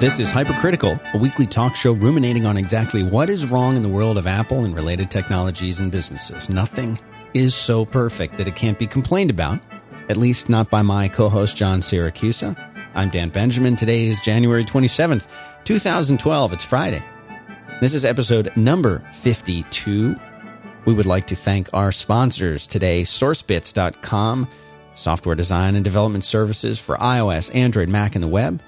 This is Hypercritical, a weekly talk show ruminating on exactly what is wrong in the world of Apple and related technologies and businesses. Nothing is so perfect that it can't be complained about, at least not by my co host, John Siracusa. I'm Dan Benjamin. Today is January 27th, 2012. It's Friday. This is episode number 52. We would like to thank our sponsors today, SourceBits.com, software design and development services for iOS, Android, Mac, and the web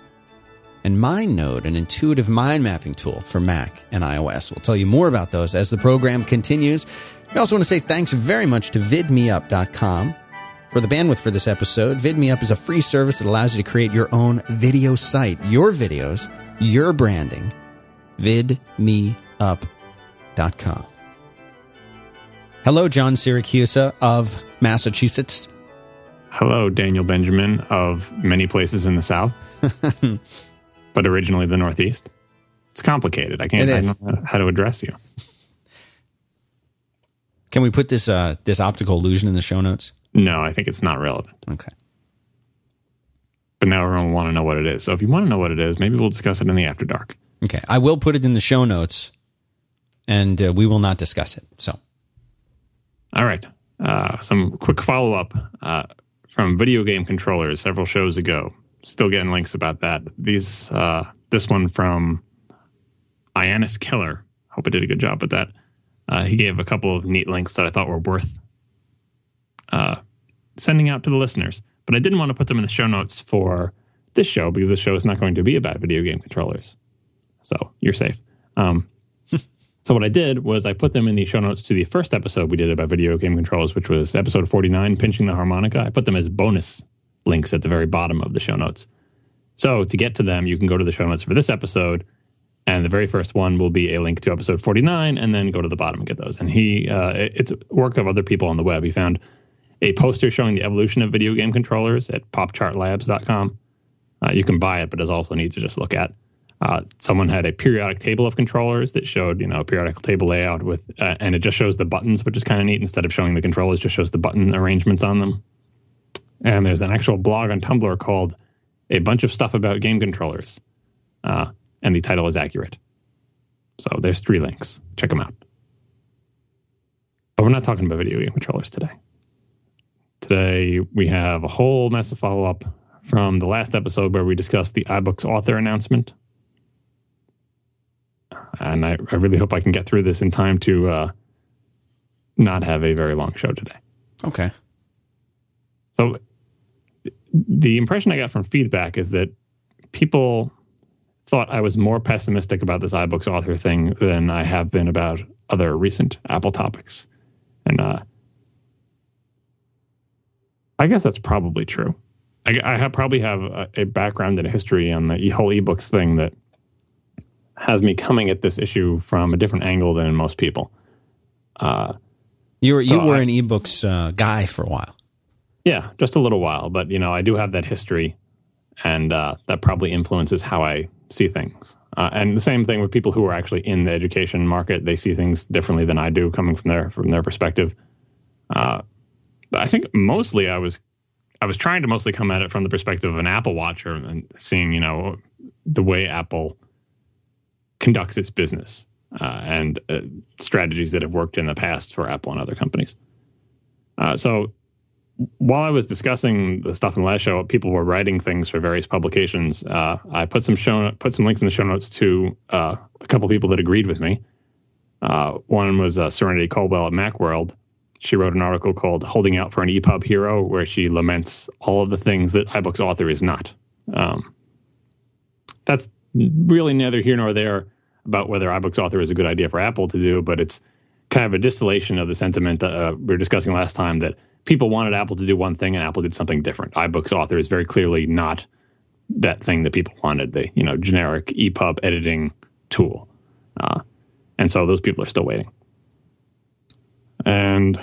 and MindNode, an intuitive mind mapping tool for Mac and iOS. We'll tell you more about those as the program continues. We also want to say thanks very much to vidmeup.com for the bandwidth for this episode. VidMeUp is a free service that allows you to create your own video site, your videos, your branding. vidmeup.com. Hello, John Siracusa of Massachusetts. Hello, Daniel Benjamin of many places in the South. but originally the Northeast. It's complicated. I can't. I don't know how to address you. Can we put this uh, this optical illusion in the show notes? No, I think it's not relevant. Okay. But now everyone will want to know what it is. So if you want to know what it is, maybe we'll discuss it in the after dark. Okay, I will put it in the show notes, and uh, we will not discuss it. So, all right. Uh, some quick follow up uh, from video game controllers several shows ago still getting links about that. These uh, this one from Iannis Killer. Hope I did a good job with that. Uh, he gave a couple of neat links that I thought were worth uh, sending out to the listeners. But I didn't want to put them in the show notes for this show because this show is not going to be about video game controllers. So you're safe. Um, so what I did was I put them in the show notes to the first episode we did about video game controllers, which was episode 49, pinching the harmonica. I put them as bonus links at the very bottom of the show notes. So to get to them, you can go to the show notes for this episode, and the very first one will be a link to episode 49, and then go to the bottom and get those. And he, uh, it's work of other people on the web. He found a poster showing the evolution of video game controllers at popchartlabs.com. Uh, you can buy it, but it's also neat to just look at. Uh, someone had a periodic table of controllers that showed, you know, a periodic table layout with, uh, and it just shows the buttons, which is kind of neat. Instead of showing the controllers, just shows the button arrangements on them. And there's an actual blog on Tumblr called A Bunch of Stuff About Game Controllers. Uh, and the title is accurate. So there's three links. Check them out. But we're not talking about video game controllers today. Today, we have a whole mess of follow up from the last episode where we discussed the iBooks author announcement. And I, I really hope I can get through this in time to uh, not have a very long show today. Okay. So the impression I got from feedback is that people thought I was more pessimistic about this iBooks author thing than I have been about other recent Apple topics. And uh, I guess that's probably true. I, I have, probably have a, a, background and a history on the whole ebooks thing that has me coming at this issue from a different angle than most people. Uh, you were you so were I, an ebooks uh, guy for a while. Yeah, just a little while, but you know, I do have that history, and uh, that probably influences how I see things. Uh, and the same thing with people who are actually in the education market; they see things differently than I do, coming from their from their perspective. Uh, I think mostly I was I was trying to mostly come at it from the perspective of an Apple watcher and seeing you know the way Apple conducts its business uh, and uh, strategies that have worked in the past for Apple and other companies. Uh, so while I was discussing the stuff in the last show, people were writing things for various publications. Uh, I put some show put some links in the show notes to uh, a couple people that agreed with me. Uh, one was uh, Serenity Caldwell at Macworld. She wrote an article called "Holding Out for an EPUB Hero," where she laments all of the things that iBooks author is not. Um, that's really neither here nor there about whether iBooks author is a good idea for Apple to do, but it's kind of a distillation of the sentiment uh, we were discussing last time that people wanted Apple to do one thing and Apple did something different. iBooks author is very clearly not that thing that people wanted, the you know generic EPUB editing tool. Uh, and so those people are still waiting. And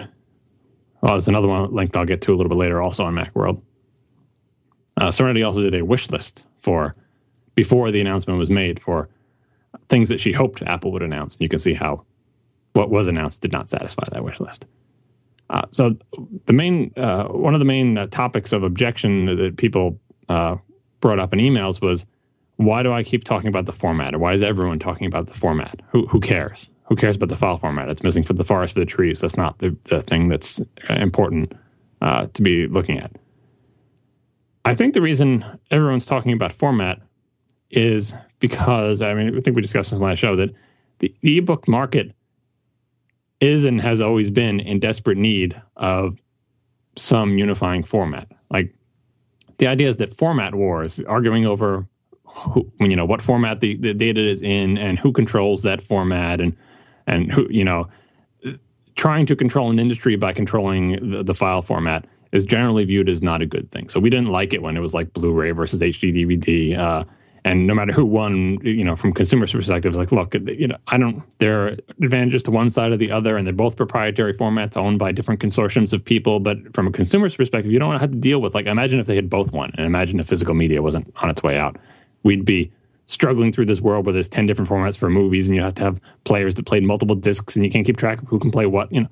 well, there's another one linked I'll get to a little bit later, also on Macworld. Uh, Serenity also did a wish list for before the announcement was made for things that she hoped Apple would announce. And you can see how what was announced did not satisfy that wish list. Uh, so the main uh, one of the main uh, topics of objection that people uh, brought up in emails was why do I keep talking about the format? Or why is everyone talking about the format? Who, who cares? Who cares about the file format? It's missing for the forest for the trees. That's not the, the thing that's important uh, to be looking at. I think the reason everyone's talking about format is because, I mean, I think we discussed this in the last show that the ebook market is and has always been in desperate need of some unifying format. Like the idea is that format wars, arguing over who, you know what format the, the data is in and who controls that format and and who you know trying to control an industry by controlling the, the file format is generally viewed as not a good thing. So we didn't like it when it was like Blu-ray versus HD DVD. Uh, and no matter who won, you know, from consumers' perspective, it's like, look, you know, I don't. There are advantages to one side or the other, and they're both proprietary formats owned by different consortiums of people. But from a consumer's perspective, you don't have to deal with like. Imagine if they had both won, and imagine if physical media wasn't on its way out. We'd be struggling through this world where there's ten different formats for movies, and you have to have players that played multiple discs, and you can't keep track of who can play what. You know,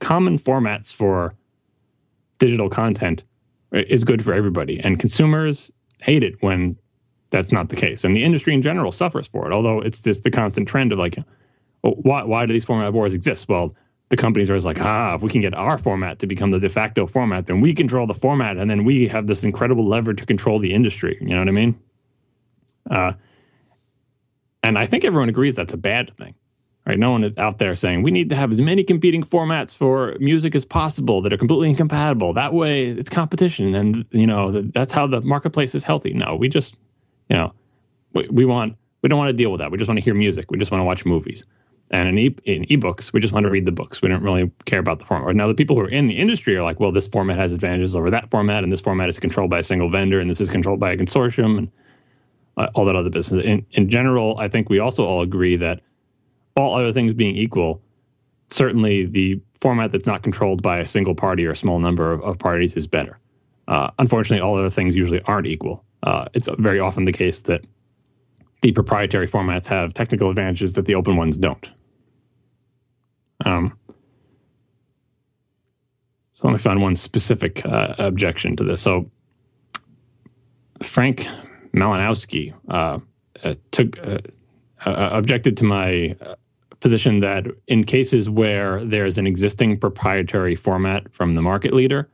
common formats for digital content uh, is good for everybody, and consumers hate it when that's not the case. And the industry in general suffers for it, although it's just the constant trend of like, well, why, why do these format wars exist? Well, the companies are always like, ah, if we can get our format to become the de facto format, then we control the format, and then we have this incredible lever to control the industry. You know what I mean? Uh, and I think everyone agrees that's a bad thing. Right? No one is out there saying we need to have as many competing formats for music as possible that are completely incompatible. That way, it's competition, and you know that's how the marketplace is healthy. No, we just you know, we, we want we don't want to deal with that. We just want to hear music. We just want to watch movies. And in, e- in ebooks, we just want to read the books. We don't really care about the format. Now, the people who are in the industry are like, well, this format has advantages over that format, and this format is controlled by a single vendor, and this is controlled by a consortium, and uh, all that other business. In, in general, I think we also all agree that all other things being equal, certainly the format that's not controlled by a single party or a small number of, of parties is better. Uh, unfortunately, all other things usually aren't equal uh, it's very often the case that the proprietary formats have technical advantages that the open ones don't. Um, so let me find one specific uh, objection to this. So Frank Malinowski uh, uh took uh, uh, objected to my position that in cases where there's an existing proprietary format from the market leader,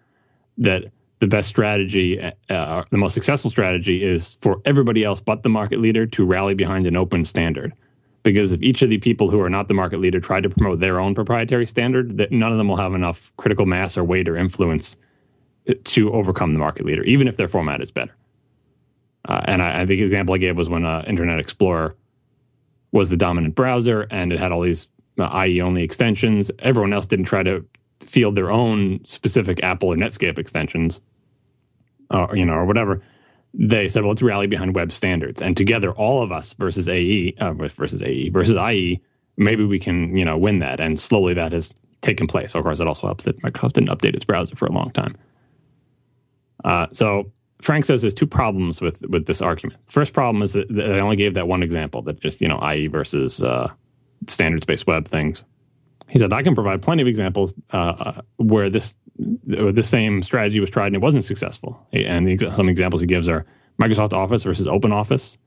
that the best strategy, uh, the most successful strategy is for everybody else but the market leader to rally behind an open standard. Because if each of the people who are not the market leader try to promote their own proprietary standard, that none of them will have enough critical mass or weight or influence to overcome the market leader, even if their format is better. Uh, and I, I, think the example I gave was when uh, Internet Explorer was the dominant browser and it had all these uh, IE only extensions. Everyone else didn't try to field their own specific Apple or Netscape extensions you know, or whatever, they said, well, let's rally behind web standards. And together, all of us versus AE, uh, versus AE, versus IE, maybe we can, you know, win that. And slowly that has taken place. Of course, it also helps that Microsoft didn't update its browser for a long time. Uh, so Frank says there's two problems with with this argument. The first problem is that, that I only gave that one example, that just, you know, IE versus uh, standards-based web things. He said, I can provide plenty of examples uh, uh where this the same strategy was tried and it wasn't successful. And the, some examples he gives are Microsoft Office versus Open Office,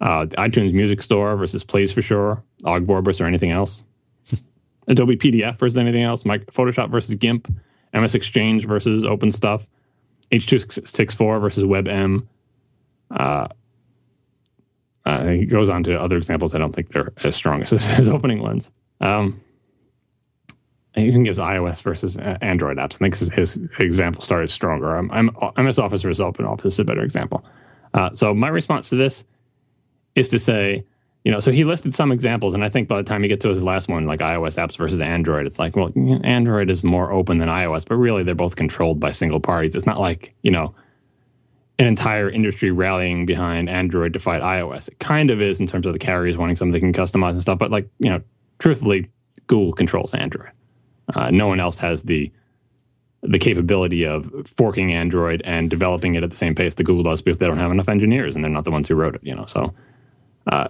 uh, iTunes Music Store versus Plays for Sure, Ogg or anything else, Adobe PDF versus anything else, Photoshop versus GIMP, MS Exchange versus Open Stuff, H264 versus WebM. Uh, uh, he goes on to other examples. I don't think they're as strong as his opening ones. Um, even gives iOS versus Android apps. I think his, his example started stronger. I'm, I'm, MS Office versus Open Office is a better example. Uh, so my response to this is to say, you know, so he listed some examples, and I think by the time you get to his last one, like iOS apps versus Android, it's like, well, Android is more open than iOS, but really they're both controlled by single parties. It's not like, you know, an entire industry rallying behind Android to fight iOS. It kind of is in terms of the carriers wanting something they can customize and stuff, but like, you know, truthfully, Google controls Android. Uh, no one else has the the capability of forking Android and developing it at the same pace that Google does because they don't have enough engineers and they're not the ones who wrote it. You know, so. Uh,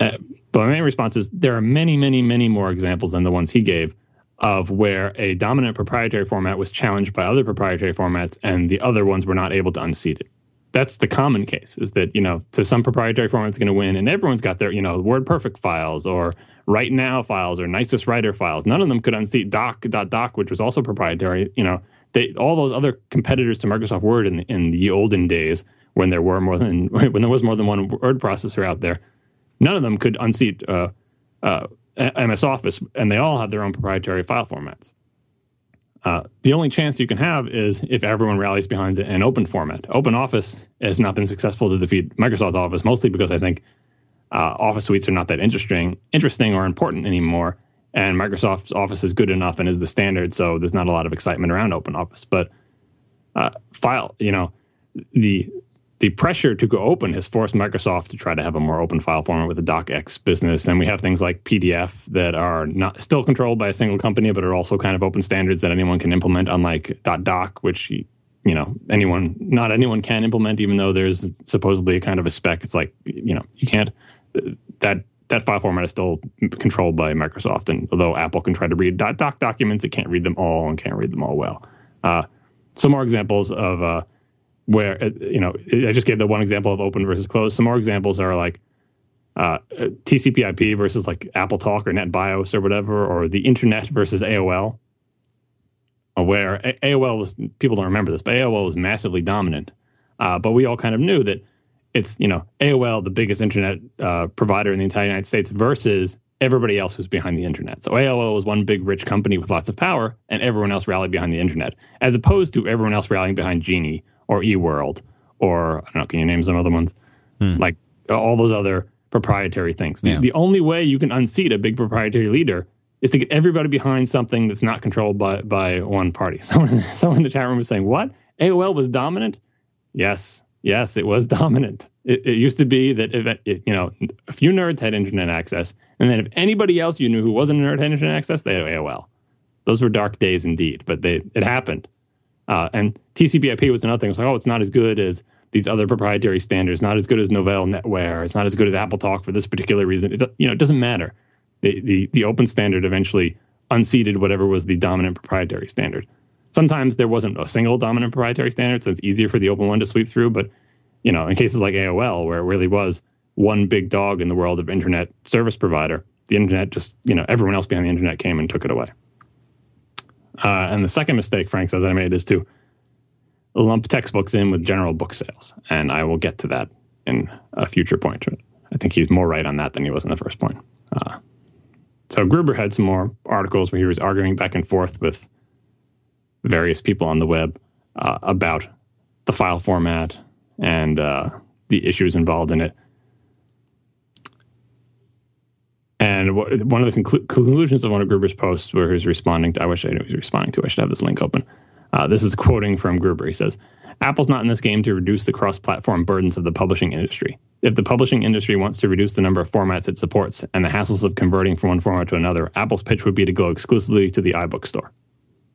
uh, but my main response is there are many, many, many more examples than the ones he gave of where a dominant proprietary format was challenged by other proprietary formats and the other ones were not able to unseat it. that's the common case is that you know to some proprietary format is going to win and everyone's got their you know WordPerfect files or WriteNow files or Nisus Writer files none of them could unseat doc.doc which was also proprietary you know they all those other competitors to microsoft word in the, in the olden days when there were more than when there was more than one word processor out there none of them could unseat uh, uh, ms office and they all have their own proprietary file formats uh, the only chance you can have is if everyone rallies behind an open format. Open Office has not been successful to defeat Microsoft Office, mostly because I think uh, Office suites are not that interesting, interesting or important anymore. And Microsoft's Office is good enough and is the standard, so there's not a lot of excitement around Open Office. But uh, file, you know, the the pressure to go open has forced Microsoft to try to have a more open file format with the DocX business. And we have things like PDF that are not still controlled by a single company, but are also kind of open standards that anyone can implement, unlike .doc, which you know anyone not anyone can implement, even though there's supposedly a kind of a spec. It's like you know you can't that that file format is still controlled by Microsoft. And although Apple can try to read .doc documents, it can't read them all and can't read them all well. Uh, some more examples of uh, where uh, you know I just gave the one example of open versus closed. Some more examples are like uh, TCP/IP versus like AppleTalk or NetBIOS or whatever, or the Internet versus AOL. Where AOL was people don't remember this, but AOL was massively dominant. Uh, but we all kind of knew that it's you know AOL, the biggest internet uh, provider in the entire United States, versus everybody else who's behind the internet. So AOL was one big rich company with lots of power, and everyone else rallied behind the internet, as opposed to everyone else rallying behind Genie or eWorld or I don't know, can you name some other ones? Hmm. Like all those other proprietary things. The, yeah. the only way you can unseat a big proprietary leader is to get everybody behind something that's not controlled by by one party. Someone someone in the chat room was saying, "What? AOL was dominant?" Yes, yes, it was dominant. It, it used to be that if it, you know a few nerds had internet access, and then if anybody else you knew who wasn't a nerd had internet access, they had AOL. Those were dark days indeed, but they it happened. Uh, and TCP/IP was another thing. It's like, oh, it's not as good as these other proprietary standards. Not as good as Novell NetWare. It's not as good as AppleTalk for this particular reason. It, you know, it doesn't matter. The, the the open standard eventually unseated whatever was the dominant proprietary standard. Sometimes there wasn't a single dominant proprietary standard, so it's easier for the open one to sweep through. But you know, in cases like AOL, where it really was one big dog in the world of internet service provider, the internet just you know everyone else behind the internet came and took it away. Uh, and the second mistake Frank says I made is to lump textbooks in with general book sales. And I will get to that in a future point. I think he's more right on that than he was in the first point. Uh, so Gruber had some more articles where he was arguing back and forth with various people on the web uh, about the file format and uh, the issues involved in it. And one of the conclu- conclusions of one of Gruber's posts, where he's responding to, I wish I knew he was responding to. I should have this link open. Uh, this is quoting from Gruber. He says, "Apple's not in this game to reduce the cross-platform burdens of the publishing industry. If the publishing industry wants to reduce the number of formats it supports and the hassles of converting from one format to another, Apple's pitch would be to go exclusively to the iBook store."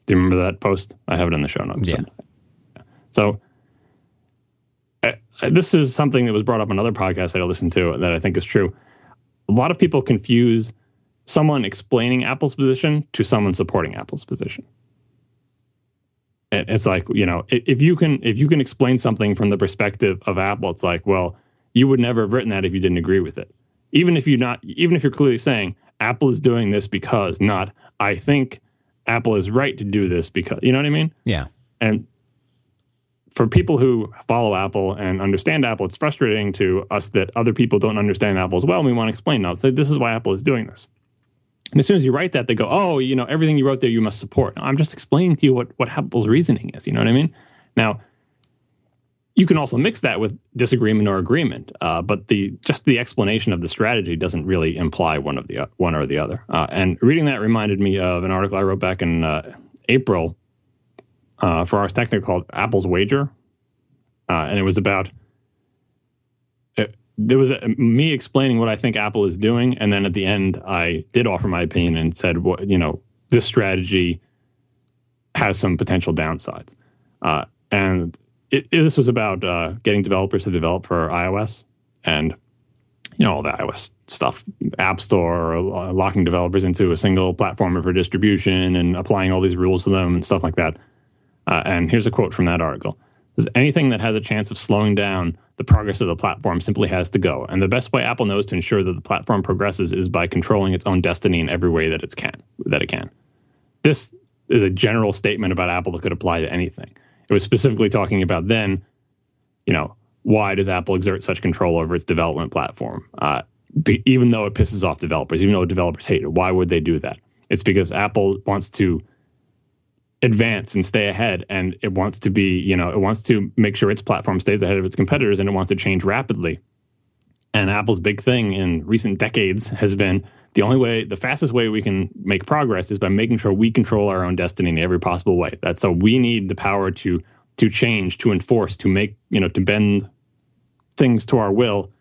Do you remember that post? I have it in the show notes. Yeah. So uh, this is something that was brought up on another podcast that I listened to that I think is true a lot of people confuse someone explaining Apple's position to someone supporting Apple's position. It's like you know, if you can if you can explain something from the perspective of Apple, it's like, well, you would never have written that if you didn't agree with it. Even if you're not, even if you're clearly saying Apple is doing this because, not I think Apple is right to do this because, you know what I mean? Yeah. And for people who follow Apple and understand Apple, it's frustrating to us that other people don't understand Apple as well. And we want to explain now. Say this is why Apple is doing this. And as soon as you write that, they go, "Oh, you know, everything you wrote there, you must support." No, I'm just explaining to you what what Apple's reasoning is. You know what I mean? Now, you can also mix that with disagreement or agreement, uh, but the just the explanation of the strategy doesn't really imply one of the uh, one or the other. Uh, and reading that reminded me of an article I wrote back in uh, April uh, for Ars Technica called Apple's Wager, uh, and it was about it, there was a, me explaining what I think Apple is doing, and then at the end, I did offer my opinion and said, "What you know, this strategy has some potential downsides," and it, it, this was about uh, getting developers to develop for iOS and you know all the iOS stuff, App Store, uh, locking developers into a single platform for distribution and applying all these rules to them and stuff like that. Uh, and here's a quote from that article Anything that has a chance of slowing down the progress of the platform simply has to go. And the best way Apple knows to ensure that the platform progresses is by controlling its own destiny in every way that it can. That it can. This is a general statement about Apple that could apply to anything. It was specifically talking about then, you know, why does Apple exert such control over its development platform? Uh, be, even though it pisses off developers, even though developers hate it, why would they do that? It's because Apple wants to advance and stay ahead and it wants to be you know it wants to make sure its platform stays ahead of its competitors and it wants to change rapidly and apple's big thing in recent decades has been the only way the fastest way we can make progress is by making sure we control our own destiny in every possible way that's so we need the power to to change to enforce to make you know to bend things to our will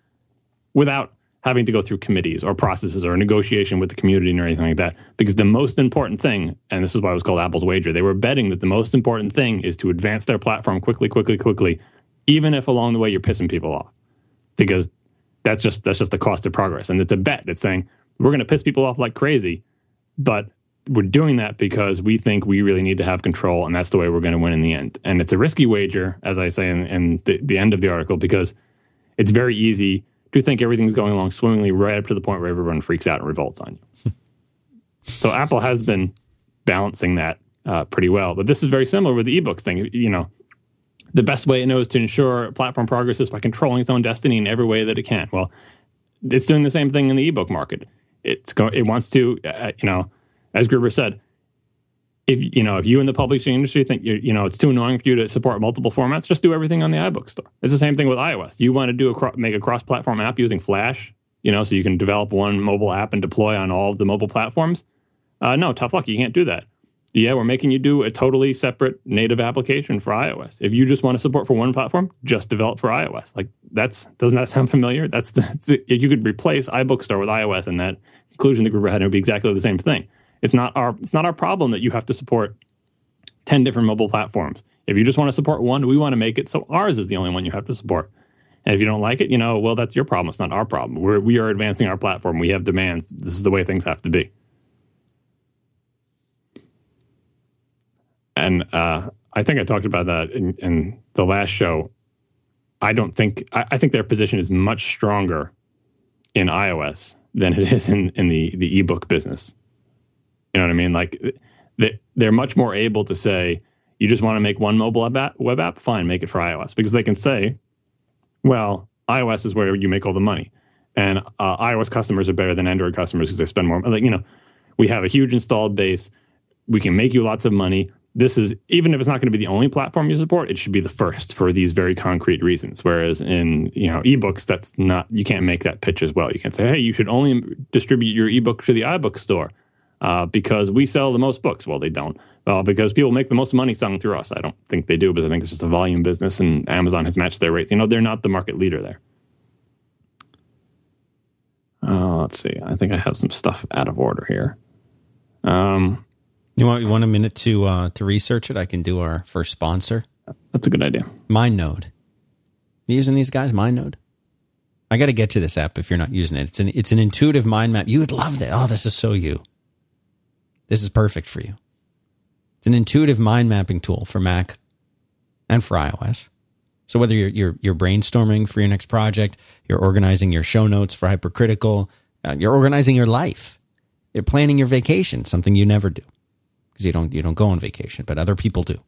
without having to go through committees or processes or negotiation with the community or anything like that. Because the most important thing, and this is why it was called Apple's wager, they were betting that the most important thing is to advance their platform quickly, quickly, quickly, even if along the way you're pissing people off. Because that's just that's just the cost of progress. And it's a bet that's saying we're going to piss people off like crazy, but we're doing that because we think we really need to have control, and that's the way we're going to win in the end. And it's a risky wager, as I say in, in the, the end of the article, because it's very easy to think everything's going along swimmingly right up to the point where everyone freaks out and revolts on you. so Apple has been balancing that uh, pretty well. But this is very similar with the ebooks thing. You know, the best way it knows to ensure platform progress is by controlling its own destiny in every way that it can. Well, it's doing the same thing in the ebook market. It's go, it wants to, uh, you know, as Gruber said, if you know if you in the publishing industry think you you know it's too annoying for you to support multiple formats, just do everything on the iBook store. It's the same thing with iOS. You want to do a make a cross-platform app using Flash, you know, so you can develop one mobile app and deploy on all of the mobile platforms. Uh, no, tough luck. You can't do that. Yeah, we're making you do a totally separate native application for iOS. If you just want to support for one platform, just develop for iOS. Like that's doesn't that sound familiar? That's, that's you could replace iBook Store with iOS, and that conclusion the Gruber had would be exactly the same thing. It's not our it's not our problem that you have to support 10 different mobile platforms. If you just want to support one, we want to make it so ours is the only one you have to support. And if you don't like it, you know, well, that's your problem. It's not our problem. We're, we are advancing our platform. We have demands. This is the way things have to be. And uh, I think I talked about that in, in, the last show. I don't think, I, I, think their position is much stronger in iOS than it is in, in the, the ebook business. You know what I mean? Like they're much more able to say, you just want to make one mobile app, web app? Fine, make it for iOS. Because they can say, well, iOS is where you make all the money. And uh, iOS customers are better than Android customers because they spend more. Like, you know, we have a huge installed base. We can make you lots of money. This is, even if it's not going to be the only platform you support, it should be the first for these very concrete reasons. Whereas in, you know, ebooks, that's not, you can't make that pitch as well. You can say, hey, you should only distribute your ebook to the iBook store uh, because we sell the most books. Well, they don't. Uh, because people make the most money selling through us. I don't think they do, because I think it's just a volume business, and Amazon has matched their rates. You know, they're not the market leader there. Uh, let's see. I think I have some stuff out of order here. Um, you want you want a minute to uh, to research it? I can do our first sponsor. That's a good idea. MindNode. You using these guys? MindNode. I got to get to this app if you're not using it. It's an it's an intuitive mind map. You would love that. Oh, this is so you. This is perfect for you. It's an intuitive mind mapping tool for Mac and for iOS. So whether you're you're, you're brainstorming for your next project, you're organizing your show notes for hypercritical, uh, you're organizing your life, you're planning your vacation, something you never do because you don't you don't go on vacation, but other people do.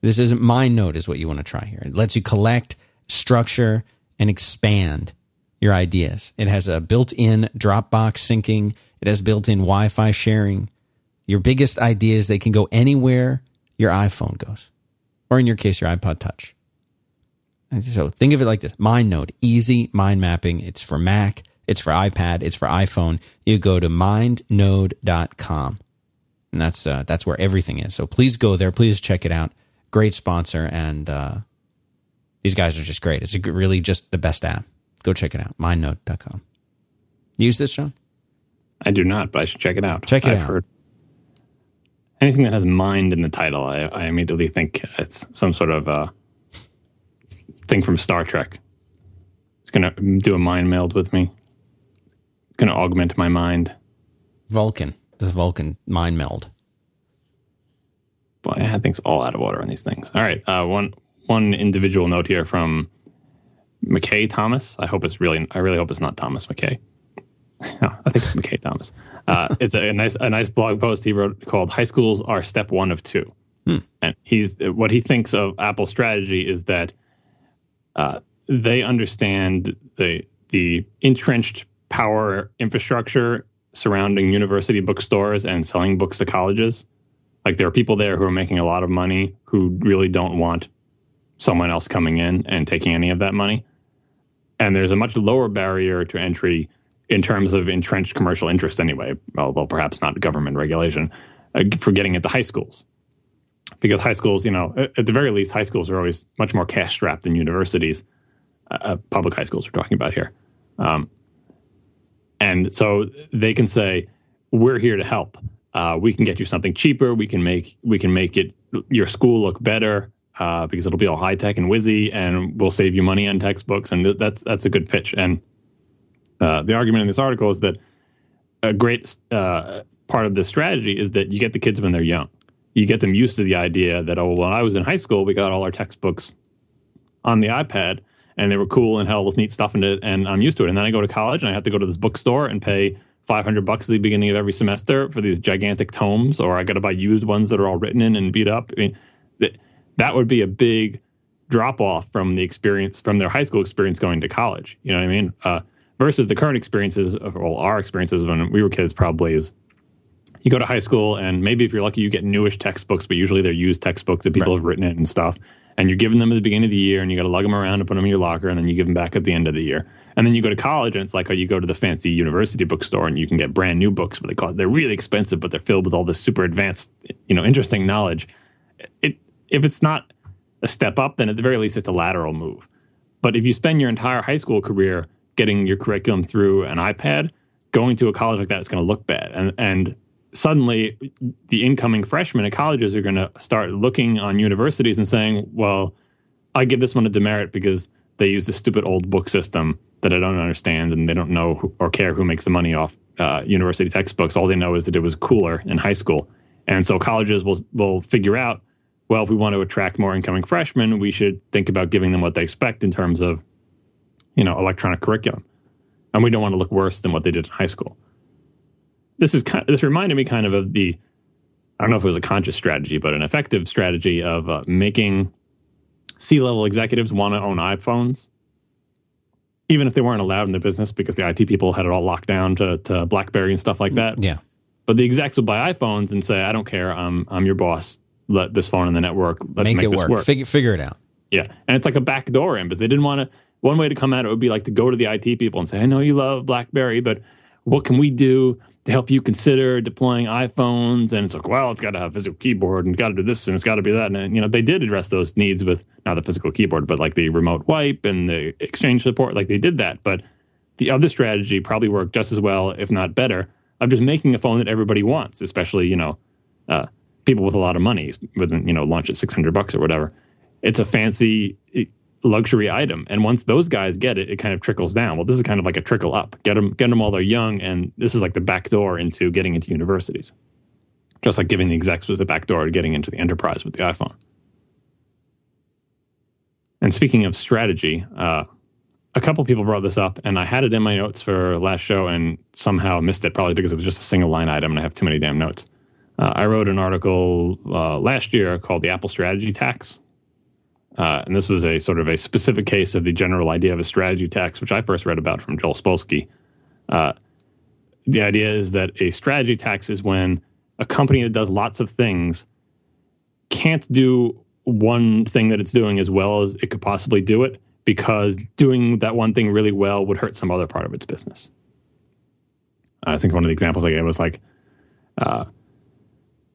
This isn't MindNode is what you want to try here. It lets you collect, structure, and expand your ideas. It has a built-in Dropbox syncing. It has built-in Wi-Fi sharing. Your biggest ideas, they can go anywhere your iPhone goes, or in your case, your iPod Touch. And so think of it like this MindNode, easy mind mapping. It's for Mac, it's for iPad, it's for iPhone. You go to mindnode.com. And that's uh, that's where everything is. So please go there. Please check it out. Great sponsor, and uh, these guys are just great. It's really just the best app. Go check it out. Mindnode.com. Use this, John? I do not, but I should check it out. Check it I've out. Heard anything that has mind in the title, I, I immediately think it's some sort of uh, thing from Star Trek. It's going to do a mind meld with me. It's going to augment my mind. Vulcan, the Vulcan mind meld. Boy, I think it's all out of order on these things. All right, uh, one one individual note here from McKay Thomas. I hope it's really. I really hope it's not Thomas McKay. I think it's McKay Thomas. Uh, it's a, a, nice a nice blog post he wrote called "High Schools Are Step One of Two. Hmm. And he's what he thinks of Apple's strategy is that uh, they understand the the entrenched power infrastructure surrounding university bookstores and selling books to colleges. Like there are people there who are making a lot of money who really don't want someone else coming in and taking any of that money. And there's a much lower barrier to entry in terms of entrenched commercial interest anyway, although perhaps not government regulation, uh, for getting into high schools. Because high schools, you know, at the very least, high schools are always much more cash strapped than universities, uh, uh public high schools we're talking about here. Um, and so they can say, "We're here to help. Uh, we can get you something cheaper. We can make we can make it your school look better uh, because it'll be all high tech and whizzy, and we'll save you money on textbooks." And th- that's that's a good pitch. And uh, the argument in this article is that a great uh, part of this strategy is that you get the kids when they're young. You get them used to the idea that oh, when I was in high school, we got all our textbooks on the iPad and they were cool and had all this neat stuff in it, and I'm used to it. And then I go to college and I have to go to this bookstore and pay 500 bucks at the beginning of every semester for these gigantic tomes, or I got to buy used ones that are all written in and beat up. I mean, that, that would be a big drop off from the experience from their high school experience going to college. You know what I mean? Uh, versus the current experiences, well, our experiences when we were kids probably is you go to high school and maybe if you're lucky you get newish textbooks, but usually they're used textbooks that people right. have written it and stuff and you're giving them at the beginning of the year and you got to lug them around and put them in your locker and then you give them back at the end of the year. And then you go to college and it's like, oh, you go to the fancy university bookstore and you can get brand new books, but they cost, they're really expensive, but they're filled with all this super advanced, you know, interesting knowledge. It, if it's not a step up, then at the very least it's a lateral move. But if you spend your entire high school career getting your curriculum through an iPad, going to a college like that is going to look bad. And, and suddenly the incoming freshmen at colleges are going to start looking on universities and saying, well, I give this one a demerit because they use the stupid old book system that I don't understand and they don't know or care who makes the money off uh, university textbooks. All they know is that it was cooler in high school. And so colleges will, will figure out, well, if we want to attract more incoming freshmen, we should think about giving them what they expect in terms of, you know, electronic curriculum. And we don't want to look worse than what they did in high school this is kind this reminded me kind of of the I don't know if it was a conscious strategy, but an effective strategy of uh, making C level executives want to own iPhones, even if they weren't allowed in the business because the IT people had it all locked down to, to BlackBerry and stuff like that. Yeah. But the execs would buy iPhones and say, "I don't care. I'm I'm your boss. Let this phone in the network. Let's make, make it work. work. Figure, figure it out." Yeah, and it's like a backdoor in because they didn't want to. One way to come at it would be like to go to the IT people and say, "I know you love BlackBerry, but what can we do to help you consider deploying iPhones. And it's like, well, it's got to have a physical keyboard and got to do this and it's got to be that. And, you know, they did address those needs with not the physical keyboard, but like the remote wipe and the exchange support. Like they did that. But the other strategy probably worked just as well, if not better, of just making a phone that everybody wants, especially, you know, uh, people with a lot of money, with, you know, launch at 600 bucks or whatever. It's a fancy luxury item. And once those guys get it, it kind of trickles down. Well, this is kind of like a trickle up. Get them, get them while they're young, and this is like the back door into getting into universities. Just like giving the execs was a back door to getting into the enterprise with the iPhone. And speaking of strategy, uh, a couple people brought this up, and I had it in my notes for last show and somehow missed it, probably because it was just a single line item and I have too many damn notes. Uh, I wrote an article uh, last year called The Apple Strategy Tax, uh, and this was a sort of a specific case of the general idea of a strategy tax, which I first read about from Joel Spolsky. Uh, the idea is that a strategy tax is when a company that does lots of things can't do one thing that it's doing as well as it could possibly do it because doing that one thing really well would hurt some other part of its business. I think one of the examples I gave was like, uh,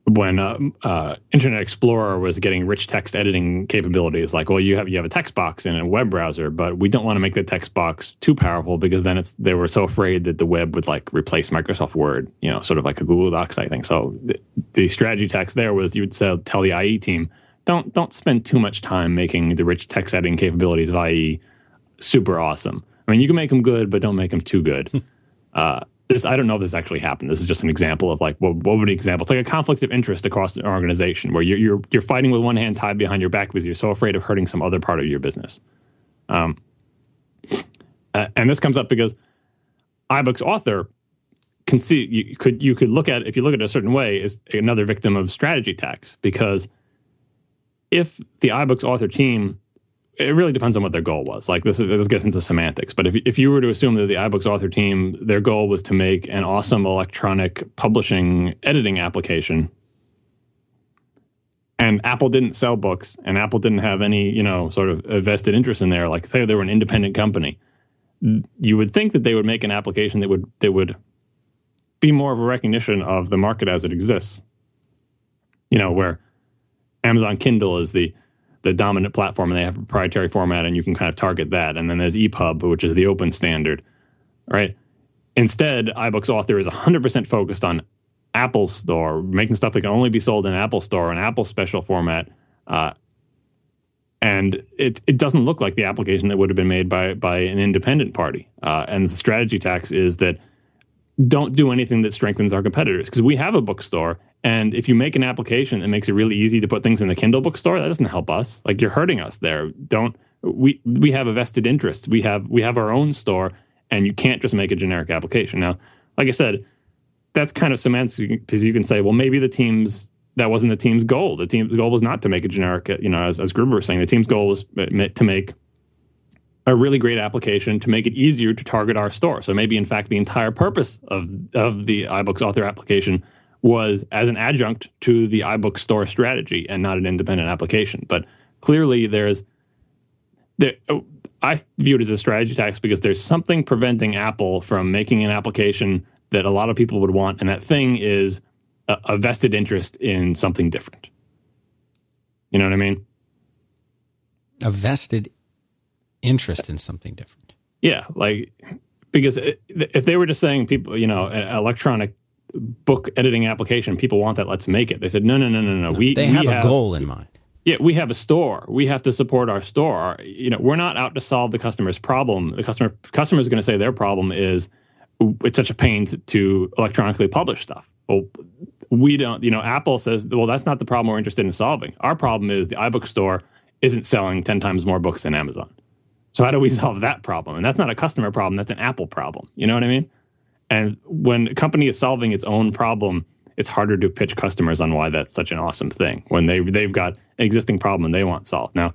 when uh, uh, Internet Explorer was getting rich text editing capabilities, like, well, you have you have a text box in a web browser, but we don't want to make the text box too powerful because then it's they were so afraid that the web would like replace Microsoft Word, you know, sort of like a Google Docs type thing. So the, the strategy tax there was you would say, tell the IE team, don't don't spend too much time making the rich text editing capabilities of IE super awesome. I mean, you can make them good, but don't make them too good. uh, this I don't know if this actually happened. This is just an example of like what, what would an example? It's like a conflict of interest across an organization where you're you're you're fighting with one hand tied behind your back because you're so afraid of hurting some other part of your business. Um, and this comes up because iBooks author can see you could you could look at if you look at it a certain way is another victim of strategy tax because if the iBooks author team it really depends on what their goal was. Like this is this gets into semantics, but if if you were to assume that the iBooks author team their goal was to make an awesome electronic publishing editing application, and Apple didn't sell books, and Apple didn't have any you know sort of vested interest in there, like say they were an independent company, you would think that they would make an application that would that would be more of a recognition of the market as it exists. You know where Amazon Kindle is the the dominant platform and they have a proprietary format and you can kind of target that. And then there's EPUB, which is the open standard, right? Instead, iBooks Author is 100% focused on Apple Store, making stuff that can only be sold in Apple Store, an Apple special format. Uh, and it, it doesn't look like the application that would have been made by, by an independent party. Uh, and the strategy tax is that don't do anything that strengthens our competitors because we have a bookstore and if you make an application that makes it really easy to put things in the Kindle bookstore, that doesn't help us. Like you're hurting us there. Don't we we have a vested interest. We have we have our own store and you can't just make a generic application. Now, like I said, that's kind of semantics because you can say, well, maybe the team's that wasn't the team's goal. The team's goal was not to make a generic, you know, as, as Gruber was saying, the team's goal was uh, to make a really great application to make it easier to target our store. So maybe, in fact, the entire purpose of of the iBooks author application was as an adjunct to the iBook store strategy and not an independent application. But clearly, there's there. I view it as a strategy tax because there's something preventing Apple from making an application that a lot of people would want, and that thing is a, a vested interest in something different. You know what I mean? A vested interest in something different. Yeah, like because if they were just saying people, you know, electronic book editing application. People want that. Let's make it. They said, no, no, no, no, no. We they have we a goal in mind. Yeah, we have a store. We have to support our store. You know, we're not out to solve the customer's problem. The customer customer is going to say their problem is it's such a pain to, to electronically publish stuff. Well, we don't. You know, Apple says, well, that's not the problem we're interested in solving. Our problem is the iBook store isn't selling ten times more books than Amazon. So how do we solve that problem? And that's not a customer problem. That's an Apple problem. You know what I mean? And when a company is solving its own problem, it's harder to pitch customers on why that's such an awesome thing when they they've got an existing problem and they want solved. Now,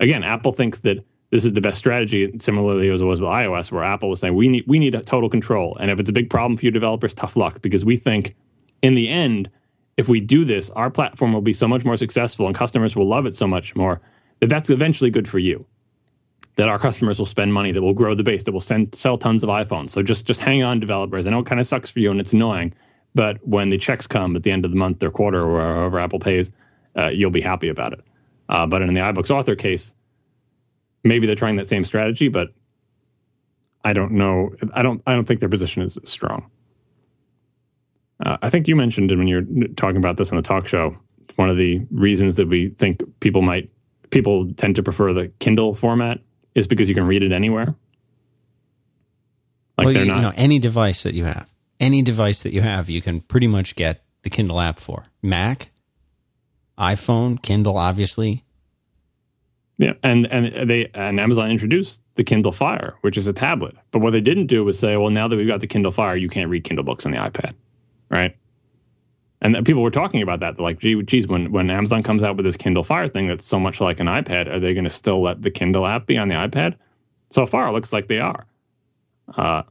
again, Apple thinks that this is the best strategy. Similarly, as it was with iOS, where Apple was saying we need we need total control, and if it's a big problem for your developers, tough luck because we think in the end, if we do this, our platform will be so much more successful and customers will love it so much more that that's eventually good for you that our customers will spend money, that will grow the base, that will send, sell tons of iPhones. So just just hang on, developers. I know it kind of sucks for you and it's annoying, but when the checks come at the end of the month or quarter or however Apple pays, uh, you'll be happy about it. Uh, but in the iBooks author case, maybe they're trying that same strategy, but I don't know. I don't. I don't think their position is strong. Uh, I think you mentioned when you were talking about this on the talk show. It's one of the reasons that we think people might people tend to prefer the Kindle format is because you can read it anywhere. Like well, they're you, not. You know, any device that you have, any device that you have, you can pretty much get the Kindle app for Mac, iPhone, Kindle, obviously. Yeah, and and they and Amazon introduced the Kindle Fire, which is a tablet. But what they didn't do was say, well, now that we've got the Kindle Fire, you can't read Kindle books on the iPad, right? And people were talking about that. They're like, gee, geez, when, when Amazon comes out with this Kindle Fire thing that's so much like an iPad, are they going to still let the Kindle app be on the iPad? So far, it looks like they are. Uh,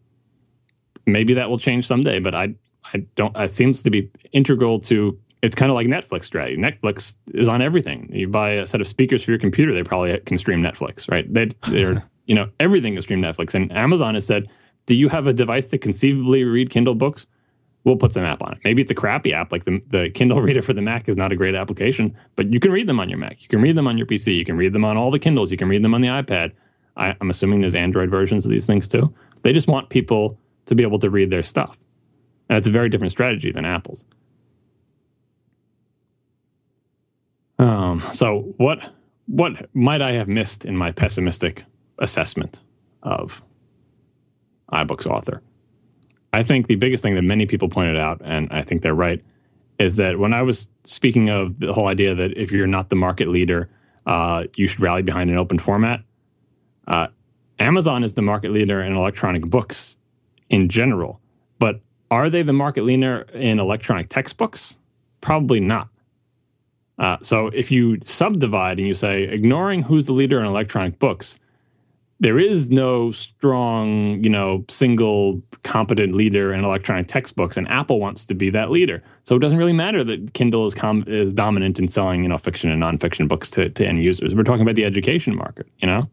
maybe that will change someday, but I, I don't. It seems to be integral to. It's kind of like Netflix strategy. Netflix is on everything. You buy a set of speakers for your computer, they probably can stream Netflix, right? They, they're, you know, everything can stream Netflix. And Amazon has said, do you have a device that conceivably read Kindle books? We'll put some app on it. Maybe it's a crappy app, like the, the Kindle Reader for the Mac is not a great application, but you can read them on your Mac. You can read them on your PC. You can read them on all the Kindles. You can read them on the iPad. I, I'm assuming there's Android versions of these things too. They just want people to be able to read their stuff. And it's a very different strategy than Apple's. Um, so what what might I have missed in my pessimistic assessment of iBooks author? I think the biggest thing that many people pointed out, and I think they're right, is that when I was speaking of the whole idea that if you're not the market leader, uh, you should rally behind an open format. Uh, Amazon is the market leader in electronic books in general, but are they the market leader in electronic textbooks? Probably not. Uh, so if you subdivide and you say, ignoring who's the leader in electronic books, there is no strong, you know, single competent leader in electronic textbooks, and Apple wants to be that leader. So it doesn't really matter that Kindle is com- is dominant in selling, you know, fiction and nonfiction books to, to end users. We're talking about the education market, you know.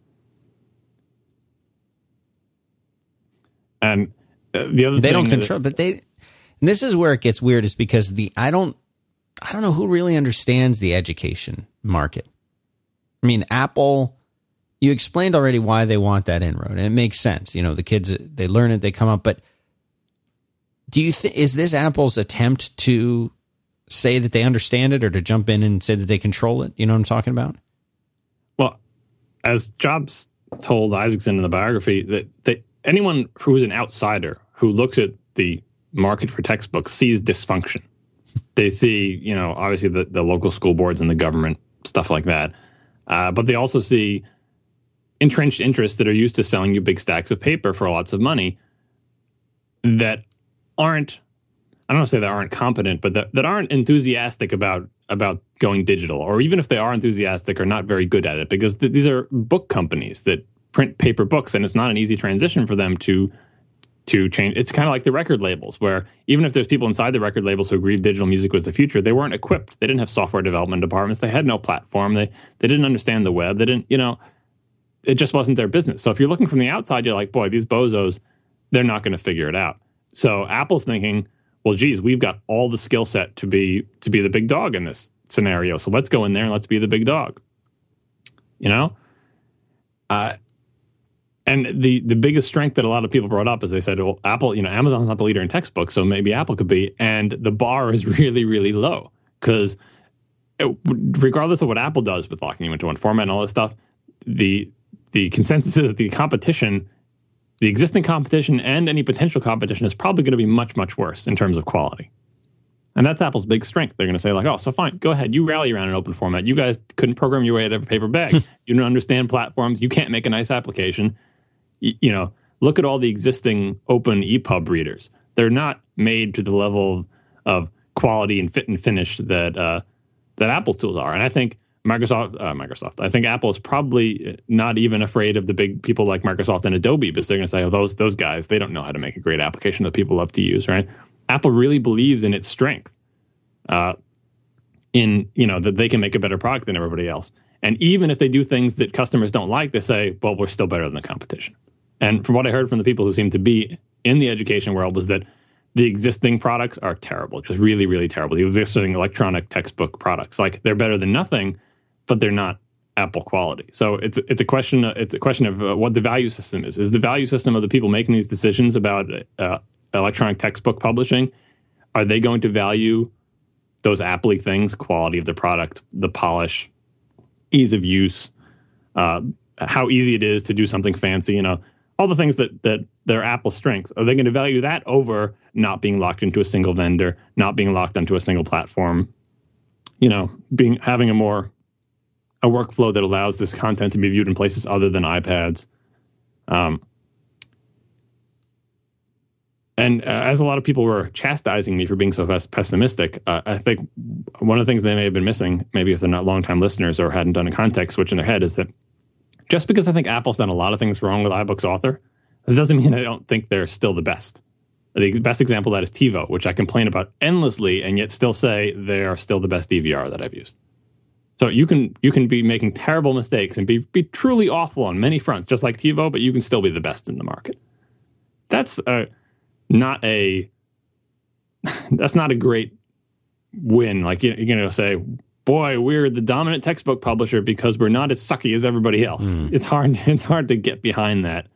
And uh, the other thing. they don't control, that, but they. And this is where it gets weird, is because the I don't I don't know who really understands the education market. I mean, Apple you explained already why they want that inroad, and it makes sense. You know, the kids they learn it, they come up. But do you think is this Apple's attempt to say that they understand it, or to jump in and say that they control it? You know what I'm talking about? Well, as Jobs told Isaacson in the biography, that, that anyone who is an outsider who looks at the market for textbooks sees dysfunction. They see, you know, obviously the, the local school boards and the government, stuff like that. Uh, but they also see entrenched interests that are used to selling you big stacks of paper for lots of money that aren't I don't want to say that aren't competent, but that, that aren't enthusiastic about about going digital, or even if they are enthusiastic, are not very good at it because th- these are book companies that print paper books, and it's not an easy transition for them to to change. It's kind of like the record labels, where even if there's people inside the record labels who agree digital music was the future, they weren't equipped. They didn't have software development departments. They had no platform. They they didn't understand the web. They didn't, you know, it just wasn't their business. So if you're looking from the outside, you're like, boy, these bozos, they're not going to figure it out. So Apple's thinking, well, geez, we've got all the skill set to be to be the big dog in this scenario. So let's go in there and let's be the big dog. You know, uh, and the the biggest strength that a lot of people brought up is they said, well, Apple, you know, Amazon's not the leader in textbooks, so maybe Apple could be. And the bar is really, really low because regardless of what Apple does with locking you into one format and all this stuff, the the consensus is that the competition, the existing competition and any potential competition is probably going to be much, much worse in terms of quality. And that's Apple's big strength. They're going to say, like, oh, so fine, go ahead. You rally around an open format. You guys couldn't program your way out of a paper bag. you don't understand platforms. You can't make a nice application. You, you know, look at all the existing open EPUB readers. They're not made to the level of quality and fit and finish that uh, that Apple's tools are. And I think Microsoft, uh, Microsoft. I think Apple is probably not even afraid of the big people like Microsoft and Adobe because they're going to say, "Oh, those those guys, they don't know how to make a great application that people love to use." Right? Apple really believes in its strength, uh, in you know that they can make a better product than everybody else. And even if they do things that customers don't like, they say, "Well, we're still better than the competition." And from what I heard from the people who seem to be in the education world was that the existing products are terrible, just really, really terrible. The existing electronic textbook products, like they're better than nothing but they're not Apple quality. So it's it's a question it's a question of uh, what the value system is. Is the value system of the people making these decisions about uh, electronic textbook publishing are they going to value those Apple things, quality of the product, the polish, ease of use, uh, how easy it is to do something fancy, you know, all the things that that their Apple strengths. Are they going to value that over not being locked into a single vendor, not being locked onto a single platform, you know, being having a more a workflow that allows this content to be viewed in places other than iPads. Um, and uh, as a lot of people were chastising me for being so pessimistic, uh, I think one of the things they may have been missing, maybe if they're not longtime listeners or hadn't done a context switch in their head, is that just because I think Apple's done a lot of things wrong with iBooks Author, it doesn't mean I don't think they're still the best. The best example of that is TiVo, which I complain about endlessly and yet still say they are still the best DVR that I've used. So you can you can be making terrible mistakes and be be truly awful on many fronts, just like TiVo, but you can still be the best in the market. That's a, not a that's not a great win. Like you, you're going to say, boy, we're the dominant textbook publisher because we're not as sucky as everybody else. Mm. It's hard. It's hard to get behind that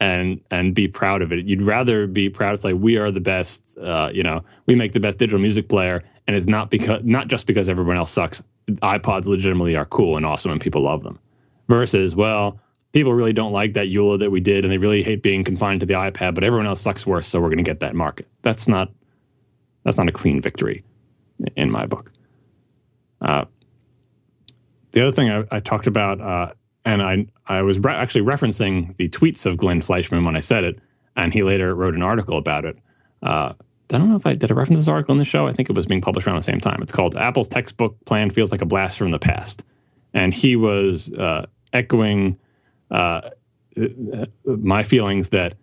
and and be proud of it. You'd rather be proud. It's like we are the best. Uh, you know, we make the best digital music player, and it's not because not just because everyone else sucks iPods legitimately are cool and awesome and people love them. Versus, well, people really don't like that EULA that we did, and they really hate being confined to the iPad, but everyone else sucks worse, so we're going to get that market. That's not that's not a clean victory in my book. Uh, the other thing I, I talked about, uh, and I I was re- actually referencing the tweets of Glenn Fleishman when I said it, and he later wrote an article about it. Uh, I don't know if I did I reference this article in the show. I think it was being published around the same time. It's called "Apple's Textbook Plan Feels Like a Blast from the Past," and he was uh, echoing uh, my feelings that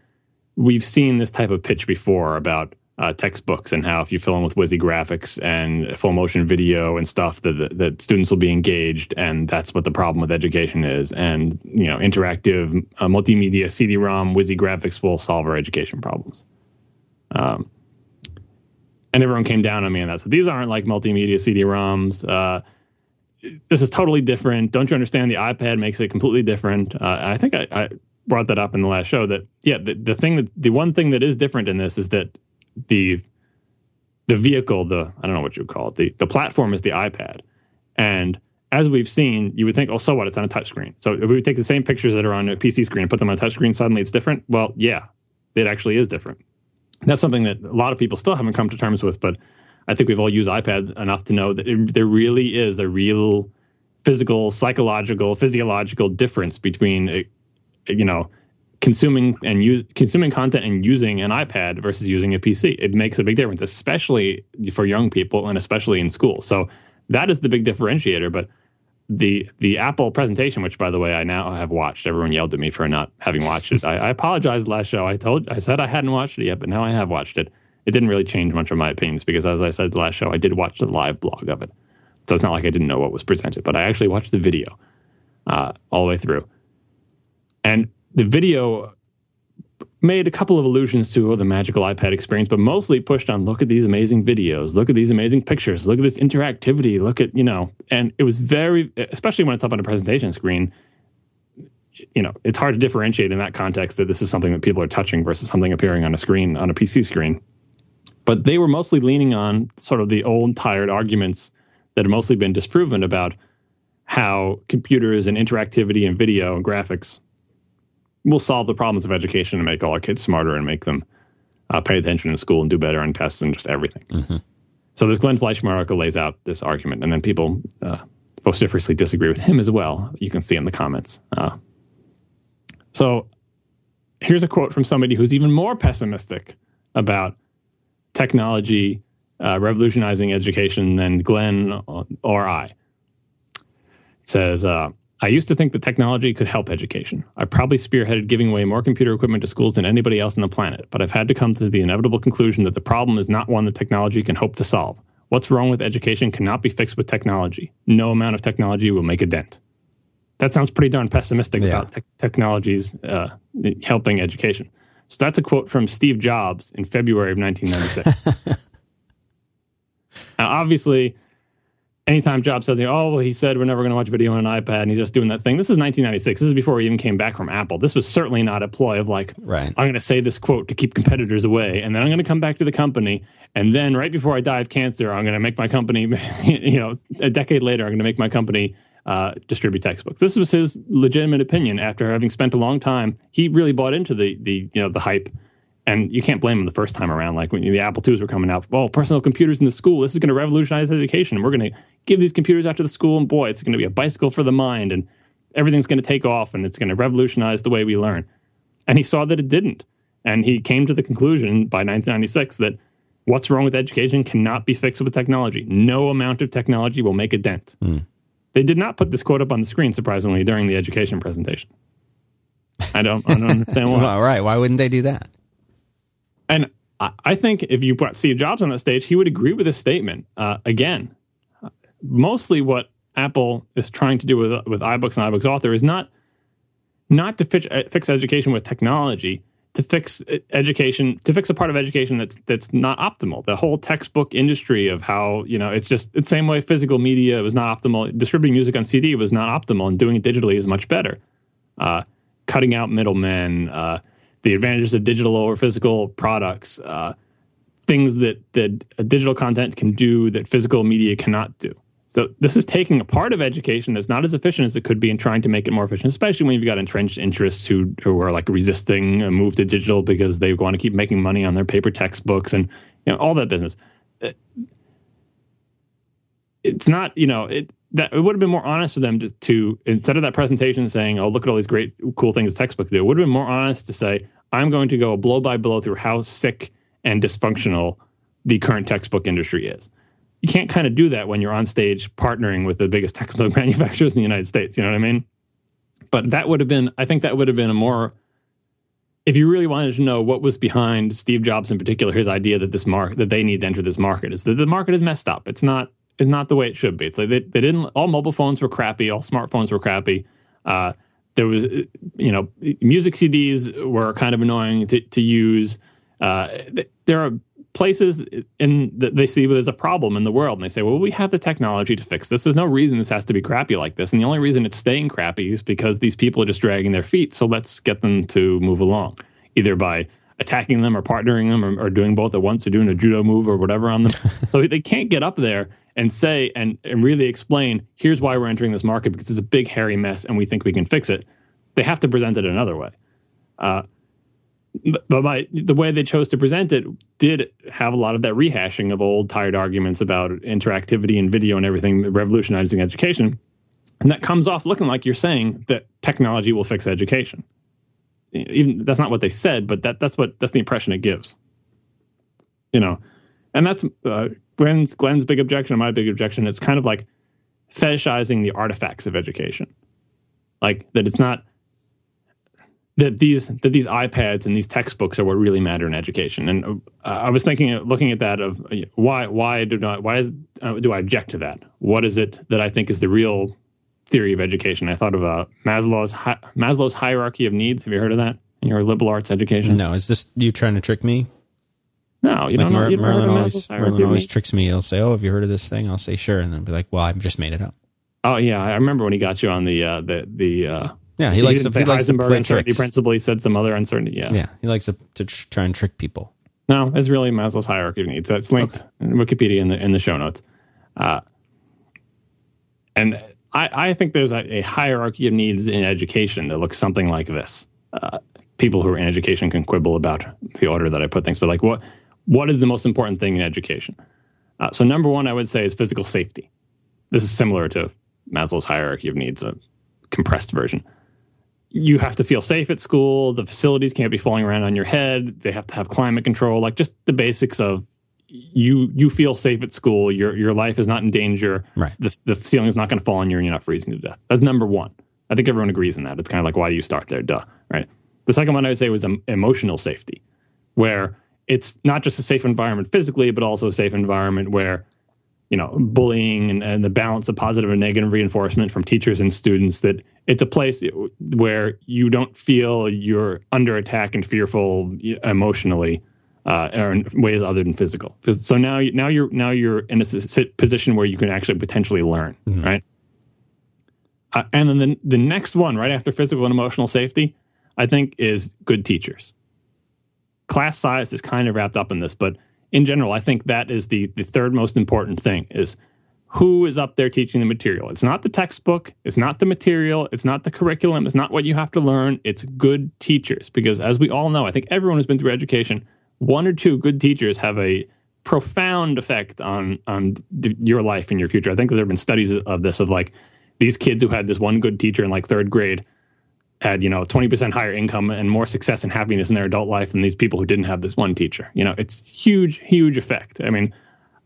we've seen this type of pitch before about uh, textbooks and how if you fill in with whizzy graphics and full motion video and stuff that, that, that students will be engaged and that's what the problem with education is and you know interactive uh, multimedia CD-ROM whizzy graphics will solve our education problems. Um, and everyone came down on me on that. So these aren't like multimedia CD-ROMs. Uh, this is totally different. Don't you understand? The iPad makes it completely different. Uh, I think I, I, brought that up in the last show. That yeah, the, the thing that the one thing that is different in this is that the the vehicle, the I don't know what you call it, the the platform is the iPad, and as we've seen, you would think, oh, so what? It's on a touchscreen. So if we take the same pictures that are on a PC screen and put them on a touchscreen, suddenly it's different. Well, yeah, it actually is different. That's something that a lot of people still haven't come to terms with, but I think we've all used iPads enough to know that it, there really is a real physical, psychological, physiological difference between, uh, you know, consuming and use, consuming content and using an iPad versus using a PC. It makes a big difference, especially for young people and especially in school. So that is the big differentiator. But the the Apple presentation, which by the way I now have watched. Everyone yelled at me for not having watched it. I, I apologize last show. I told I said I hadn't watched it yet, but now I have watched it it didn't really change much of my opinions because, as I said last show, I did watch the live blog of it. So it's not like I didn't know what was presented, but I actually watched the video uh, all the way through. And the video made a couple of allusions to the magical iPad experience, but mostly pushed on look at these amazing videos, look at these amazing pictures, look at this interactivity, look at, you know, and it was very, especially when it's up on a presentation screen, you know, it's hard to differentiate in that context that this is something that people are touching versus something appearing on a screen, on a PC screen. But they were mostly leaning on sort of the old, tired arguments that have mostly been disproven about how computers and interactivity and video and graphics will solve the problems of education and make all our kids smarter and make them uh, pay attention in school and do better on tests and just everything. Mm-hmm. So this Glenn Fleishman article lays out this argument, and then people uh, vociferously disagree with him as well. You can see in the comments. Uh, so here's a quote from somebody who's even more pessimistic about technology uh, revolutionizing education than Glenn or I. It says, uh, I used to think that technology could help education. I probably spearheaded giving away more computer equipment to schools than anybody else on the planet, but I've had to come to the inevitable conclusion that the problem is not one that technology can hope to solve. What's wrong with education cannot be fixed with technology. No amount of technology will make a dent. That sounds pretty darn pessimistic yeah. about te- technologies uh, helping education. So that's a quote from Steve Jobs in February of 1996. now, obviously, anytime Jobs says, oh, well, he said we're never going to watch video on an iPad and he's just doing that thing. This is 1996. This is before he even came back from Apple. This was certainly not a ploy of like, right. I'm going to say this quote to keep competitors away. And then I'm going to come back to the company. And then right before I die of cancer, I'm going to make my company, you know, a decade later, I'm going to make my company uh, distribute textbooks. This was his legitimate opinion after having spent a long time. He really bought into the the you know the hype, and you can't blame him the first time around. Like when the Apple IIs were coming out, oh, personal computers in the school. This is going to revolutionize education. And we're going to give these computers out to the school, and boy, it's going to be a bicycle for the mind, and everything's going to take off, and it's going to revolutionize the way we learn. And he saw that it didn't, and he came to the conclusion by 1996 that what's wrong with education cannot be fixed with technology. No amount of technology will make a dent. Mm. They did not put this quote up on the screen, surprisingly, during the education presentation. I don't, I don't understand why. well, right. Why wouldn't they do that? And I, I think if you put Steve Jobs on that stage, he would agree with this statement. Uh, again, mostly what Apple is trying to do with, with iBooks and iBooks Author is not not to fix, fix education with technology, to fix education to fix a part of education that's that's not optimal. The whole textbook industry of how you know it's just the same way physical media was not optimal. Distributing music on cd was not optimal and doing it digitally is much better. Uh, cutting out middlemen uh, the advantages of digital or physical products uh, things that that digital content can do that physical media cannot do So this is taking a part of education that's not as efficient as it could be and trying to make it more efficient, especially when you've got entrenched interests who, who are like resisting a move to digital because they want to keep making money on their paper textbooks and you know all that business. Uh, it's not, you know, it that it would have been more honest for them to, to instead of that presentation saying, "Oh, look at all these great cool things the textbook do," it would have been more honest to say, "I'm going to go blow by blow through how sick and dysfunctional the current textbook industry is." You can't kind of do that when you're on stage partnering with the biggest textbook manufacturers in the United States. You know what I mean? But that would have been, I think that would have been a more, if you really wanted to know what was behind Steve Jobs in particular, his idea that this market, that they need to enter this market is that the market is messed up. It's not, it's not the way it should be. It's like they, they didn't, all mobile phones were crappy, all smartphones were crappy. Uh, there was, you know, music CDs were kind of annoying to, to use. Uh, there are places in that they see there's a problem in the world and they say, well, we have the technology to fix this. There's no reason this has to be crappy like this. And the only reason it's staying crappy is because these people are just dragging their feet. So let's get them to move along, either by attacking them or partnering them or, or doing both at once or doing a judo move or whatever on them. so they can't get up there and say and, and really explain, here's why we're entering this market because it's a big, hairy mess and we think we can fix it. They have to present it another way. Uh, but my, the way they chose to present it did have a lot of that rehashing of old tired arguments about interactivity and video and everything revolutionizing education. And that comes off looking like you're saying that technology will fix education. Even that's not what they said but that that's what that's the impression it gives. You know and that's uh, glenn's glenn's big objection and my big objection. It's kind of like fetishizing the artifacts of education. Like that it's not that these that these iPads and these textbooks are what really matter in education. And uh, I was thinking, looking at that, of uh, why why do not why is, uh, do I object to that? What is it that I think is the real theory of education? I thought of uh, Maslow's hi- Maslow's hierarchy of needs. Have you heard of that in your liberal arts education? No, is this you trying to trick me? No, you like don't know. Mer- Merlin always, Merlin always tricks me. He'll say, "Oh, have you heard of this thing?" I'll say, "Sure," and I'll be like, "Well, I just made it up." Oh yeah, I remember when he got you on the uh, the the uh, yeah, he, he likes to, he likes to play uncertainty principle. He said some other uncertainty. Yeah, yeah, he likes to, to try and trick people. No, it's really Maslow's hierarchy of needs. That's linked okay. in Wikipedia in the in the show notes. Uh, and I, I think there's a, a, hierarchy of needs in education that looks something like this. Uh, people who are in education can quibble about the order that I put things, but like what what is the most important thing in education? Uh, so number one, I would say is physical safety. This is similar to Maslow's hierarchy of needs, a compressed version you have to feel safe at school. The facilities can't be falling around on your head. They have to have climate control, like just the basics of you you feel safe at school. Your your life is not in danger. Right. The, the ceiling is not going to fall on you, and you're not freezing to death. That's number one. I think everyone agrees on that. It's kind of like why do you start there? Duh. Right. The second one I would say was um, emotional safety, where it's not just a safe environment physically, but also a safe environment where you know bullying and, and the balance of positive and negative reinforcement from teachers and students that it's a place where you don't feel you're under attack and fearful emotionally uh, or in ways other than physical. So now, now you're now you're in a position where you can actually potentially learn, mm-hmm. right? Uh, and then the, the next one, right after physical and emotional safety, I think is good teachers. Class size is kind of wrapped up in this, but in general, I think that is the the third most important thing is who is up there teaching the material. It's not the textbook, it's not the material, it's not the curriculum, it's not what you have to learn. It's good teachers. Because as we all know, I think everyone who's been through education, one or two good teachers have a profound effect on on your life and your future. I think there have been studies of this of like these kids who had this one good teacher in like third grade had you know 20% higher income and more success and happiness in their adult life than these people who didn't have this one teacher. You know, it's huge huge effect. I mean,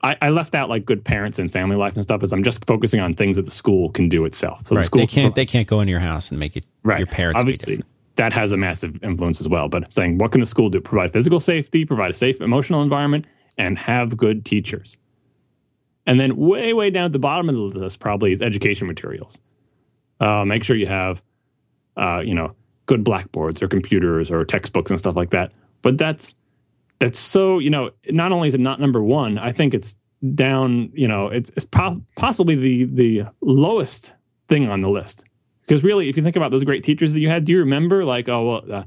I, I, left out like good parents and family life and stuff because I'm just focusing on things that the school can do itself. So right. the school they can't they can't go into your house and make it right. your parents. Obviously, that has a massive influence as well. But saying what can the school do? Provide physical safety, provide a safe emotional environment, and have good teachers. And then way way down at the bottom of the list probably is education materials. Uh, make sure you have, uh, you know, good blackboards or computers or textbooks and stuff like that. But that's that's so you know not only is it not number one i think it's down you know it's, it's po- possibly the the lowest thing on the list. Because really if you think about those great teachers that you had do you remember like oh well uh,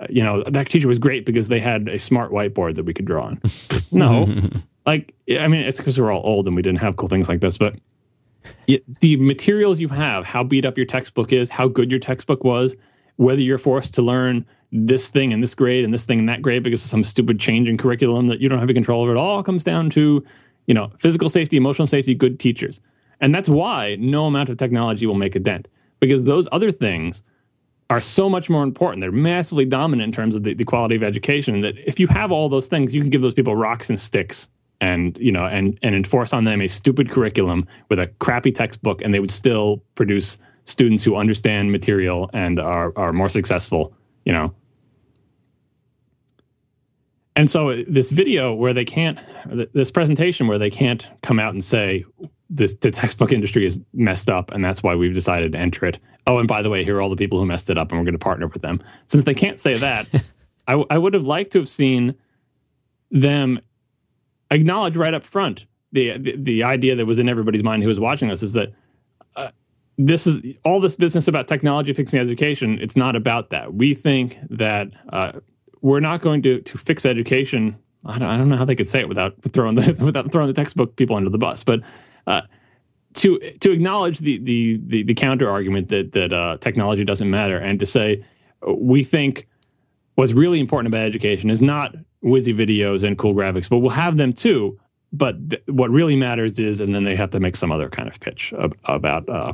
uh you know that teacher was great because they had a smart whiteboard that we could draw on. No. Like i mean it's because we're all old and we didn't have cool things like this but the materials you have, how beat up your textbook is, how good your textbook was, whether you're forced to learn this thing in this grade and this thing in that grade because of some stupid change in curriculum that you don't have any control over. It all comes down to, you know, physical safety, emotional safety, good teachers. And that's why no amount of technology will make a dent because those other things are so much more important. They're massively dominant in terms of the, the quality of education that if you have all those things, you can give those people rocks and sticks and you know and and enforce on them a stupid curriculum with a crappy textbook and they would still produce students who understand material and are are more successful you know and so this video where they can't this presentation where they can't come out and say this the textbook industry is messed up and that's why we've decided to enter it oh and by the way here are all the people who messed it up and we're going to partner with them since they can't say that I, I would have liked to have seen them acknowledge right up front the, the, the idea that was in everybody's mind who was watching this is that uh, this is all this business about technology fixing education. It's not about that. We think that uh, we're not going to to fix education. I don't, I don't know how they could say it without throwing the without throwing the textbook people under the bus, but. Uh, to to acknowledge the the the, the counter argument that that uh, technology doesn't matter, and to say we think what's really important about education is not whizzy videos and cool graphics, but we'll have them too. But th- what really matters is, and then they have to make some other kind of pitch ab- about uh,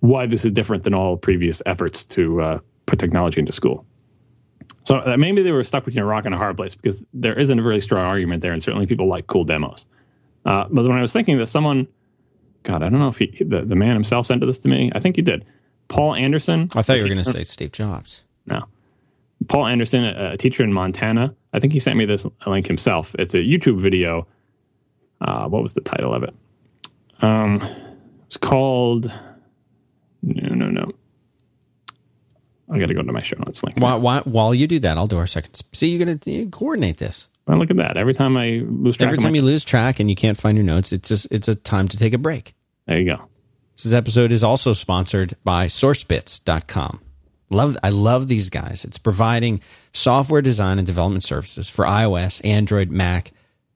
why this is different than all previous efforts to uh, put technology into school. So uh, maybe they were stuck between a rock and a hard place because there isn't a really strong argument there, and certainly people like cool demos. Uh, but when I was thinking that someone, God, I don't know if he, the, the man himself sent this to me. I think he did. Paul Andersen. I thought you were going to say Steve Jobs. No. Paul Andersen, a, a, teacher in Montana. I think he sent me this link himself. It's a YouTube video. Uh, what was the title of it? Um, it's called. No, no, no. I got to go to my show notes link. While, while, while, you do that, I'll do our second. See, you're going to coordinate this. Well, look at that. Every time I lose track, every time my, you lose track and you can't find your notes, it's just it's a time to take a break. There you go. This episode is also sponsored by SourceBits.com. Love, I love these guys. It's providing software design and development services for iOS, Android, Mac,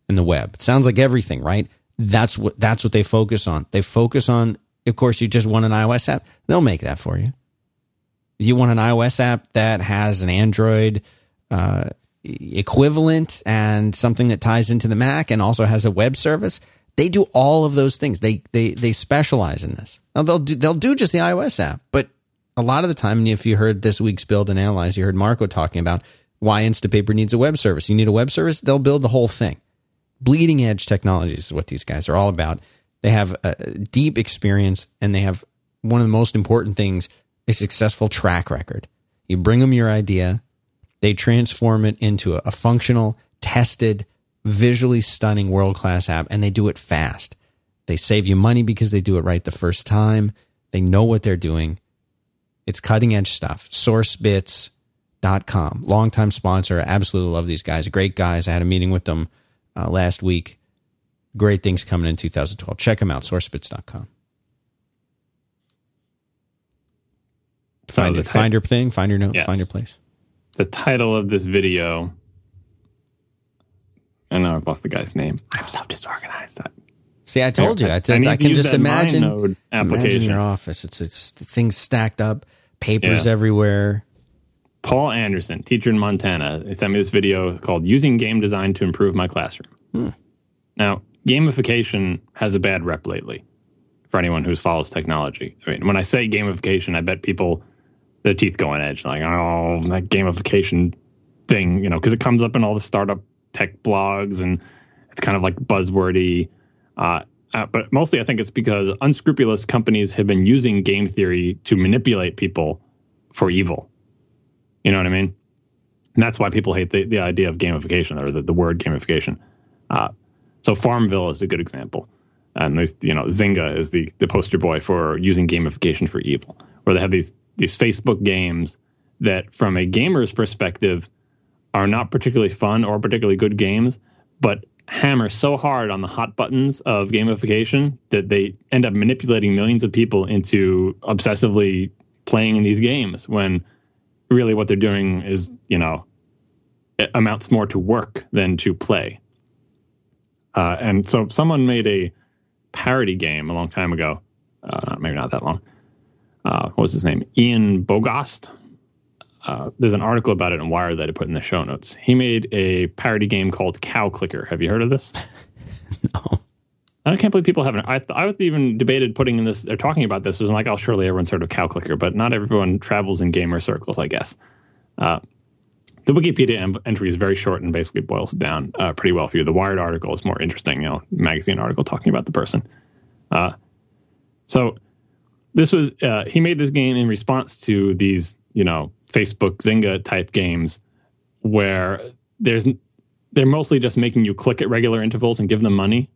and the web. It sounds like everything, right? That's what that's what they focus on. They focus on. Of course, you just want an iOS app. They'll make that for you. You want an iOS app that has an Android uh, equivalent and something that ties into the Mac and also has a web service, they do all of those things. They they they specialize in this. Now they'll do they'll do just the iOS app, but a lot of the time, if you heard this week's build and analyze, you heard Marco talking about why Instapaper needs a web service. You need a web service, they'll build the whole thing. Bleeding edge technologies is what these guys are all about. They have a deep experience and they have one of the most important things a successful track record. You bring them your idea, they transform it into a, a functional, tested, visually stunning world class app, and they do it fast. They save you money because they do it right the first time. They know what they're doing it's cutting edge stuff. Sourcebits.com, longtime sponsor. Absolutely love these guys. Great guys. I had a meeting with them uh, last week. Great things coming in 2012. Check them out, sourcebits.com. Find, so find your thing, find your notes, yes. find your place. The title of this video. I know I've lost the guy's name. I'm so disorganized. See, I told you. I, I, I can just imagine imagine your office. It's it's things stacked up, papers yeah. everywhere. Paul Andersen, teacher in Montana, he sent me this video called "Using Game Design to Improve My Classroom." Hmm. Now, gamification has a bad rep lately for anyone who follows technology. I mean, when I say gamification, I bet people their teeth go on edge, like, "Oh, that gamification thing," you know, because it comes up in all the startup tech blogs and it's kind of like buzzwordy uh, uh, but mostly, I think it's because unscrupulous companies have been using game theory to manipulate people for evil. You know what I mean? And that's why people hate the, the idea of gamification or the, the word gamification. Uh, so Farmville is a good example. And you know, Zynga is the, the poster boy for using gamification for evil, where they have these these Facebook games that, from a gamer's perspective, are not particularly fun or particularly good games, but hammer so hard on the hot buttons of gamification that they end up manipulating millions of people into obsessively playing in these games when really what they're doing is, you know, amounts more to work than to play. Uh, and so someone made a parody game a long time ago uh, maybe not that long. Uh, what was his name? Ian Bogost. Uh, there's an article about it in Wired that I put in the show notes. He made a parody game called Cow Clicker. Have you heard of this? no. I can't believe people haven't. I, I even debated putting in this. They're talking about this. It was like, oh, surely everyone's heard of Cow Clicker, but not everyone travels in gamer circles, I guess. Uh, the Wikipedia em- entry is very short and basically boils it down uh, pretty well for you. The Wired article is more interesting, you know, magazine article talking about the person. Uh, so this was uh, he made this game in response to these, you know, Facebook Zynga type games where there's they're mostly just making you click at regular intervals and give them money.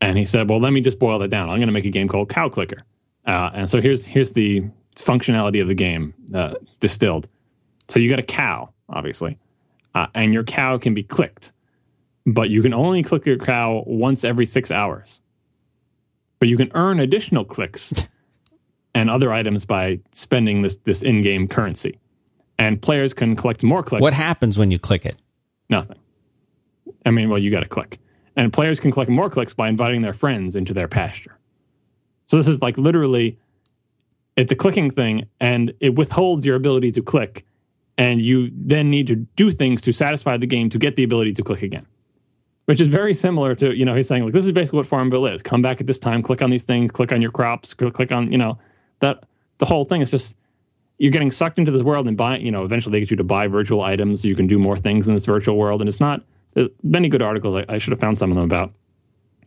And he said, "Well, let me just boil that down. I'm going to make a game called Cow Clicker." Uh, and so here's here's the functionality of the game uh, distilled. So you got a cow obviously, uh, and your cow can be clicked, but you can only click your cow once every six hours. But you can earn additional clicks and other items by spending this this in-game currency, and players can collect more clicks. What happens when you click it? Nothing. I mean, well, you got to click, and players can collect more clicks by inviting their friends into their pasture. So this is like literally, it's a clicking thing, and it withholds your ability to click and you then need to do things to satisfy the game to get the ability to click again which is very similar to you know he's saying like this is basically what farmville is come back at this time click on these things click on your crops click on you know that the whole thing is just you're getting sucked into this world and buy you know eventually they get you to buy virtual items. You can do more things in this virtual world. And it's not there's many good articles. I, I should have found some of them about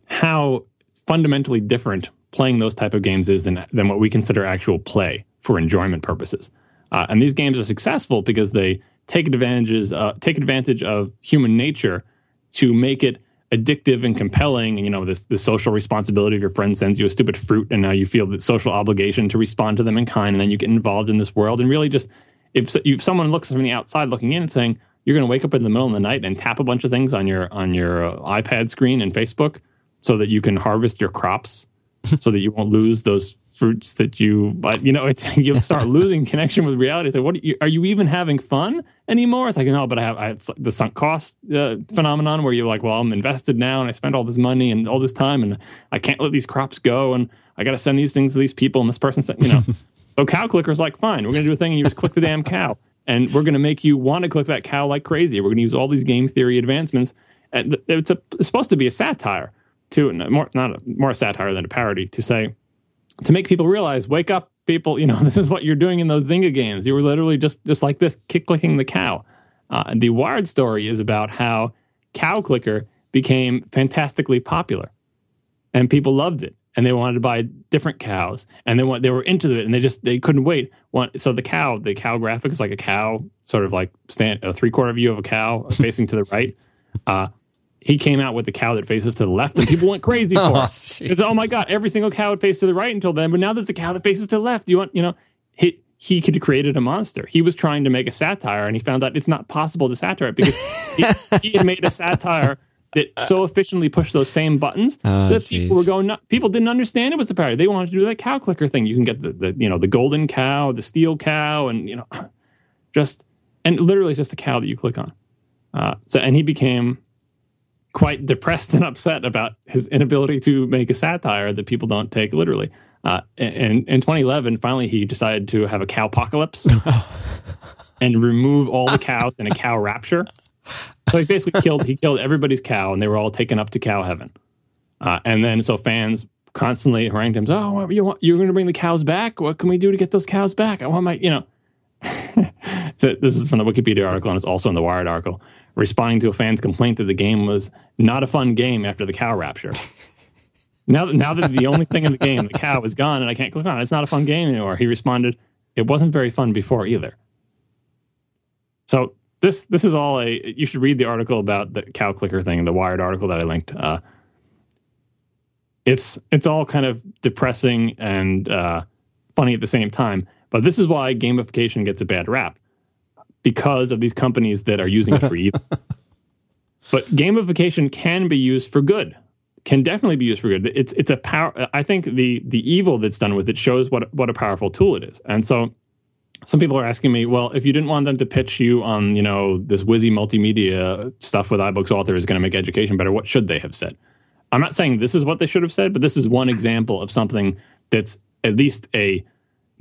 how fundamentally different playing those type of games is than than what we consider actual play for enjoyment purposes. Uh, and these games are successful because they take advantages, uh, take advantage of human nature to make it addictive and compelling. And, you know, this the social responsibility of your friend sends you a stupid fruit, and now you feel the social obligation to respond to them in kind, and then you get involved in this world. And really, just if if someone looks from the outside looking in and saying you're going to wake up in the middle of the night and tap a bunch of things on your on your uh, iPad screen and Facebook so that you can harvest your crops, so that you won't lose those fruits that you but you know it's you'll start losing connection with reality. It's like what are you, are you, even having fun anymore? It's like no but i have I, it's like the sunk cost uh, phenomenon where you're like well i'm invested now and i spent all this money and all this time and i can't let these crops go and i got to send these things to these people and this person said you know. So cow clicker's like fine we're going to do a thing and you just click the damn cow. And we're going to make you want to click that cow like crazy. We're going to use all these game theory advancements. And it's, a, it's supposed to be a satire to more not a, more a satire than a parody to say to make people realize, wake up, people. You know, this is what you're doing in those Zynga games. You were literally just just like this, kick clicking the cow. Uh, the Wired story is about how Cow Clicker became fantastically popular, and people loved it, and they wanted to buy different cows, and they want they were into it, and they just they couldn't wait. So the cow, the cow graphic is like a cow, sort of like stand a three quarter view of a cow facing to the right. Uh, he came out with the cow that faces to the left, and people went crazy for oh, it. Because oh my god, every single cow would face to the right until then, but now there's a cow that faces to the left. You want, you know, he he could have created a monster. He was trying to make a satire, and he found out it's not possible to satire it because he, he, had made a satire that so efficiently pushed those same buttons oh, that geez. people were going. Nuts. People didn't understand it was a parody. They wanted to do that cow clicker thing. You can get the, the you know the golden cow, the steel cow, and you know just and literally it's just a cow that you click on. Uh, so and he became quite depressed and upset about his inability to make a satire that people don't take literally. Uh, and in 2011, finally, he decided to have a cow apocalypse and remove all the cows in a cow rapture. So he basically killed he killed everybody's cow, and they were all taken up to cow heaven. Uh, and then so fans constantly harangued him, "Oh, you want, you're going to bring the cows back? What can we do to get those cows back? I want my, you know." so this is from the Wikipedia article, and it's also in the Wired article responding to a fan's complaint that the game was not a fun game after the cow rapture. now, that, now that the only thing in the game, the cow, is gone and I can't click on it, it's not a fun game anymore. He responded, "It wasn't very fun before either." So this this is all a. You should read the article about the cow clicker thing, the Wired article that I linked. Uh, it's it's all kind of depressing and uh, funny at the same time. But this is why gamification gets a bad rap because of these companies that are using it for evil. but gamification can be used for good. Can definitely be used for good. It's it's a power. I think the the evil that's done with it shows what what a powerful tool it is. And so, some people are asking me, well, if you didn't want them to pitch you on you know this whizzy multimedia stuff with iBooks Author is going to make education better, what should they have said? I'm not saying this is what they should have said, but this is one example of something that's at least a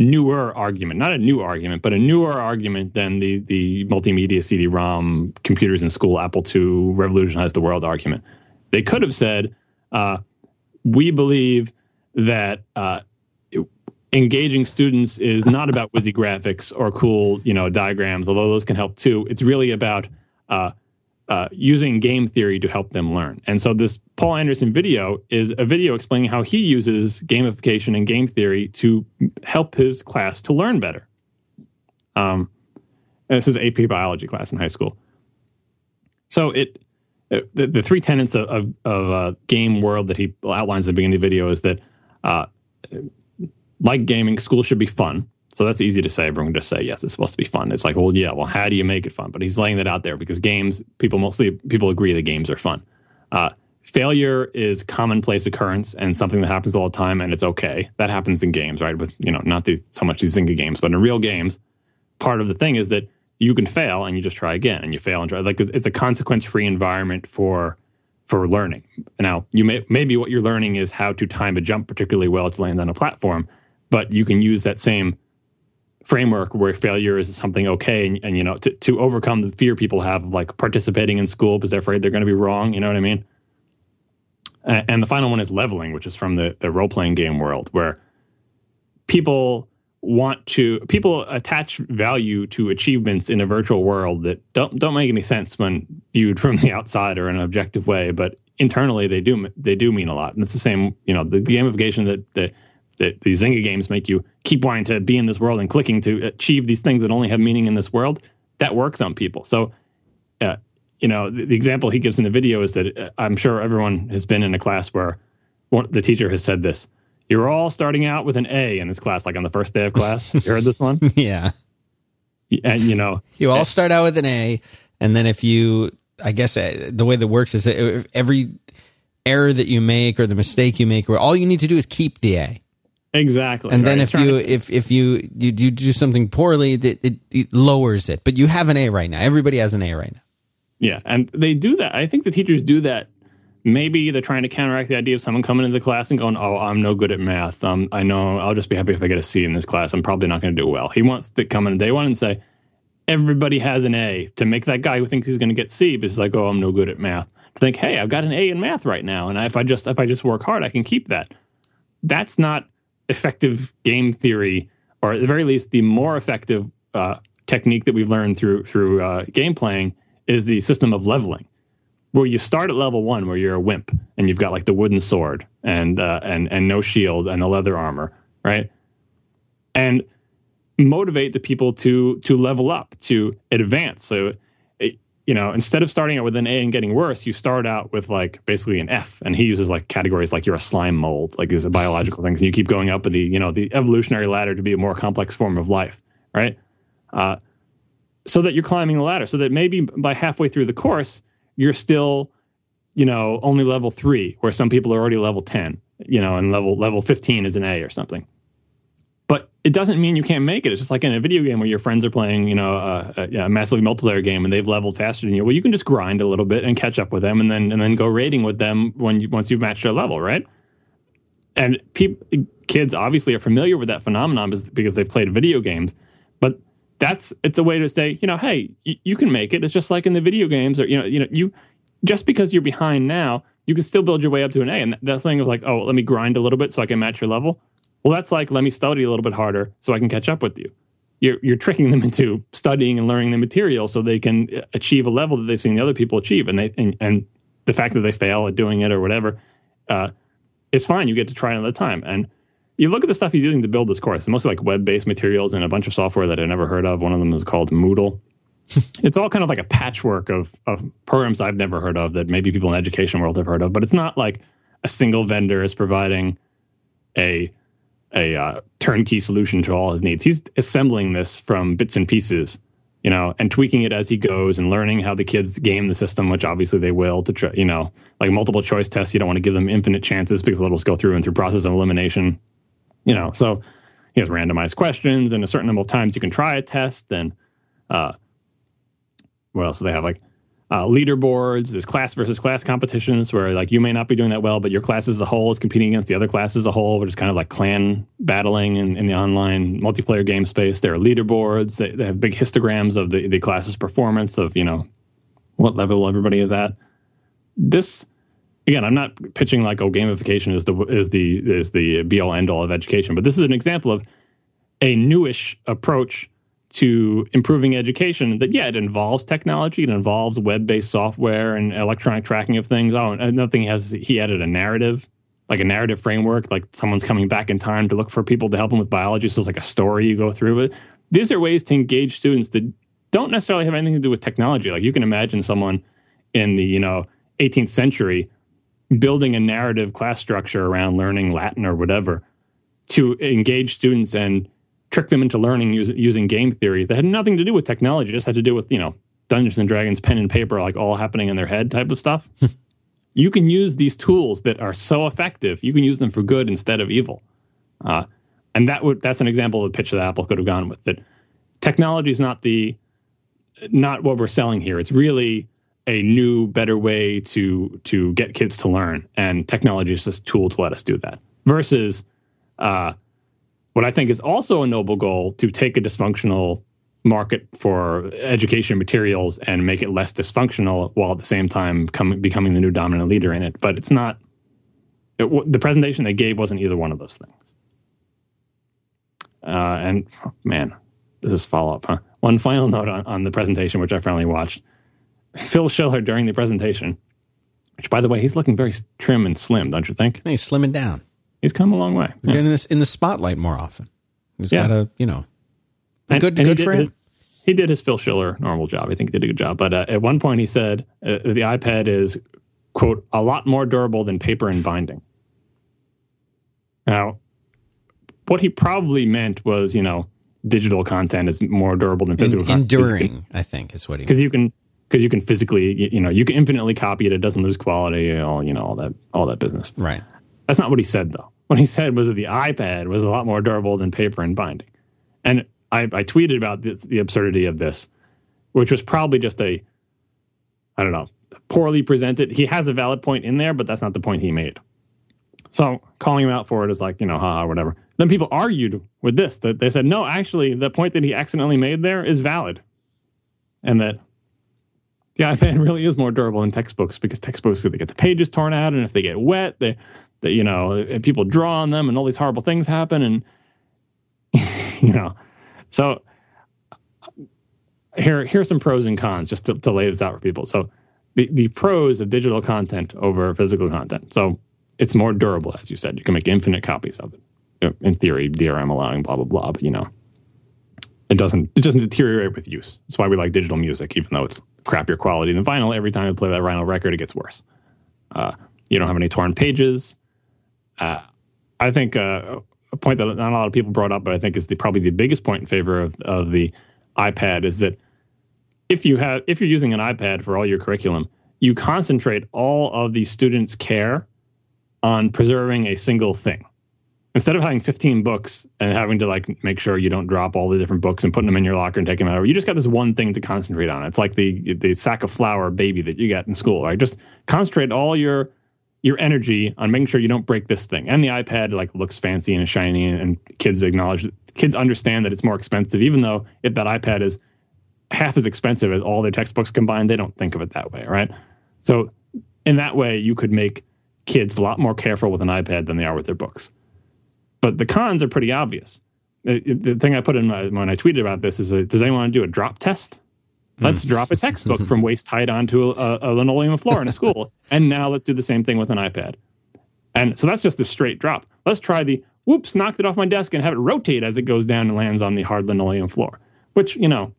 newer argument, not a new argument, but a newer argument than the the multimedia CD-ROM computers in school Apple II revolutionized the world argument. They could have said, uh, "We believe that." Uh, engaging students is not about whizzy graphics or cool, you know, diagrams, although those can help too. It's really about uh, uh, using game theory to help them learn. And so this Paul Andersen video is a video explaining how he uses gamification and game theory to help his class to learn better. Um, this is AP biology class in high school. So it, it the, the, three tenets of, of, of uh, game world that he outlines at the beginning of the video is that uh, like gaming, school should be fun. So that's easy to say. Everyone just say, yes, it's supposed to be fun. It's like, well, yeah, well, how do you make it fun? But he's laying that out there because games, people mostly, people agree that games are fun. Uh, failure is commonplace occurrence and something that happens all the time and it's okay. That happens in games, right? With, you know, not these, so much these Zynga games, but in real games, part of the thing is that you can fail and you just try again and you fail and try. Like it's a consequence free environment for, for learning. Now, you may, maybe what you're learning is how to time a jump particularly well to land on a platform, but you can use that same framework where failure is something okay and, and you know to, to overcome the fear people have of like participating in school because they're afraid they're going to be wrong you know what i mean? And, and the final one is leveling which is from the, the role-playing game world where people want to people attach value to achievements in a virtual world that don't don't make any sense when viewed from the outside or in an objective way but internally they do they do mean a lot. And it's the same you know the, the gamification that the that these Zynga games make you keep wanting to be in this world and clicking to achieve these things that only have meaning in this world, that works on people. So, uh, you know, the, the, example he gives in the video is that uh, I'm sure everyone has been in a class where one, the teacher has said this. You're all starting out with an A in this class, like on the first day of class. You heard this one? yeah. And, you know, you all start out with an A. And then if you, I guess uh, the way that works is that every error that you make or the mistake you make, where all you need to do is keep the A. Exactly. And right. then if you to... if if you, you you do something poorly, it, it, it lowers it. But you have an A right now. Everybody has an A right now. Yeah, and they do that. I think the teachers do that. Maybe they're trying to counteract the idea of someone coming into the class and going, "Oh, I'm no good at math. Um, I know I'll just be happy if I get a C in this class. I'm probably not going to do well." He wants to come in day one and say, "Everybody has an A." To make that guy who thinks he's going to get C, because he's like, "Oh, I'm no good at math." To think, "Hey, I've got an A in math right now, and if I just if I just work hard, I can keep that." That's not effective game theory, or at the very least, the more effective uh, technique that we've learned through through uh, game playing is the system of leveling, where you start at level one, where you're a wimp and you've got like the wooden sword and uh, and and no shield and the leather armor, right? And motivate the people to to level up, to advance. So you know, instead of starting out with an A and getting worse, you start out with like basically an F. And he uses like categories like you're a slime mold, like these biological things. And you keep going up the, you know, the evolutionary ladder to be a more complex form of life, right? Uh, so that you're climbing the ladder, so that maybe by halfway through the course, you're still, you know, only level three, where some people are already level 10, you know, and level level 15 is an A or something. It doesn't mean you can't make it. It's just like in a video game where your friends are playing, you know, uh, uh, a, a, a massively multiplayer game and they've leveled faster than you. Well, you can just grind a little bit and catch up with them, and then and then go raiding with them when you, once you've matched their level, right? And people, kids obviously are familiar with that phenomenon because they've played video games. But that's it's a way to say, you know, hey, you, you can make it. It's just like in the video games, or you know, you know, you just because you're behind now, you can still build your way up to an A. And that, that thing of like, oh, let me grind a little bit so I can match your level well, that's like, let me study a little bit harder so I can catch up with you. You're, you're tricking them into studying and learning the material so they can achieve a level that they've seen the other people achieve. And they and, and the fact that they fail at doing it or whatever, uh, it's fine. You get to try another time. And you look at the stuff he's using to build this course. Mostly like web-based materials and a bunch of software that I never heard of. One of them is called Moodle. it's all kind of like a patchwork of, of programs I've never heard of that maybe people in the education world have heard of, but it's not like a single vendor is providing a a uh, turnkey solution to all his needs. He's assembling this from bits and pieces, you know, and tweaking it as he goes and learning how the kids game the system, which obviously they will to try, you know, like multiple choice tests. You don't want to give them infinite chances because they'll just go through and through process of elimination, you know. So he has randomized questions and a certain number of times you can try a test. And uh, what else do they have? Like uh, leaderboards, there's class versus class competitions where like you may not be doing that well, but your class as a whole is competing against the other class as a whole, which is kind of like clan battling in, in the online multiplayer game space. There are leaderboards. They, they have big histograms of the, the class's performance of, you know, what level everybody is at. This again, I'm not pitching like oh gamification is the is the is the be all end all of education, but this is an example of a newish approach to improving education that yeah it involves technology it involves web-based software and electronic tracking of things. Oh uh, another thing has he added a narrative like a narrative framework like someone's coming back in time to look for people to help them with biology so it's like a story you go through. It these are ways to engage students that don't necessarily have anything to do with technology. Like you can imagine someone in the you know 18th century building a narrative class structure around learning latin or whatever to engage students and trick them into learning using, using game theory that had nothing to do with technology, just had to do with, you know, Dungeons and Dragons, pen and paper, like all happening in their head type of stuff. you can use these tools that are so effective. You can use them for good instead of evil. Uh, and that would that's an example of the pitch that Apple could have gone with. That technology is not the not what we're selling here. It's really a new, better way to to get kids to learn, and technology is just a tool to let us do that. Versus uh, what I think is also a noble goal to take a dysfunctional market for education materials and make it less dysfunctional while at the same time becoming the new dominant leader in it. But it's not, it, the presentation they gave wasn't either one of those things. Uh, and oh, man, this is follow up, huh? One final note on, on the presentation, which I finally watched. Phil Schiller during the presentation, which by the way, he's looking very trim and slim, don't you think? He's slimming down he's come a long way. He's yeah. getting this in the spotlight more often. He's yeah. got a you know, and, good and good for him. His, he did his Phil Schiller normal job. I think he did a good job. But uh, at one point, he said uh, the iPad is quote a lot more durable than paper and binding. Now, what he probably meant was you know digital content is more durable than physical. In, enduring, I think, is what he because you can because you can physically you, you know you can infinitely copy it. It doesn't lose quality. All you know all that all that business. Right. That's not what he said though. What he said was that the iPad was a lot more durable than paper and binding. And I, I tweeted about the absurdity of this, which was probably just a, I don't know, poorly presented. He has a valid point in there, but that's not the point he made. So calling him out for it is like, you know, haha, whatever. Then people argued with this that they said, no, actually, the point that he accidentally made there is valid. And that the iPad really is more durable than textbooks because textbooks, they get the pages torn out, and if they get wet, they that you know people draw on them and all these horrible things happen and you know. So here here's some pros and cons just to, to lay this out for people. So the, the pros of digital content over physical content. So it's more durable as you said. You can make infinite copies of it. In theory drm allowing blah blah blah but you know it doesn't it doesn't deteriorate with use. That's why we like digital music even though it's crappier quality than vinyl. Every time you play that vinyl record it gets worse. Uh, you don't have any torn pages uh, I think uh, a point that not a lot of people brought up, but I think is the, probably the biggest point in favor of, of the iPad is that if you have if you're using an iPad for all your curriculum, you concentrate all of the students' care on preserving a single thing. Instead of having 15 books and having to like make sure you don't drop all the different books and putting them in your locker and taking them out, you just got this one thing to concentrate on. It's like the the sack of flour baby that you got in school, right? Just concentrate all your your energy on making sure you don't break this thing. And the iPad like looks fancy and shiny, and kids acknowledge, kids understand that it's more expensive, even though if that iPad is half as expensive as all their textbooks combined, they don't think of it that way, right? So in that way, you could make kids a lot more careful with an iPad than they are with their books. But the cons are pretty obvious. The, thing I put in my, when I tweeted about this is, a, does anyone want to do a drop test? Let's drop a textbook from waist height onto a, a, linoleum floor in a school. and now let's do the same thing with an iPad. And so that's just a straight drop. Let's try the whoops, knocked it off my desk and have it rotate as it goes down and lands on the hard linoleum floor. Which, you know,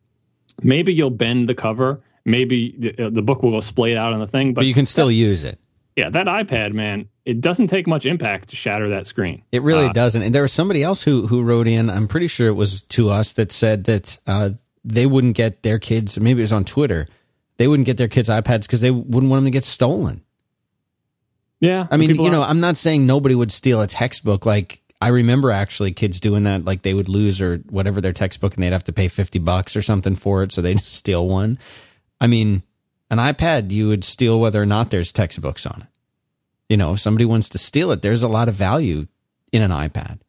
maybe you'll bend the cover. Maybe the, uh, the book will go splayed out on the thing. But, but you can still that, use it. Yeah, that iPad, man, it doesn't take much impact to shatter that screen. It really uh, doesn't. And there was somebody else who who wrote in. I'm pretty sure it was to us that said that uh, they wouldn't get their kids, maybe it was on Twitter, they wouldn't get their kids iPads because they wouldn't want them to get stolen. Yeah. I mean, you know, are- I'm not saying nobody would steal a textbook. Like, I remember actually kids doing that. Like, they would lose or whatever their textbook and they'd have to pay 50 bucks or something for it. So they'd steal one. I mean, An iPad, you would steal whether or not there's textbooks on it. You know, if somebody wants to steal it, there's a lot of value in an iPad.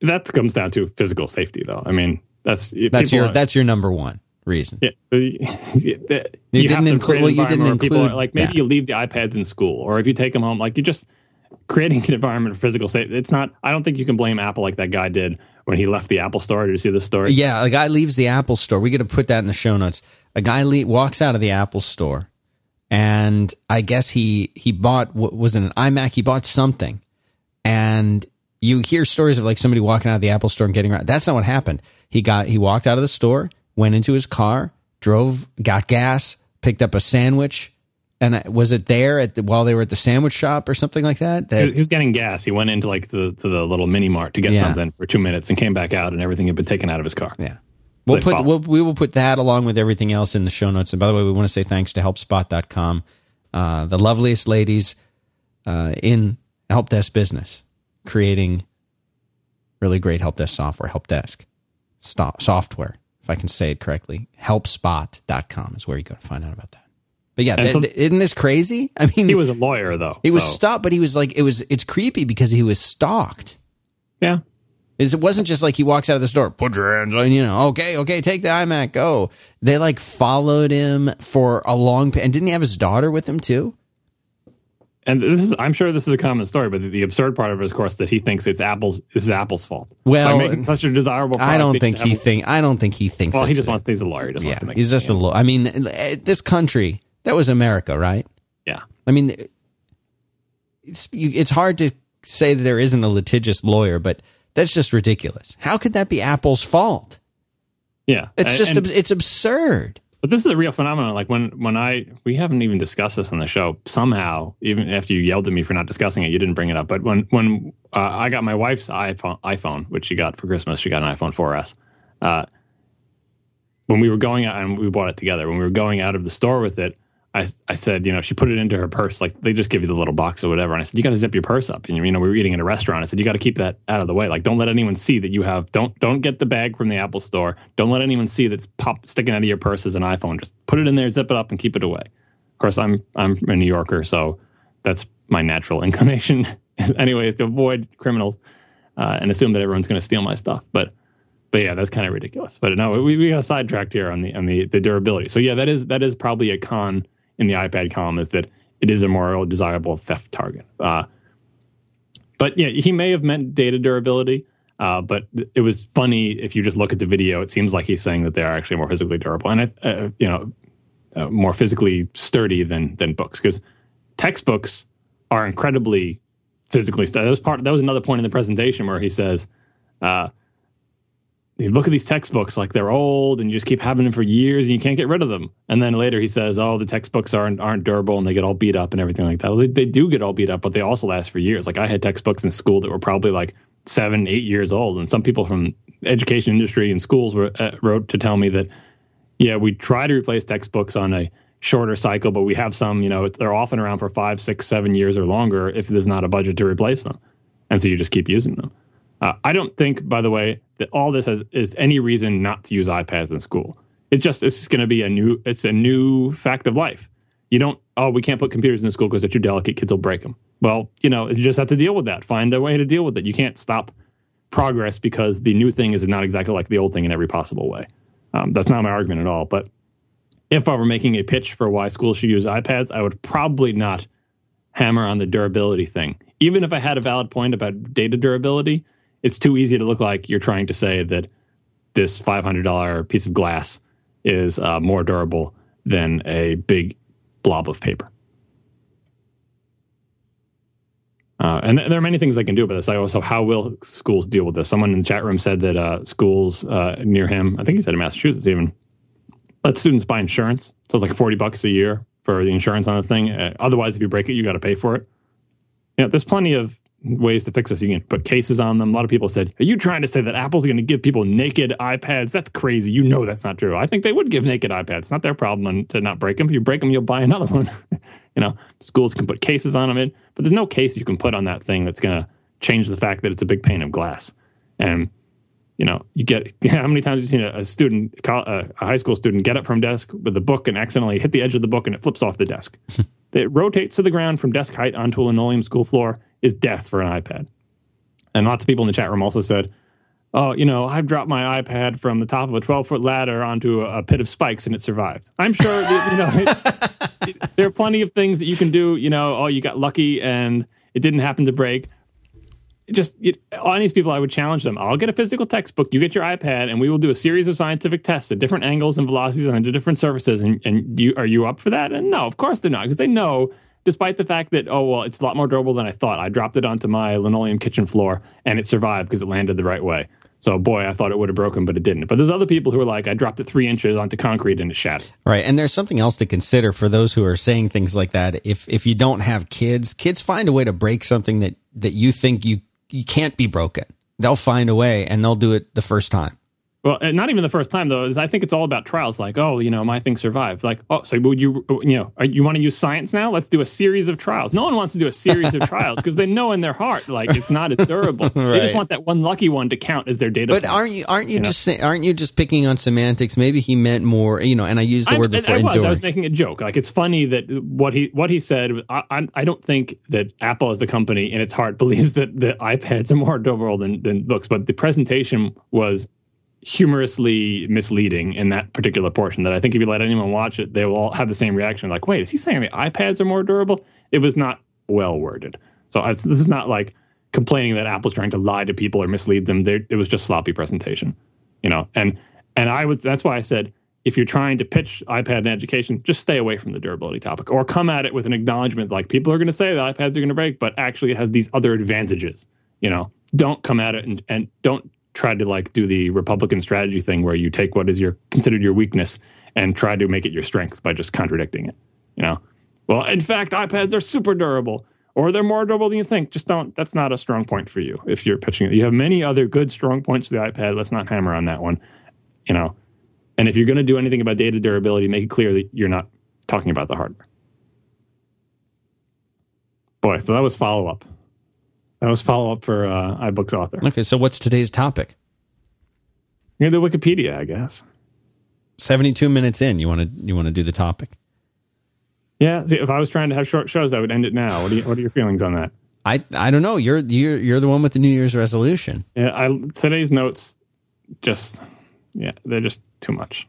That comes down to physical safety, though. I mean, that's that's your are, that's your number one reason. Yeah, you, you didn't include. Well, you didn't include. Are, like maybe yeah. you leave the iPads in school, or if you take them home, like you just creating an environment of physical safety. It's not. I don't think you can blame Apple like that guy did when he left the Apple store. Did you see the story? Yeah, a guy leaves the Apple store. We got to put that in the show notes. A guy le- walks out of the Apple store, and I guess he he bought what was it an iMac? He bought something, and you hear stories of like somebody walking out of the Apple store and getting around. That's not what happened. He got he walked out of the store, went into his car, drove, got gas, picked up a sandwich, and was it there at the, while they were at the sandwich shop or something like that? that he was getting gas. He went into like the to the little mini mart to get yeah. something for two minutes and came back out, and everything had been taken out of his car. Yeah. We'll put we'll, we will put that along with everything else in the show notes. And by the way, we want to say thanks to helpspot.com, uh, the loveliest ladies uh, in help desk business, creating really great help desk software, help desk software, if I can say it correctly. Helpspot.com is where you go to find out about that. But yeah, th- so, th- isn't this crazy? I mean, he was a lawyer though. He so. was stopped, but he was like, it was, it's creepy because he was stalked. Yeah. Is it wasn't just like he walks out of the store, put your hands on, you know, okay, okay, take the iMac, go. They like followed him for a long, and didn't he have his daughter with him too? And this is I'm sure this is a common story, but the, the absurd part of it is, of course, that he thinks it's Apple's this is Apple's fault. Well, By making such a desirable. I don't think he think. I don't think he thinks. Well, he just wants. to, He's a lawyer. He just yeah, wants to make. He's just a lawyer. I mean, uh, uh, this country that was America, right? Yeah. I mean, uh, it's it's hard to say that there isn't a litigious lawyer, but that's just ridiculous. How could that be Apple's fault? Yeah, it's just and, it's absurd. But this is a real phenomenon. Like when when I we haven't even discussed this on the show. Somehow, even after you yelled at me for not discussing it, you didn't bring it up. But when when uh, I got my wife's iPhone, iPhone, which she got for Christmas, she got an iPhone 4S. Uh, when we were going out and we bought it together, when we were going out of the store with it, I, I said, you know, she put it into her purse. Like they just give you the little box or whatever. And I said, you got to zip your purse up. And you know, we were eating at a restaurant. I said, you got to keep that out of the way. Like, don't let anyone see that you have. Don't don't get the bag from the Apple store. Don't let anyone see that's pop sticking out of your purse as an iPhone. Just put it in there, zip it up, and keep it away. Of course, I'm I'm a New Yorker, so that's my natural inclination. anyway, is to avoid criminals uh, and assume that everyone's going to steal my stuff. But but yeah, that's kind of ridiculous. But no, we, we got sidetracked here on the on the the durability. So yeah, that is that is probably a con in the iPad column is that it is a more desirable theft target. Uh, but yeah, he may have meant data durability. Uh, but it was funny if you just look at the video. It seems like he's saying that they are actually more physically durable and uh, you know uh, more physically sturdy than than books because textbooks are incredibly physically sturdy. That was part. That was another point in the presentation where he says uh, you look at these textbooks like they're old and you just keep having them for years and you can't get rid of them. And then later he says, "Oh, the textbooks aren't aren't durable and they get all beat up and everything like that." They, they, do get all beat up, but they also last for years. Like I had textbooks in school that were probably like seven, eight years old, and some people from education industry and schools were uh, wrote to tell me that, yeah, we try to replace textbooks on a shorter cycle, but we have some, you know, they're often around for five, six, seven years or longer if there's not a budget to replace them, and so you just keep using them. Uh, I don't think, by the way, that all this has, is any reason not to use iPads in school. It's just it's going to be a new it's a new fact of life. You don't oh we can't put computers in school because they're too delicate. Kids will break them. Well, you know you just have to deal with that. Find a way to deal with it. You can't stop progress because the new thing is not exactly like the old thing in every possible way. Um, that's not my argument at all. But if I were making a pitch for why schools should use iPads, I would probably not hammer on the durability thing. Even if I had a valid point about data durability, it's too easy to look like you're trying to say that this $500 piece of glass is uh, more durable than a big blob of paper. Uh, and th- there are many things they can do about this. I also, how will schools deal with this? Someone in the chat room said that uh, schools uh, near him, I think he said in Massachusetts even, let students buy insurance. So it's like 40 bucks a year for the insurance on the thing. Uh, otherwise, if you break it, you got to pay for it. You know, there's plenty of ways to fix this. You can put cases on them. A lot of people said, Are you trying to say that Apple's going to give people naked iPads? That's crazy. You know that's not true. I think they would give naked iPads. It's not their problem to not break them. If you break them, you'll buy another one. you know, schools can put cases on them, but there's no case you can put on that thing that's going to change the fact that it's a big pane of glass. And you know, you get how many times you seen a, a student, a high school student, get up from desk with a book and accidentally hit the edge of the book and it flips off the desk. it rotates to the ground from desk height onto a linoleum school floor is death for an iPad. And lots of people in the chat room also said, "Oh, you know, I've dropped my iPad from the top of a 12 foot ladder onto a, pit of spikes and it survived." I'm sure you know it, there are plenty of things that you can do. You know, oh, you got lucky and it didn't happen to break just it, on these people, I would challenge them. I'll get a physical textbook. You get your iPad, and we will do a series of scientific tests at different angles and velocities on different surfaces. And, and you are you up for that? And no, of course they're not, because they know, despite the fact that oh well, it's a lot more durable than I thought. I dropped it onto my linoleum kitchen floor, and it survived because it landed the right way. So boy, I thought it would have broken, but it didn't. But there's other people who are like, I dropped it three inches onto concrete and it shattered. Right, and there's something else to consider for those who are saying things like that. If if you don't have kids, kids find a way to break something that that you think you you can't be broken. They'll find a way and they'll do it the first time. Well, not even the first time though. Is I think it's all about trials. Like, oh, you know, my thing survived. Like, oh, so would you, uh, you know, you want to use science now? Let's do a series of trials. No one wants to do a series of trials because they know in their heart like it's not as durable. right. They just want that one lucky one to count as their data. But point. aren't you aren't you, you just say, aren't you just picking on semantics? Maybe he meant more, you know. And I used the I, word before. I, I was, I was making a joke. Like it's funny that what he what he said. I, I don't think that Apple as a company in its heart believes that the iPads are more durable than than books, but the presentation was humorously misleading in that particular portion that I think if you let anyone watch it, they will all have the same reaction. Like, wait, is he saying the iPads are more durable? It was not well worded. So was, this is not like complaining that Apple's trying to lie to people or mislead them. They're, it was just sloppy presentation, you know. And and I was that's why I said if you're trying to pitch iPad in education, just stay away from the durability topic or come at it with an acknowledgement like people are going to say that iPads are going to break, but actually it has these other advantages. You know, don't come at it and, and don't tried to like do the Republican strategy thing where you take what is your considered your weakness and try to make it your strength by just contradicting it. You know, well, in fact, iPads are super durable or they're more durable than you think. Just don't. That's not a strong point for you if you're pitching it. You have many other good strong points to the iPad. Let's not hammer on that one. You know, and if you're going to do anything about data durability, make it clear that you're not talking about the hardware. Boy, so that was follow up. That was follow up for uh, iBooks author. Okay, so what's today's topic? You're the Wikipedia, I guess. Seventy-two minutes in, you want to you want to do the topic? Yeah. See, if I was trying to have short shows, I would end it now. What are you, what are your feelings on that? I I don't know. You're you're you're the one with the New Year's resolution. Yeah. I today's notes just yeah they're just too much.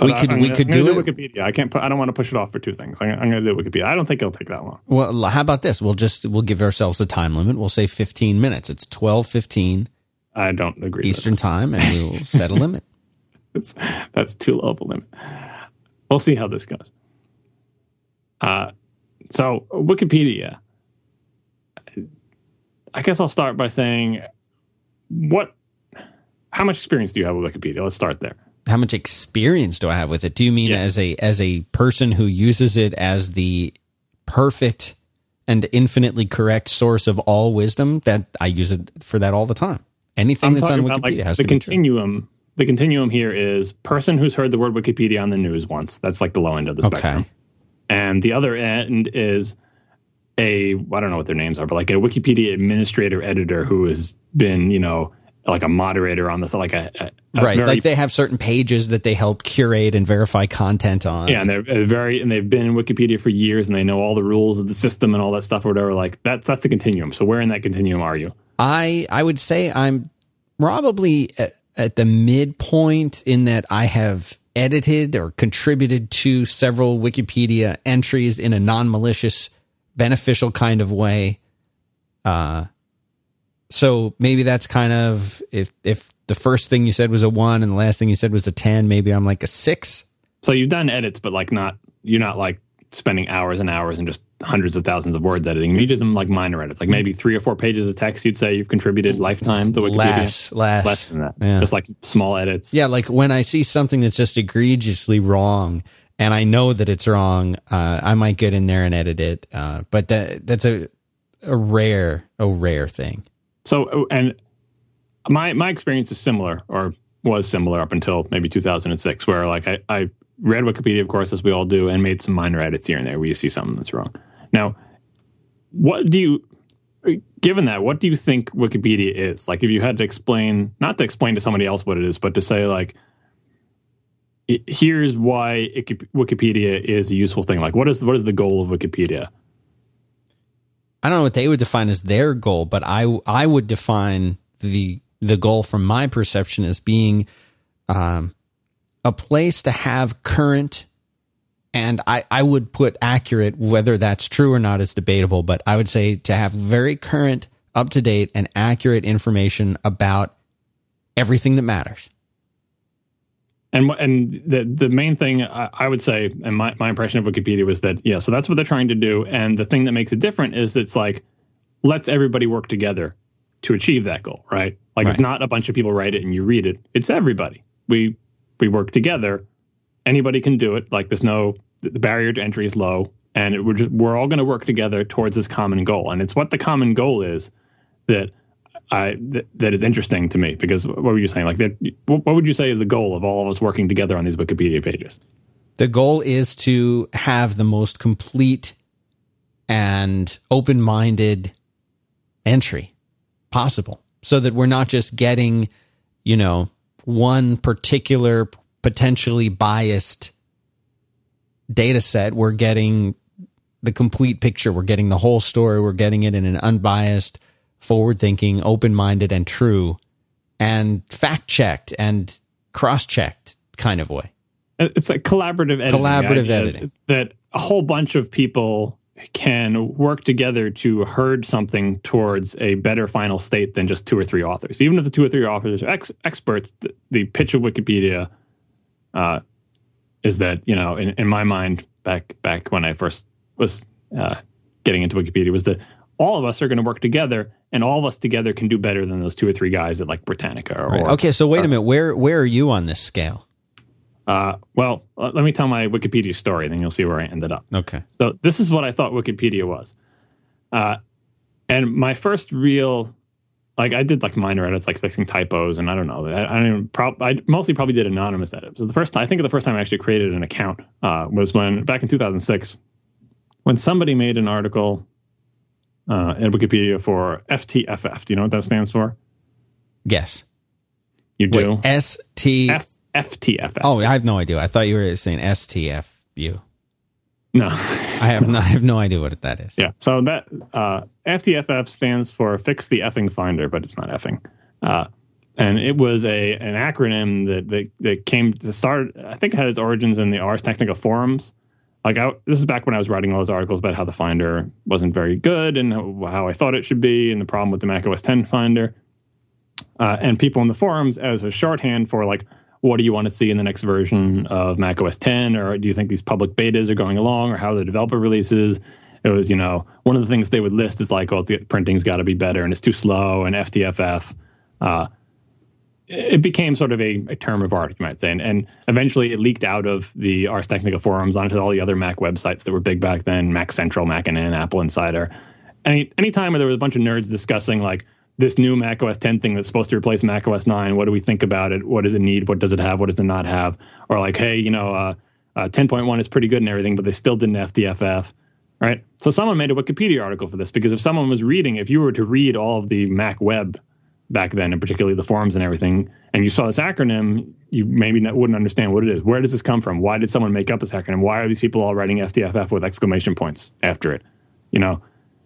But we could I, we gonna, could do, do, Wikipedia. I can't. Put, I don't want to push it off for two things. I'm, I'm going to do Wikipedia. I don't think it'll take that long. Well, how about this? We'll just we'll give ourselves a time limit. We'll say 15 minutes. It's 12:15. I don't agree. Eastern time, and we'll set a limit. that's, that's too low of a limit. We'll see how this goes. Uh, so Wikipedia. I guess I'll start by saying, what? How much experience do you have with Wikipedia? Let's start there how much experience do I have with it? Do you mean yeah. as a as a person who uses it as the perfect and infinitely correct source of all wisdom? That I use it for that all the time. Anything I'm that's on Wikipedia like has the to continuum. The continuum here is person who's heard the word Wikipedia on the news once. That's like the low end of the okay. spectrum. And the other end is a I don't know what their names are, but like a Wikipedia administrator editor who has been, you know, like a moderator on this, like a, a right, very, like they have certain pages that they help curate and verify content on. Yeah, and they're very and they've been in Wikipedia for years and they know all the rules of the system and all that stuff or whatever. Like that's that's the continuum. So where in that continuum are you? I I would say I'm probably at, at the midpoint in that I have edited or contributed to several Wikipedia entries in a non malicious, beneficial kind of way. Uh, so maybe that's kind of if if the first thing you said was a one and the last thing you said was a ten, maybe I'm like a six. So you've done edits, but like not you're not like spending hours and hours and just hundreds of thousands of words editing. You just like minor edits, like maybe three or four pages of text. You'd say you've contributed lifetime to Wikipedia. Less, less, less than that. Yeah. Just like small edits. Yeah, like when I see something that's just egregiously wrong, and I know that it's wrong, uh, I might get in there and edit it. Uh, but that that's a a rare, a rare thing. So, oh, and my my experience is similar, or was similar up until maybe 2006, where like I, I read Wikipedia, of course, as we all do, and made some minor edits here and there where you see something that's wrong. Now, what do you given that, what do you think Wikipedia is? Like, if you had to explain, not to explain to somebody else what it is, but to say, like, here's why Wikipedia is a useful thing. Like, what is what is the goal of Wikipedia? I don't know what they would define as their goal, but I I would define the the goal from my perception as being um, a place to have current and I, I would put accurate, whether that's true or not is debatable, but I would say to have very current, up to date, and accurate information about everything that matters. And and the the main thing I, would say, and my, my impression of Wikipedia was that yeah, so that's what they're trying to do. And the thing that makes it different is it's like lets everybody work together to achieve that goal, right? Like right. it's not a bunch of people write it and you read it; it's everybody. We we work together anybody can do it. Like there's no the barrier to entry is low, and it, we're just, we're all going to work together towards this common goal. And it's what the common goal is that I that, that is interesting to me because what were you saying? Like, what would you say is the goal of all of us working together on these Wikipedia pages? The goal is to have the most complete and open-minded entry possible, so that we're not just getting, you know, one particular potentially biased data set, we're getting the complete picture. We're getting the whole story. We're getting it in an unbiased, forward thinking, open minded, and true, and fact checked and cross checked kind of way. It's a collaborative editing. Collaborative editing. That a whole bunch of people can work together to herd something towards a better final state than just two or three authors. Even if the two or three authors are ex- experts, the, the pitch of Wikipedia uh, is that you know in, in my mind back back when I first was uh, getting into Wikipedia was that all of us are going to work together and all of us together can do better than those two or three guys at like Britannica or, right. okay so wait or, a minute where where are you on this scale uh, well let me tell my Wikipedia story then you'll see where I ended up okay so this is what I thought Wikipedia was uh, and my first real like I did like minor edits, like fixing typos, and I don't know. I, I don't even. Prob- I mostly probably did anonymous edits. So the first, time, I think, the first time I actually created an account uh, was when back in 2006, when somebody made an article uh, in Wikipedia for FTFF. Do you know what that stands for? Yes. You do. Wait, S T F FTFF. Oh, I have no idea. I thought you were saying STFU. No, I have no, I have no idea what that is. Yeah, so that uh, FTFF stands for Fix the Effing Finder, but it's not effing. Uh, and it was a an acronym that, that that came to start. I think it had its origins in the Ars Technica forums. Like I, this is back when I was writing all those articles about how the Finder wasn't very good and how I thought it should be, and the problem with the Mac OS 10 Finder. Uh, and people in the forums as a shorthand for like what do you want to see in the next version of Mac OS 10? Or do you think these public betas are going along or how the developer releases? It was, you know, one of the things they would list is like, oh, printing's got to be better and it's too slow and FTFF. Uh, it became sort of a, a, term of art, you might say. And, and, eventually it leaked out of the Ars Technica forums onto all the other Mac websites that were big back then Mac Central, MacNN, Apple Insider. Any anytime where there was a bunch of nerds discussing, like, this new Mac OS 10 thing that's supposed to replace Mac OS 9. What do we think about it? What does it need? What does it have? What does it not have? Or like, hey, you know, uh, uh, 10.1 is pretty good and everything, but they still didn't FTFF, right? So someone made a Wikipedia article for this because if someone was reading, if you were to read all of the Mac web back then, and particularly the forums and everything, and you saw this acronym, you maybe not, wouldn't understand what it is. Where does this come from? Why did someone make up this acronym? Why are these people all writing FTFF with exclamation points after it? You know,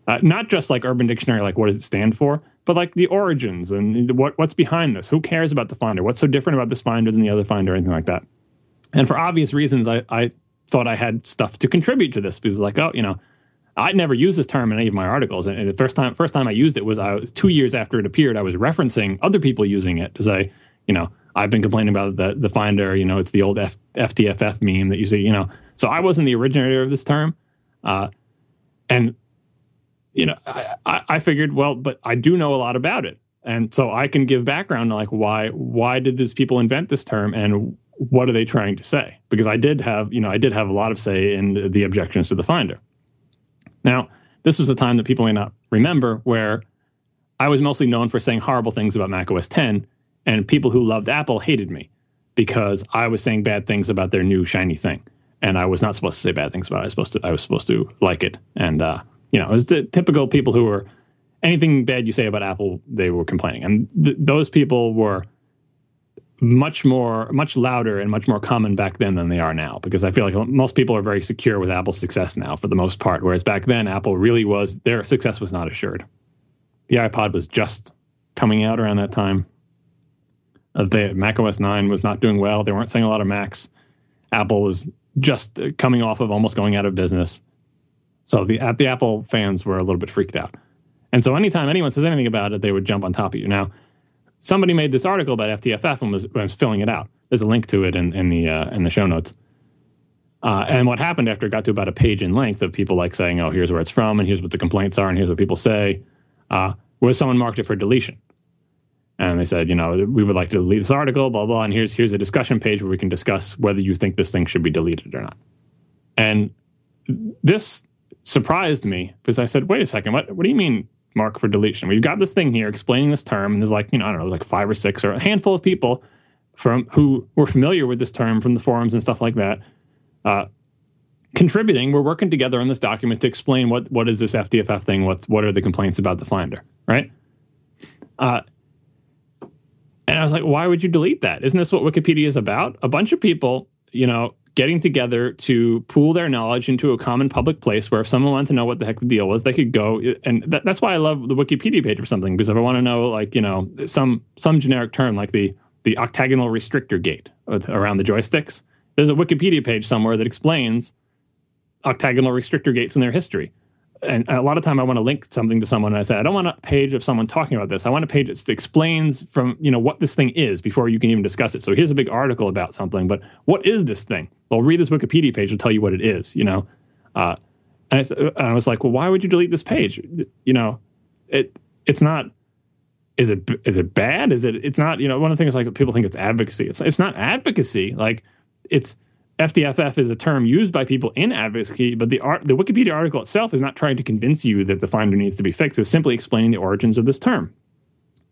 uh, not just like Urban Dictionary, like what does it stand for, but like the origins and what what's behind this. Who cares about the finder? What's so different about this finder than the other finder, or anything like that? And for obvious reasons, I, I thought I had stuff to contribute to this because, like, oh, you know, I'd never used this term in any of my articles, and, the first time first time I used it was I was two years after it appeared. I was referencing other people using it to say, you know, I've been complaining about the the finder. You know, it's the old F, FTFF meme that you see. You know, so I wasn't the originator of this term, uh, and you know, I, I figured, well, but I do know a lot about it. And so I can give background like why why did these people invent this term and what are they trying to say? Because I did have, you know, I did have a lot of say in the objections to the finder. Now, this was a time that people may not remember where I was mostly known for saying horrible things about Mac OS 10, and people who loved Apple hated me because I was saying bad things about their new shiny thing, and I was not supposed to say bad things about it. I was supposed to I was supposed to like it, and uh, you know, it was the typical people who were anything bad you say about Apple, they were complaining, and th- those people were much more, much louder and much more common back then than they are now. Because I feel like most people are very secure with Apple's success now, for the most part. Whereas back then, Apple really was their success was not assured. The iPod was just coming out around that time. Uh, the Mac OS 9 was not doing well. They weren't selling a lot of Macs. Apple was just coming off of almost going out of business. So the the Apple fans were a little bit freaked out. And so anytime anyone says anything about it, they would jump on top of you. Now, somebody made this article about FTFF and was, was filling it out. There's a link to it in, in the uh, in the show notes. Uh, and what happened after it got to about a page in length of people like saying, "Oh, here's where it's from, and here's what the complaints are, and here's what people say," uh, was someone marked it for deletion. And they said, you know, we would like to delete this article, blah blah. And here's here's a discussion page where we can discuss whether you think this thing should be deleted or not. And this surprised me because I said, wait a second, what what do you mean mark for deletion? We've got this thing here explaining this term, and there's like, you know, I don't know, like five or six or a handful of people from who were familiar with this term from the forums and stuff like that. Uh, contributing, we're working together on this document to explain what what is this FTFF thing, what what are the complaints about the Finder, right? Uh, and I was like, why would you delete that? Isn't this what Wikipedia is about? A bunch of people, you know, getting together to pool their knowledge into a common public place where if someone wanted to know what the heck the deal was, they could go. And that, that's why I love the Wikipedia page or something, because if I want to know, like, you know, some some generic term like the the octagonal restrictor gate around the joysticks, there's a Wikipedia page somewhere that explains octagonal restrictor gates in their history and a lot of time I want to link something to someone and I say, I don't want a page of someone talking about this. I want a page that explains from, you know, what this thing is before you can even discuss it. So here's a big article about something, but what is this thing? Well, read this Wikipedia page and tell you what it is, you know? Uh, and, I, and I was like, well, why would you delete this page? You know, it, it's not, is it, is it bad? Is it, it's not, you know, one of the things like people think it's advocacy. It's, it's not advocacy. Like it's, FTFF is a term used by people in advocacy, but the art, the Wikipedia article itself is not trying to convince you that the finder needs to be fixed. It's simply explaining the origins of this term.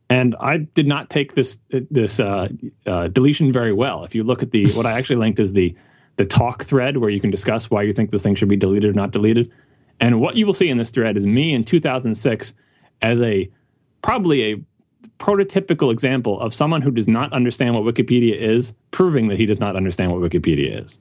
And I did not take this this uh, uh, deletion very well. If you look at the what I actually linked is the the talk thread where you can discuss why you think this thing should be deleted or not deleted. And what you will see in this thread is me in 2006 as a probably a prototypical example of someone who does not understand what Wikipedia is, proving that he does not understand what Wikipedia is.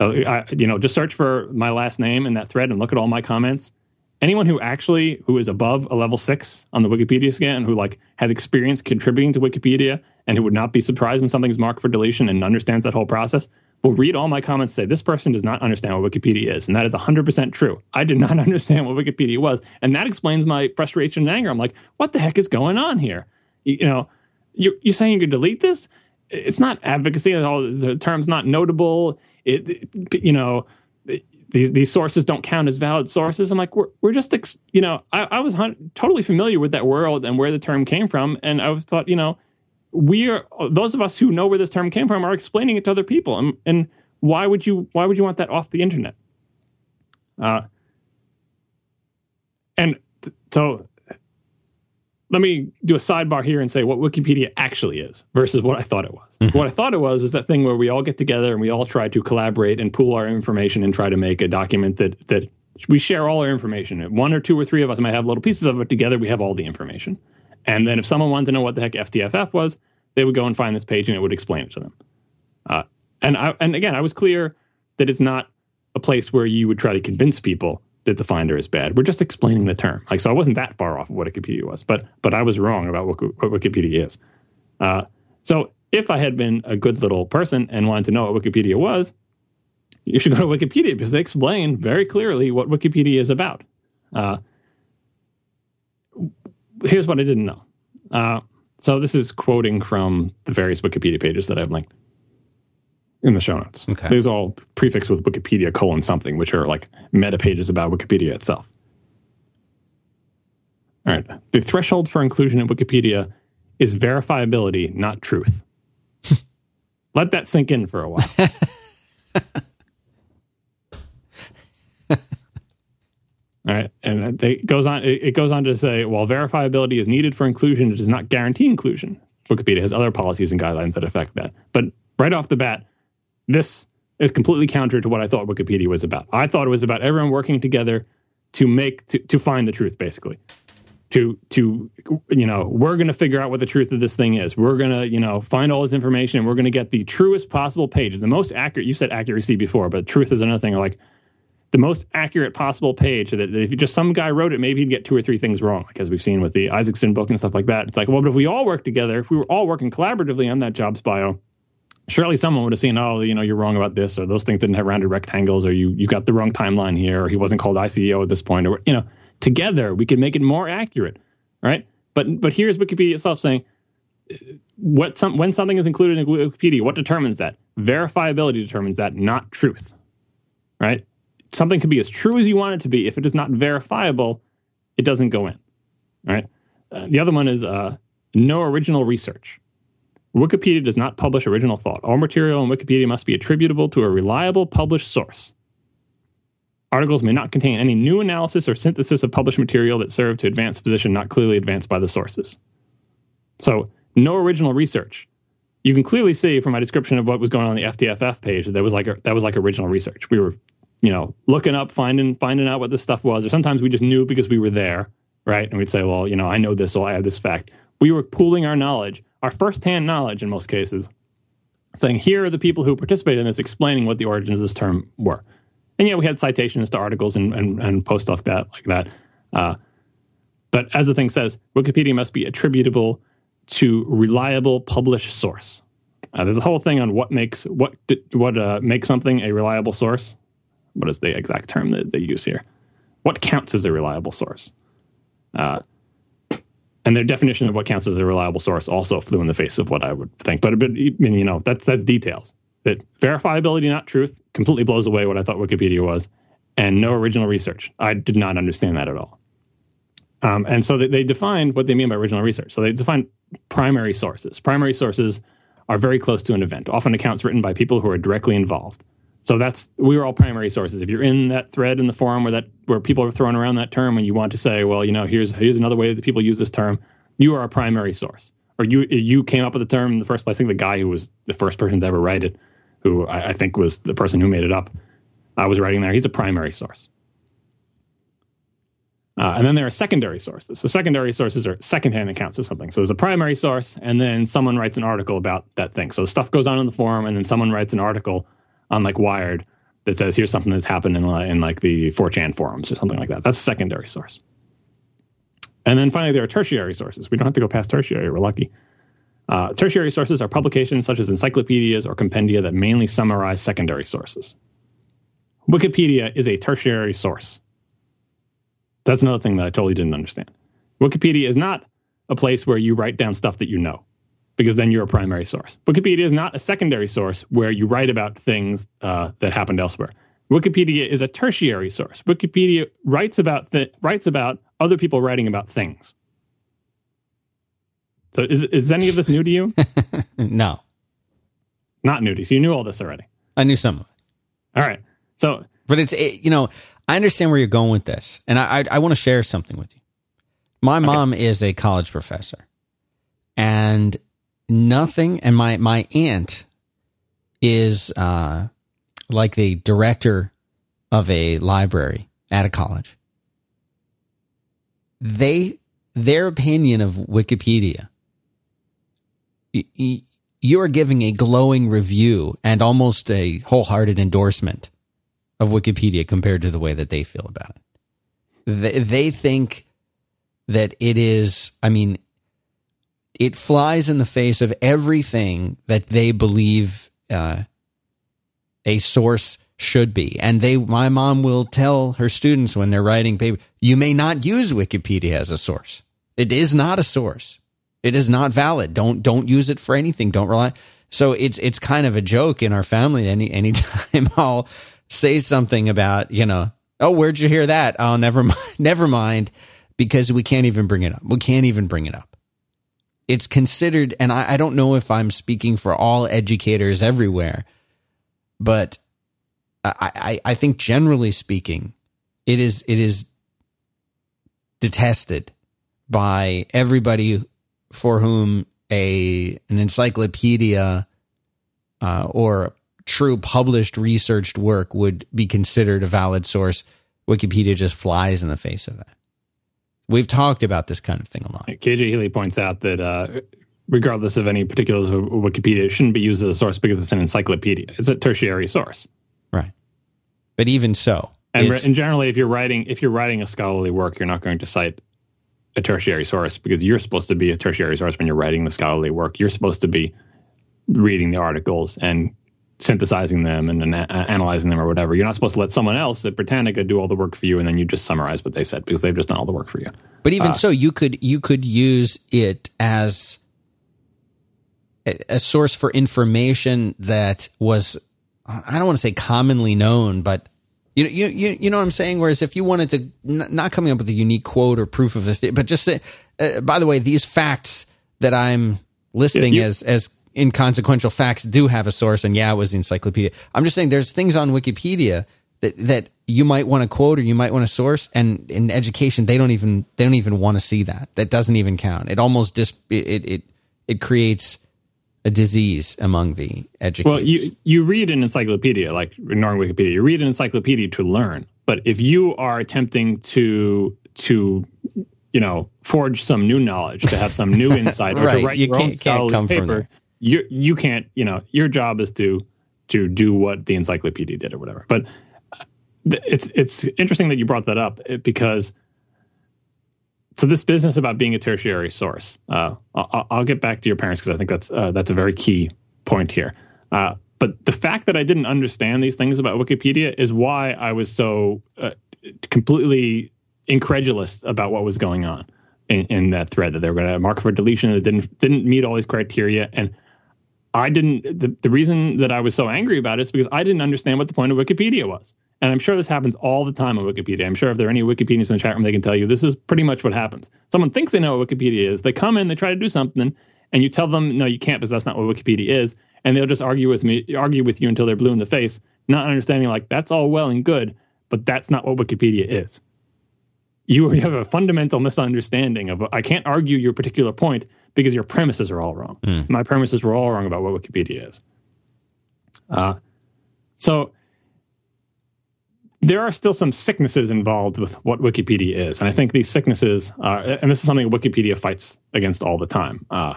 So, I, you know, just search for my last name in that thread and look at all my comments. Anyone who actually who is above a level six on the Wikipedia scan, who like has experience contributing to Wikipedia, and who would not be surprised when something's marked for deletion and understands that whole process, will read all my comments say, this person does not understand what Wikipedia is. And that is 100% true. I did not understand what Wikipedia was. And that explains my frustration and anger. I'm like, what the heck is going on here? You know, you're, you're saying you could delete this? It's not advocacy. At all the term's not notable. It, it, you know, these these sources don't count as valid sources. I'm like, we're we're just, ex- you know, I, I was hun- totally familiar with that world and where the term came from, and I was thought, you know, we are those of us who know where this term came from are explaining it to other people, and and why would you why would you want that off the internet? Uh, and th- so let me do a sidebar here and say what Wikipedia actually is versus what I thought it was. Mm-hmm. What I thought it was was that thing where we all get together and we all try to collaborate and pool our information and try to make a document that that we share all our information. One or two or three of us might have little pieces of it together. We have all the information, and then if someone wanted to know what the heck FTFF was, they would go and find this page and it would explain it to them. Uh, and I, and again, I was clear that it's not a place where you would try to convince people that the finder is bad. We're just explaining the term. Like, so I wasn't that far off of what Wikipedia was, but but I was wrong about what, what Wikipedia is. Uh, so if I had been a good little person and wanted to know what Wikipedia was, you should go to Wikipedia because they explain very clearly what Wikipedia is about. Uh, here's what I didn't know. Uh, so this is quoting from the various Wikipedia pages that I've linked in the show notes. Okay. These all prefixed with Wikipedia colon something, which are like meta pages about Wikipedia itself. All right. The threshold for inclusion in Wikipedia is verifiability, not truth. Let that sink in for a while. All right, and it goes on. It goes on to say, while verifiability is needed for inclusion, it does not guarantee inclusion. Wikipedia has other policies and guidelines that affect that. But right off the bat, this is completely counter to what I thought Wikipedia was about. I thought it was about everyone working together to make to, to find the truth, basically. to to you know we're going to figure out what the truth of this thing is we're going to you know find all this information and we're going to get the truest possible page the most accurate you said accuracy before but truth is another thing like the most accurate possible page that if just some guy wrote it maybe he'd get two or three things wrong like as we've seen with the isaacson book and stuff like that it's like well but if we all work together if we were all working collaboratively on that jobs bio surely someone would have seen oh you know you're wrong about this or those things didn't have rounded rectangles or you you got the wrong timeline here or he wasn't called iCEO at this point or you know together we can make it more accurate right? But but here's wikipedia itself saying what some when something is included in wikipedia what determines that? Verifiability determines that not truth right? Something can be as true as you want it to be. If it is not verifiable it doesn't go in right? Uh, the other one is uh, no original research wikipedia does not publish original thought all material in wikipedia must be attributable to a reliable published source Articles may not contain any new analysis or synthesis of published material that serve to advance a position not clearly advanced by the sources. So, no original research. You can clearly see from my description of what was going on, on the FTFF page that was like that was like original research. We were, you know, looking up, finding finding out what this stuff was, or sometimes we just knew because we were there, right? And we'd say, well, you know, I know this, so I have this fact. We were pooling our knowledge, our firsthand knowledge in most cases, saying here are the people who participated in this, explaining what the origins of this term were and yeah, we had citations to articles and, and, and like that, like that. Uh, but as the thing says, Wikipedia must be attributable to reliable published source. Uh, there's a whole thing on what makes what what uh, makes something a reliable source. What is the exact term that they use here? What counts as a reliable source? Uh, and their definition of what counts as a reliable source also flew in the face of what I would think. But, but I mean, you know, that's that's details that verifiability, not truth, completely blows away what I thought Wikipedia was, and no original research. I did not understand that at all. Um, and so they, they defined what they mean by original research. So they define primary sources. Primary sources are very close to an event, often accounts written by people who are directly involved. So that's we are all primary sources. If you're in that thread in the forum where that where people are throwing around that term and you want to say, well, you know, here's here's another way that people use this term, you are a primary source. Or you you came up with the term in the first place. I think the guy who was the first person to ever write it who I, I think was the person who made it up, I was writing there. He's a primary source. Uh, and then there are secondary sources. So secondary sources are secondhand accounts of something. So there's a primary source, and then someone writes an article about that thing. So stuff goes on in the forum, and then someone writes an article on like Wired that says here's something that's happened in, in like the 4chan forums or something like that. That's a secondary source. And then finally, there are tertiary sources. We don't have to go past tertiary. We're lucky. Uh, tertiary sources are publications such as encyclopedias or compendia that mainly summarize secondary sources. Wikipedia is a tertiary source. That's another thing that I totally didn't understand. Wikipedia is not a place where you write down stuff that you know, because then you're a primary source. Wikipedia is not a secondary source where you write about things uh, that happened elsewhere. Wikipedia is a tertiary source. Wikipedia writes about th- writes about other people writing about things. So is is any of this new to you? no, not new to you. So you knew all this already. I knew some of it. All right. So, but it's it, you know I understand where you're going with this, and I I, I want to share something with you. My okay. mom is a college professor, and nothing. And my my aunt is uh, like the director of a library at a college. They their opinion of Wikipedia you are giving a glowing review and almost a wholehearted endorsement of Wikipedia compared to the way that they feel about it. They, they think that it is, I mean, it flies in the face of everything that they believe uh, a source should be. And they, my mom will tell her students when they're writing paper, you may not use Wikipedia as a source. It is not a source. It is not valid. Don't don't use it for anything. Don't rely. So it's it's kind of a joke in our family. Any anytime I'll say something about you know oh where'd you hear that oh never mind never mind because we can't even bring it up. We can't even bring it up. It's considered, and I, I don't know if I'm speaking for all educators everywhere, but I, I, I think generally speaking, it is it is detested by everybody for whom a an encyclopedia uh, or true published researched work would be considered a valid source, Wikipedia just flies in the face of that. We've talked about this kind of thing a lot. KJ Healy points out that uh, regardless of any particulars of Wikipedia, it shouldn't be used as a source because it's an encyclopedia. It's a tertiary source. Right. But even so, and, and generally, if you're writing if you're writing a scholarly work, you're not going to cite a tertiary source because you're supposed to be a tertiary source when you're writing the scholarly work. You're supposed to be reading the articles and synthesizing them and, and a- analyzing them or whatever. You're not supposed to let someone else at Britannica do all the work for you and then you just summarize what they said because they've just done all the work for you. But even uh, so, you could you could use it as a, a source for information that was I don't want to say commonly known, but you know, you, you, you know what I'm saying? Whereas if you wanted to, n- not coming up with a unique quote or proof of a thing, but just say, uh, by the way, these facts that I'm listing you, as, as inconsequential facts do have a source. And yeah, it was the encyclopedia. I'm just saying there's things on Wikipedia that, that you might want to quote or you might want to source. And in education, they don't even, they don't even want to see that. That doesn't even count. It almost just, it, it, it creates a disease among the educators. Well, you you read an encyclopedia, like ignoring Wikipedia. You read an encyclopedia to learn. But if you are attempting to to you know forge some new knowledge, to have some new insight, or right. to write you your own scholarly paper, you you can't. You know, your job is to to do what the encyclopedia did or whatever. But uh, it's it's interesting that you brought that up because so this business about being a tertiary source, uh, I'll, get back to your parents because I think that's uh, that's a very key point here. Uh, but the fact that I didn't understand these things about Wikipedia is why I was so uh, completely incredulous about what was going on in, in that thread. That they were going to mark for deletion that didn't didn't meet all these criteria, and I didn't. The, the reason that I was so angry about it is because I didn't understand what the point of Wikipedia was. And I'm sure this happens all the time on Wikipedia. I'm sure if there are any Wikipedians in the chat room, they can tell you this is pretty much what happens. Someone thinks they know what Wikipedia is. They come in, they try to do something, and you tell them, no, you can't because that's not what Wikipedia is. And they'll just argue with me, argue with you until they're blue in the face, not understanding like that's all well and good, but that's not what Wikipedia is. You have a fundamental misunderstanding of I can't argue your particular point because your premises are all wrong. Mm. My premises were all wrong about what Wikipedia is. Uh, so there are still some sicknesses involved with what Wikipedia is. And I think these sicknesses, are, and this is something Wikipedia fights against all the time, uh,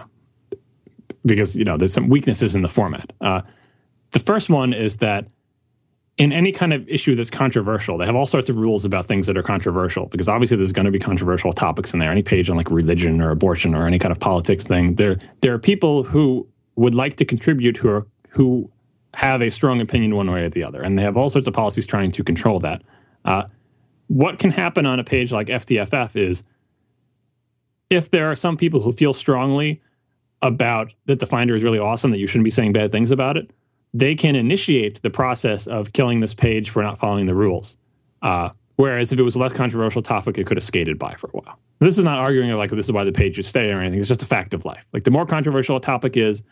because, you know, there's some weaknesses in the format. Uh, the first one is that in any kind of issue that's controversial, they have all sorts of rules about things that are controversial, because obviously there's going to be controversial topics in there. Any page on like religion or abortion or any kind of politics thing, there, there are people who would like to contribute who are, who have a strong opinion one way or the other, and they have all sorts of policies trying to control that. Uh, what can happen on a page like FTFF is if there are some people who feel strongly about that the finder is really awesome, that you shouldn't be saying bad things about it, they can initiate the process of killing this page for not following the rules. Uh, whereas if it was a less controversial topic, it could have skated by for a while. This is not arguing like this is why the page should stay or anything. It's just a fact of life. Like the more controversial a topic is,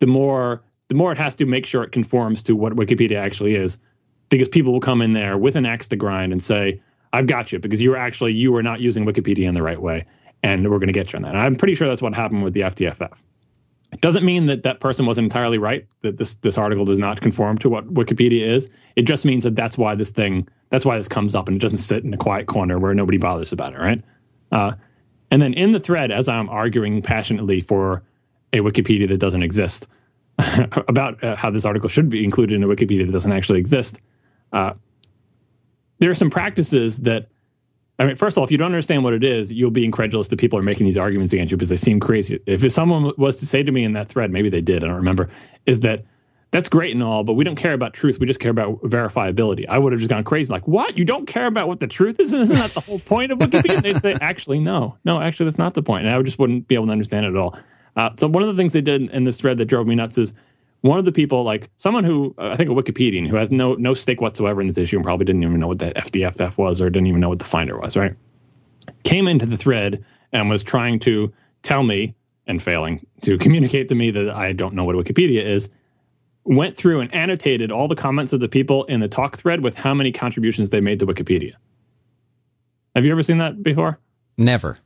the more the more it has to make sure it conforms to what Wikipedia actually is, because people will come in there with an axe to grind and say, "I've got you," because you're actually you are not using Wikipedia in the right way, and we're going to get you on that. And I'm pretty sure that's what happened with the FTFF. It doesn't mean that that person wasn't entirely right. That this this article does not conform to what Wikipedia is. It just means that that's why this thing that's why this comes up and it doesn't sit in a quiet corner where nobody bothers about it, right? Uh, and then in the thread, as I'm arguing passionately for a Wikipedia that doesn't exist, about uh, how this article should be included in a Wikipedia that doesn't actually exist. Uh, there are some practices that, I mean, first of all, if you don't understand what it is, you'll be incredulous that people are making these arguments against you because they seem crazy. If someone was to say to me in that thread, maybe they did, I don't remember, is that that's great and all, but we don't care about truth. We just care about verifiability. I would have just gone crazy, like, what? You don't care about what the truth is? Isn't that the whole point of Wikipedia? they'd say, actually, no, no, actually, that's not the point. And I just wouldn't be able to understand it at all. Uh, so one of the things they did in this thread that drove me nuts is one of the people, like someone who uh, I think a Wikipedian who has no no stake whatsoever in this issue and probably didn't even know what the FTFF was or didn't even know what the Finder was, right? Came into the thread and was trying to tell me and failing to communicate to me that I don't know what Wikipedia is. Went through and annotated all the comments of the people in the talk thread with how many contributions they made to Wikipedia. Have you ever seen that before? Never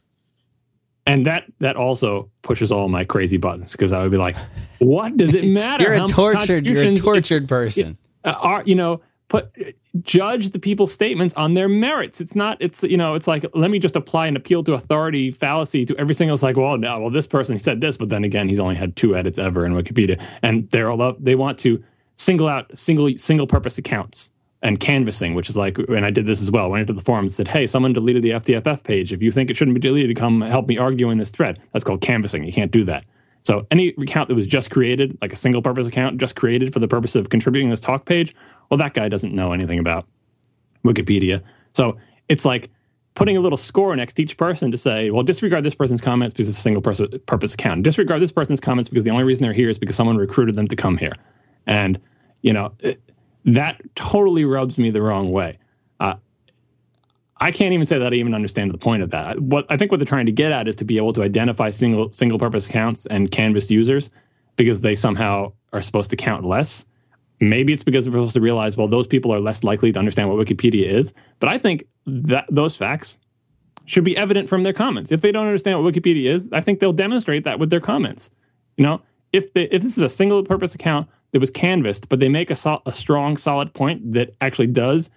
and that that also pushes all my crazy buttons because I would be like, "What does it matter?" you're a tortured, you're a tortured person. Uh, are you know? Put judge the people's statements on their merits. It's not, it's, you know, it's like, let me just apply an appeal to authority fallacy to every single, it's like, well, no, well, this person said this, but then again, he's only had two edits ever in Wikipedia. And they're all up, they want to single out single, single purpose accounts and canvassing, which is like, and I did this as well. Went into the forum and said, "Hey, someone deleted the FTFF page. If you think it shouldn't be deleted, come help me argue in this thread." That's called canvassing. You can't do that. So any account that was just created, like a single purpose account, just created for the purpose of contributing this talk page, well, that guy doesn't know anything about Wikipedia. So it's like putting a little score next to each person to say, well, disregard this person's comments because it's a single purpose account. Disregard this person's comments because the only reason they're here is because someone recruited them to come here. And, you know, it, that totally rubs me the wrong way. Uh, I can't even say that I even understand the point of that. What I think what they're trying to get at is to be able to identify single single purpose accounts and Canvas users because they somehow are supposed to count less. Maybe it's because we're supposed to realize, well, those people are less likely to understand what Wikipedia is. But I think that those facts should be evident from their comments. If they don't understand what Wikipedia is, I think they'll demonstrate that with their comments. You know, if they, if this is a single purpose account that was canvassed, but they make a, so, a strong, solid point that actually does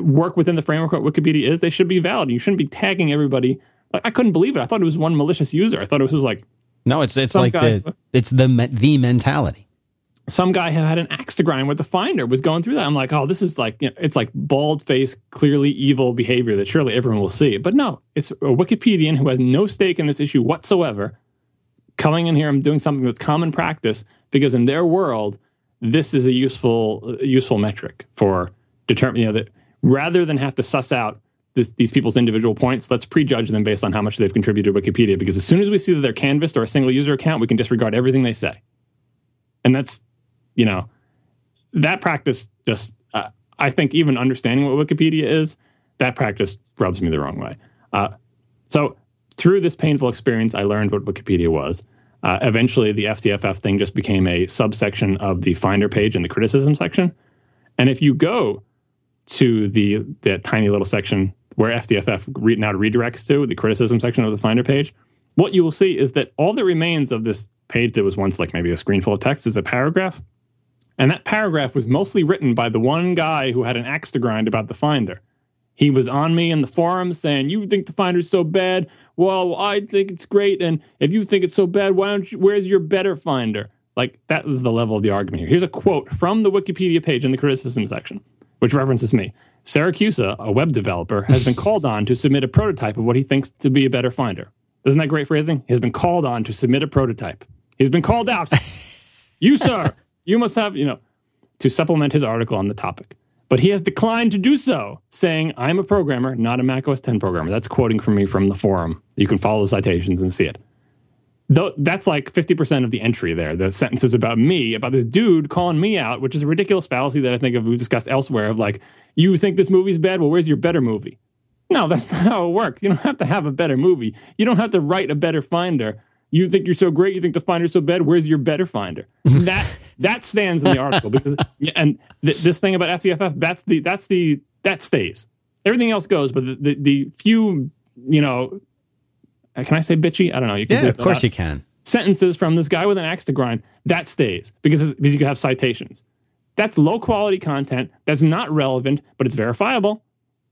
work within the framework of what Wikipedia is, they should be valid. You shouldn't be tagging everybody. Like, I couldn't believe it. I thought it was one malicious user. I thought it was like no, it's it's like guy, the it's the the mentality. Some guy who had an axe to grind with the finder was going through that. I'm like, oh, this is like you know, it's like bald face, clearly evil behavior that surely everyone will see. But no, it's a Wikipedian who has no stake in this issue whatsoever, coming in here and doing something that's common practice because in their world, this is a useful useful metric for determining you know, that rather than have to suss out this, these people's individual points, let's prejudge them based on how much they've contributed to Wikipedia. Because as soon as we see that they're canvassed or a single user account, we can disregard everything they say. And that's, you know, that practice just, uh, I think, even understanding what Wikipedia is, that practice rubs me the wrong way. Uh, so through this painful experience, I learned what Wikipedia was. Uh, eventually, the FTFF thing just became a subsection of the Finder page in the criticism section. And if you go to the that tiny little section where FTFF re- now redirects to the criticism section of the Finder page, what you will see is that all that remains of this page that was once like maybe a screen full of text is a paragraph. And that paragraph was mostly written by the one guy who had an axe to grind about the Finder. He was on me in the forums saying, "You think the Finder's so bad? Well, I think it's great. And if you think it's so bad, why don't you? Where's your better Finder?" Like that was the level of the argument here. Here's a quote from the Wikipedia page in the criticism section, which references me. Siracusa, a web developer, has been called on to submit a prototype of what he thinks to be a better Finder. Isn't that great phrasing? He has been called on to submit a prototype. He's been called out. you, sir, you must have, you know, to supplement his article on the topic but he has declined to do so, saying, I'm a programmer, not a Mac OS 10 programmer. That's quoting from me from the forum. You can follow the citations and see it. Though that's like 50% of the entry there. The sentence is about me, about this dude calling me out, which is a ridiculous fallacy that I think we've discussed elsewhere of like, you think this movie's bad? Well, where's your better movie? No, that's not how it works. You don't have to have a better movie. You don't have to write a better finder you think you're so great, you think the finder's so bad. Where's your better finder? that that stands in the article because and th- this thing about FTFF, that's the that's the that stays. Everything else goes, but the the, the few you know, uh, can I say bitchy? I don't know. You can yeah, of course you can. Sentences from this guy with an axe to grind that stays because because you have citations. That's low quality content. That's not relevant, but it's verifiable.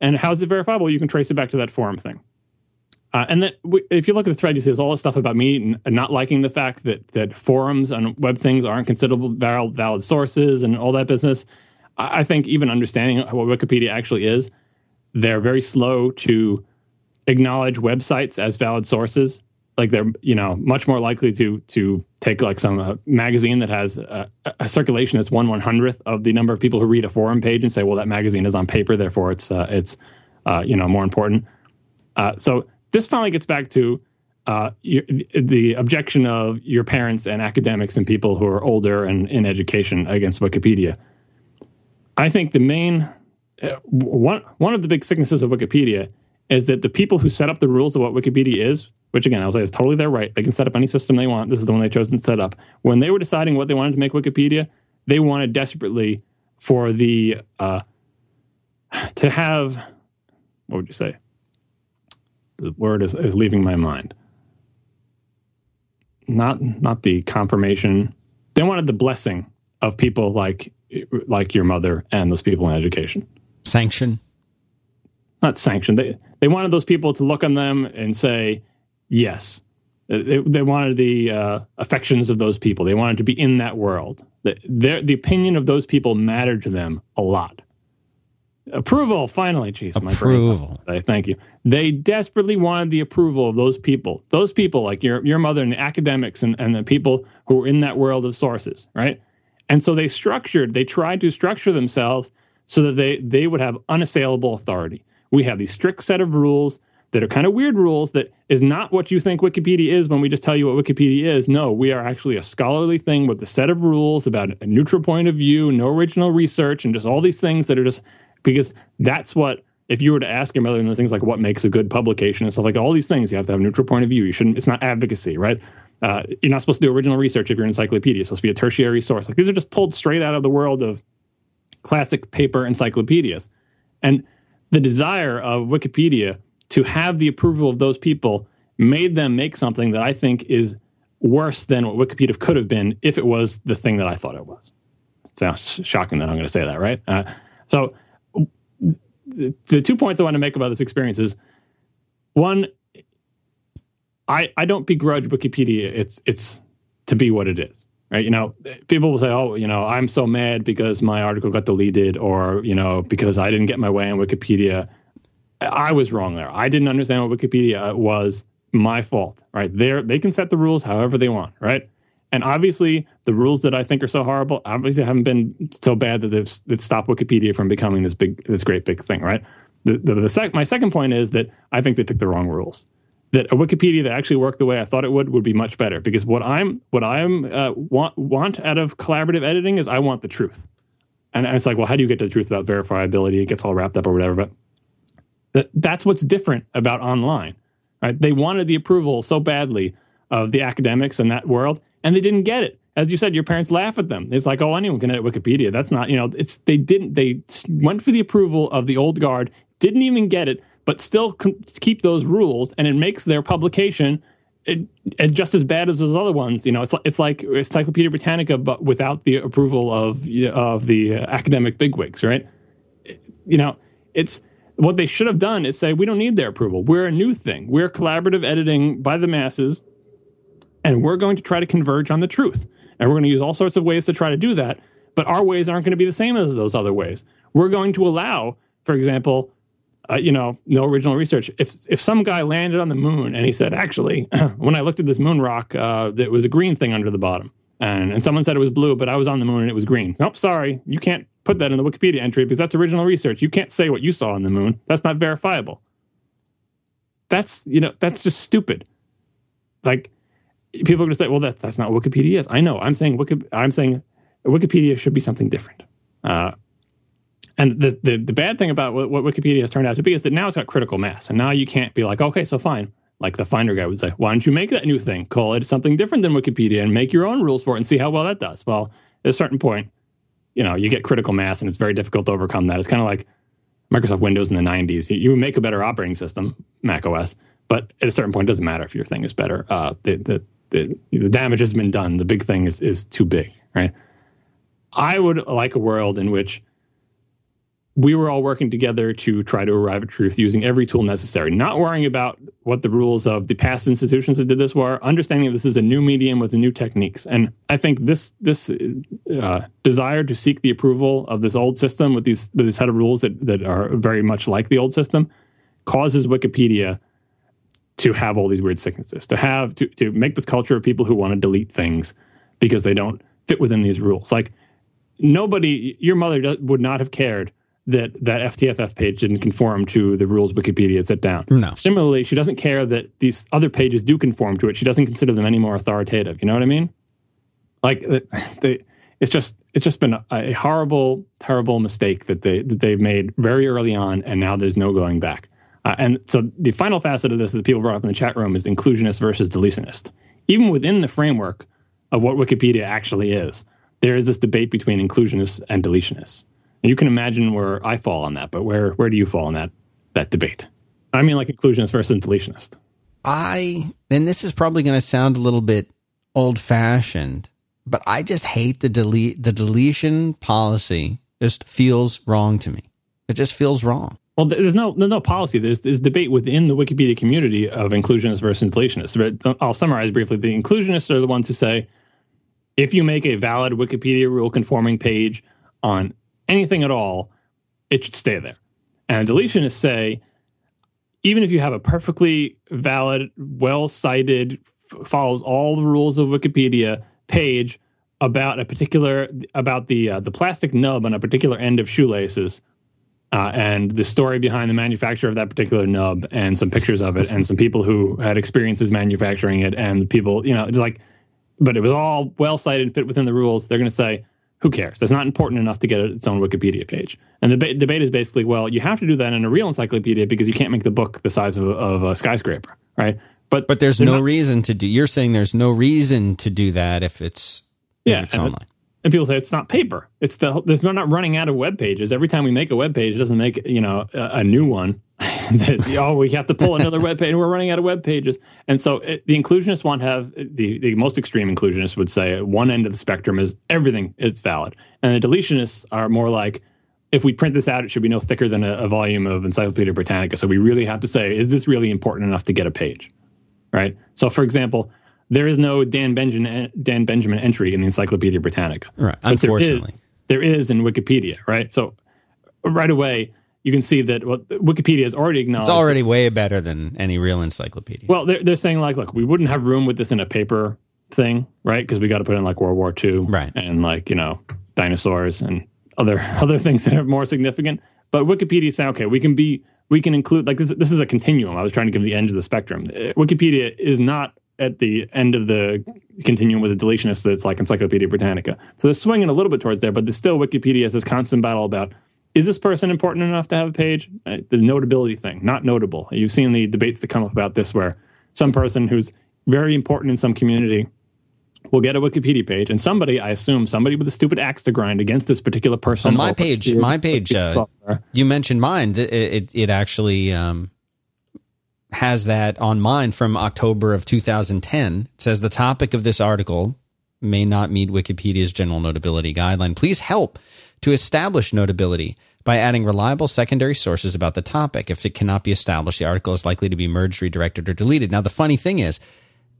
And how's it verifiable? You can trace it back to that forum thing. Uh, and then if you look at the thread, you see there's all this stuff about me not liking the fact that that forums and web things aren't considered valid, valid sources and all that business. I, I think even understanding what Wikipedia actually is, they're very slow to acknowledge websites as valid sources. Like they're you know much more likely to to take like some uh, magazine that has a, a, circulation that's one one hundredth of the number of people who read a forum page and say, well, that magazine is on paper, therefore it's uh, it's uh, you know more important. Uh, so this finally gets back to uh, the objection of your parents and academics and people who are older and in education against Wikipedia. I think the main uh, one one of the big sicknesses of Wikipedia is that the people who set up the rules of what Wikipedia is, which again I'll say is totally their right, they can set up any system they want. This is the one they chose and set up. When they were deciding what they wanted to make Wikipedia, they wanted desperately for the uh, to have what would you say the word is, is leaving my mind. Not not the confirmation. They wanted the blessing of people like like your mother and those people in education. Sanction? Not sanction. They they wanted those people to look on them and say, yes. They, they wanted the uh, affections of those people. They wanted to be in that world. The, their, the opinion of those people mattered to them a lot. Approval, finally, jeez. Approval. My thank you. They desperately wanted the approval of those people. Those people, like your, your mother and the academics and, and the people who were in that world of sources, right? And so they structured, they tried to structure themselves so that they, they would have unassailable authority. We have these strict set of rules that are kind of weird rules that is not what you think Wikipedia is when we just tell you what Wikipedia is. No, we are actually a scholarly thing with a set of rules about a neutral point of view, no original research, and just all these things that are just because that's what if you were to ask your mother and things like what makes a good publication and stuff like all these things, you have to have a neutral point of view. You shouldn't. It's not advocacy, right? Uh, you're not supposed to do original research if you're an encyclopedia. It's supposed to be a tertiary source. Like these are just pulled straight out of the world of classic paper encyclopedias, and the desire of Wikipedia to have the approval of those people made them make something that I think is worse than what Wikipedia could have been if it was the thing that I thought it was. It sounds shocking that I'm going to say that, right? Uh, so, the, two points I want to make about this experience is one, I I don't begrudge Wikipedia. It's it's to be what it is, right? You know, people will say, "Oh, you know, I'm so mad because my article got deleted," or you know, because I didn't get my way on Wikipedia. I was wrong there. I didn't understand what Wikipedia was. My fault, right? They they can set the rules however they want, right? And obviously, the rules that I think are so horrible obviously haven't been so bad that they've that stopped Wikipedia from becoming this big, this great big thing, right? The, the, the sec, my second point is that I think they picked the wrong rules. That a Wikipedia that actually worked the way I thought it would would be much better. Because what I'm what I'm uh, want want out of collaborative editing is I want the truth. And it's like, well, how do you get to the truth about verifiability? It gets all wrapped up or whatever, but that, that's what's different about online. Right? They wanted the approval so badly of the academics in that world, and they didn't get it. As you said, your parents laugh at them. It's like, oh, anyone can edit Wikipedia. That's not, you know, it's they didn't. They went for the approval of the old guard, didn't even get it, but still keep those rules, and it makes their publication it, it, just as bad as those other ones. You know, it's like it's like Encyclopedia Britannica, but without the approval of of the uh, academic bigwigs, right? You know, it's what they should have done is say, we don't need their approval. We're a new thing. We're collaborative editing by the masses, and we're going to try to converge on the truth. And we're going to use all sorts of ways to try to do that. But our ways aren't going to be the same as those other ways. We're going to allow, for example, uh, you know, no original research. If if some guy landed on the moon and he said, actually, when I looked at this moon rock, uh, it was a green thing under the bottom, and and someone said it was blue, but I was on the moon and it was green. Nope, sorry, you can't put that in the Wikipedia entry because that's original research. You can't say what you saw on the moon. That's not verifiable. That's you know that's just stupid. Like people are going to say, well, that that's not what Wikipedia is. I know. I'm saying Wiki, I'm saying Wikipedia should be something different. Uh, and the, the the bad thing about what, what Wikipedia has turned out to be is that now it's got critical mass, and now you can't be like, okay, so fine. Like the Finder guy would say, why don't you make that new thing? Call it something different than Wikipedia and make your own rules for it and see how well that does. Well, at a certain point, you know, you get critical mass and it's very difficult to overcome that. It's kind of like Microsoft Windows in the 90s. You, make a better operating system, Mac OS, but at a certain point, it doesn't matter if your thing is better. Uh, the, the, the, the damage has been done. The big thing is, is too big, right? I would like a world in which we were all working together to try to arrive at truth using every tool necessary, not worrying about what the rules of the past institutions that did this were, understanding that this is a new medium with new techniques. And I think this this uh, desire to seek the approval of this old system with these with a set of rules that that are very much like the old system causes Wikipedia to have all these weird sicknesses, to have to to make this culture of people who want to delete things because they don't fit within these rules. Like nobody, your mother would not have cared that that FTFF page didn't conform to the rules Wikipedia set down. No. Similarly, she doesn't care that these other pages do conform to it. She doesn't consider them any more authoritative. You know what I mean? Like they, it's just it's just been a, a, horrible, terrible mistake that they that they've made very early on, and now there's no going back. Uh, and so the final facet of this that people brought up in the chat room is inclusionist versus deletionist. Even within the framework of what Wikipedia actually is, there is this debate between inclusionists and deletionists. And you can imagine where I fall on that, but where where do you fall in that that debate? I mean, like inclusionist versus deletionist. I and this is probably going to sound a little bit old fashioned, but I just hate the delete the deletion policy. Just feels wrong to me. It just feels wrong. Well, there's no there's no policy. There's there's debate within the Wikipedia community of inclusionists versus deletionists. But I'll summarize briefly. The inclusionists are the ones who say if you make a valid Wikipedia rule conforming page on anything at all, it should stay there. And deletionists say even if you have a perfectly valid, well cited, f- follows all the rules of Wikipedia page about a particular about the uh, the plastic nub on a particular end of shoelaces uh, and the story behind the manufacture of that particular nub and some pictures of it and some people who had experiences manufacturing it and people you know it's like but it was all well cited and fit within the rules. They're going to say who cares? That's not important enough to get its own wikipedia page. And the ba- debate is basically well you have to do that in a real encyclopedia because you can't make the book the size of, of a skyscraper right? But but there's no not, reason to do you're saying there's no reason to do that if it's yeah, if it's online and people say it's not paper. It's the there's we're not running out of web pages. Every time we make a web page, it doesn't make you know a, a new one. oh, we have to pull another web page. We're running out of web pages, and so it, the inclusionists want to have the the most extreme inclusionists would say one end of the spectrum is everything is valid, and the deletionists are more like if we print this out, it should be no thicker than a, a volume of Encyclopedia Britannica. So we really have to say, is this really important enough to get a page, right? So, for example there is no Dan Benjamin Dan Benjamin entry in the Encyclopedia Britannica. Right. But Unfortunately, there is, there is in Wikipedia. Right. So right away you can see that what Wikipedia has already acknowledged. It's already way better than any real encyclopedia. Well, they're they're saying like, look, we wouldn't have room with this in a paper thing, right? Because we got to put in like World War II, right, and like you know dinosaurs and other other things that are more significant. But Wikipedia saying, okay, we can be we can include like this. This is a continuum. I was trying to give the end of the spectrum. Wikipedia is not at the end of the continuum with the deletionist that's like Encyclopedia Britannica. So they're swinging a little bit towards there, but there's still Wikipedia has this constant battle about is this person important enough to have a page? Uh, the notability thing, not notable. You've seen the debates that come up about this where some person who's very important in some community will get a Wikipedia page, and somebody, I assume, somebody with a stupid axe to grind against this particular person. On my page, my page, uh, you mentioned mine. It, it, it actually um, has that on mine from October of 2010. It says the topic of this article may not meet Wikipedia's general notability guideline. Please help to establish notability by adding reliable secondary sources about the topic. If it cannot be established, the article is likely to be merged, redirected, or deleted. Now, the funny thing is,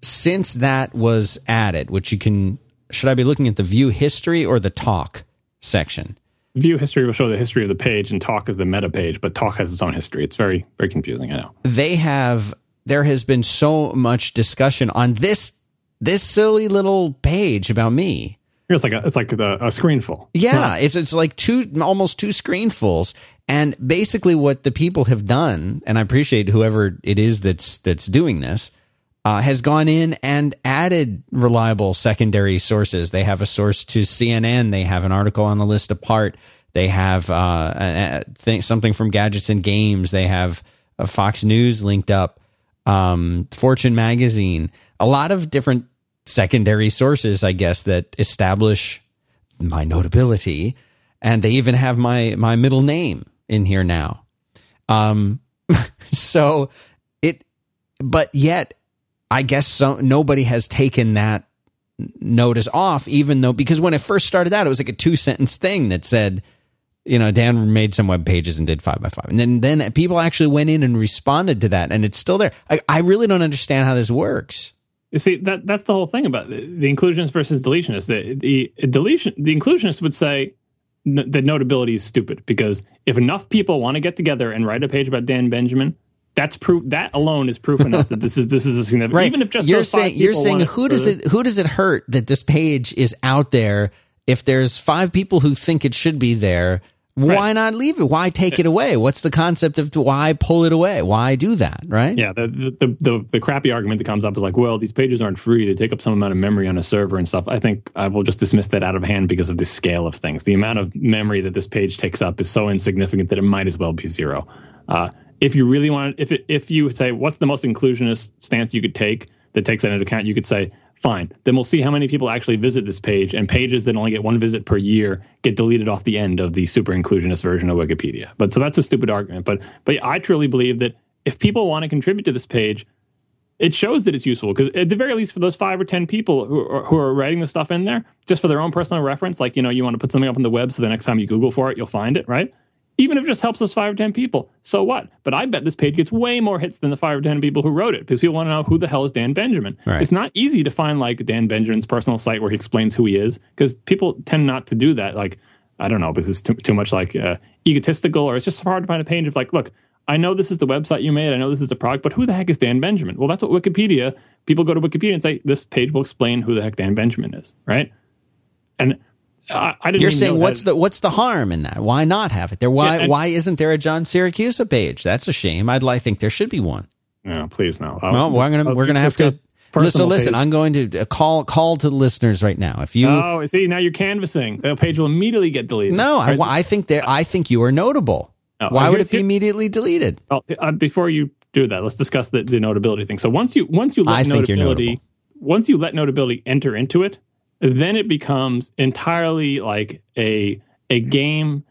since that was added, which you can, should I be looking at the view history or the talk section? View history will show the history of the page and talk is the meta page, but talk has its own history. It's very, very confusing. I know. They have, there has been so much discussion on this, this silly little page about me. It's like a, it's like the, a screenful. Yeah, it's it's like two almost two screenfuls, and basically what the people have done, and I appreciate whoever it is that's that's doing this, uh, has gone in and added reliable secondary sources. They have a source to CNN. They have an article on the list apart. They have uh, a, a thing, something from Gadgets and Games. They have Fox News linked up, um, Fortune magazine. A lot of different secondary sources, I guess, that establish my notability, and they even have my my middle name in here now. Um, so it, but yet, I guess so, nobody has taken that notice off, even though because when it first started out, it was like a two sentence thing that said you know, Dan made some web pages and did five by five. And then, then people actually went in and responded to that and it's still there. I, I really don't understand how this works. You see, that that's the whole thing about the, the inclusionists versus deletionists. The, the deletion, the inclusionists would say n- that notability is stupid because if enough people want to get together and write a page about Dan Benjamin, that's proof. That alone is proof enough that this is this is a significant. Right. Even if just you're saying you're saying who does it who does it hurt that this page is out there if there's five people who think it should be there why right. not leave it? Why take it away? What's the concept of why pull it away? Why do that? Right? Yeah. The, the the the, crappy argument that comes up is like, well, these pages aren't free. They take up some amount of memory on a server and stuff. I think I will just dismiss that out of hand because of the scale of things. The amount of memory that this page takes up is so insignificant that it might as well be zero. Uh, if you really want, if it, if you say what's the most inclusionist stance you could take that takes that into account, you could say Fine. Then we'll see how many people actually visit this page, and pages that only get one visit per year get deleted off the end of the super inclusionist version of Wikipedia. But so that's a stupid argument. But but I truly believe that if people want to contribute to this page, it shows that it's useful because at the very least for those five or ten people who are, who are writing the stuff in there just for their own personal reference like you know you want to put something up on the web so the next time you google for it you'll find it right even if it just helps us five or ten people so what but i bet this page gets way more hits than the five or ten people who wrote it because people want to know who the hell is dan benjamin Right. it's not easy to find like dan benjamin's personal site where he explains who he is because people tend not to do that like i don't know because it's too, too much like uh, egotistical or it's just hard to find a page of like look I know this is the website you made. I know this is the product, but who the heck is Dan Benjamin? Well, that's what Wikipedia. People go to Wikipedia and say this page will explain who the heck Dan Benjamin is, right? And I, I didn't. You're even saying know what's that- the what's the harm in that? Why not have it there? Why Yeah, and- why isn't there a John Siracusa page? That's a shame. I'd like think there should be one. No, please no. Well, we're gonna I'll we're gonna have to. discuss Listen, page. I'm going to uh, call call to the listeners right now. If you Oh, see, now you're canvassing. The page will immediately get deleted. no, I, Right? I think there. I think you are notable. No, Why would it be immediately deleted? Well, uh, before you do that, let's discuss the, the notability thing. So once you once you let I think you're notability once you let notability enter into it, then it becomes entirely like a a game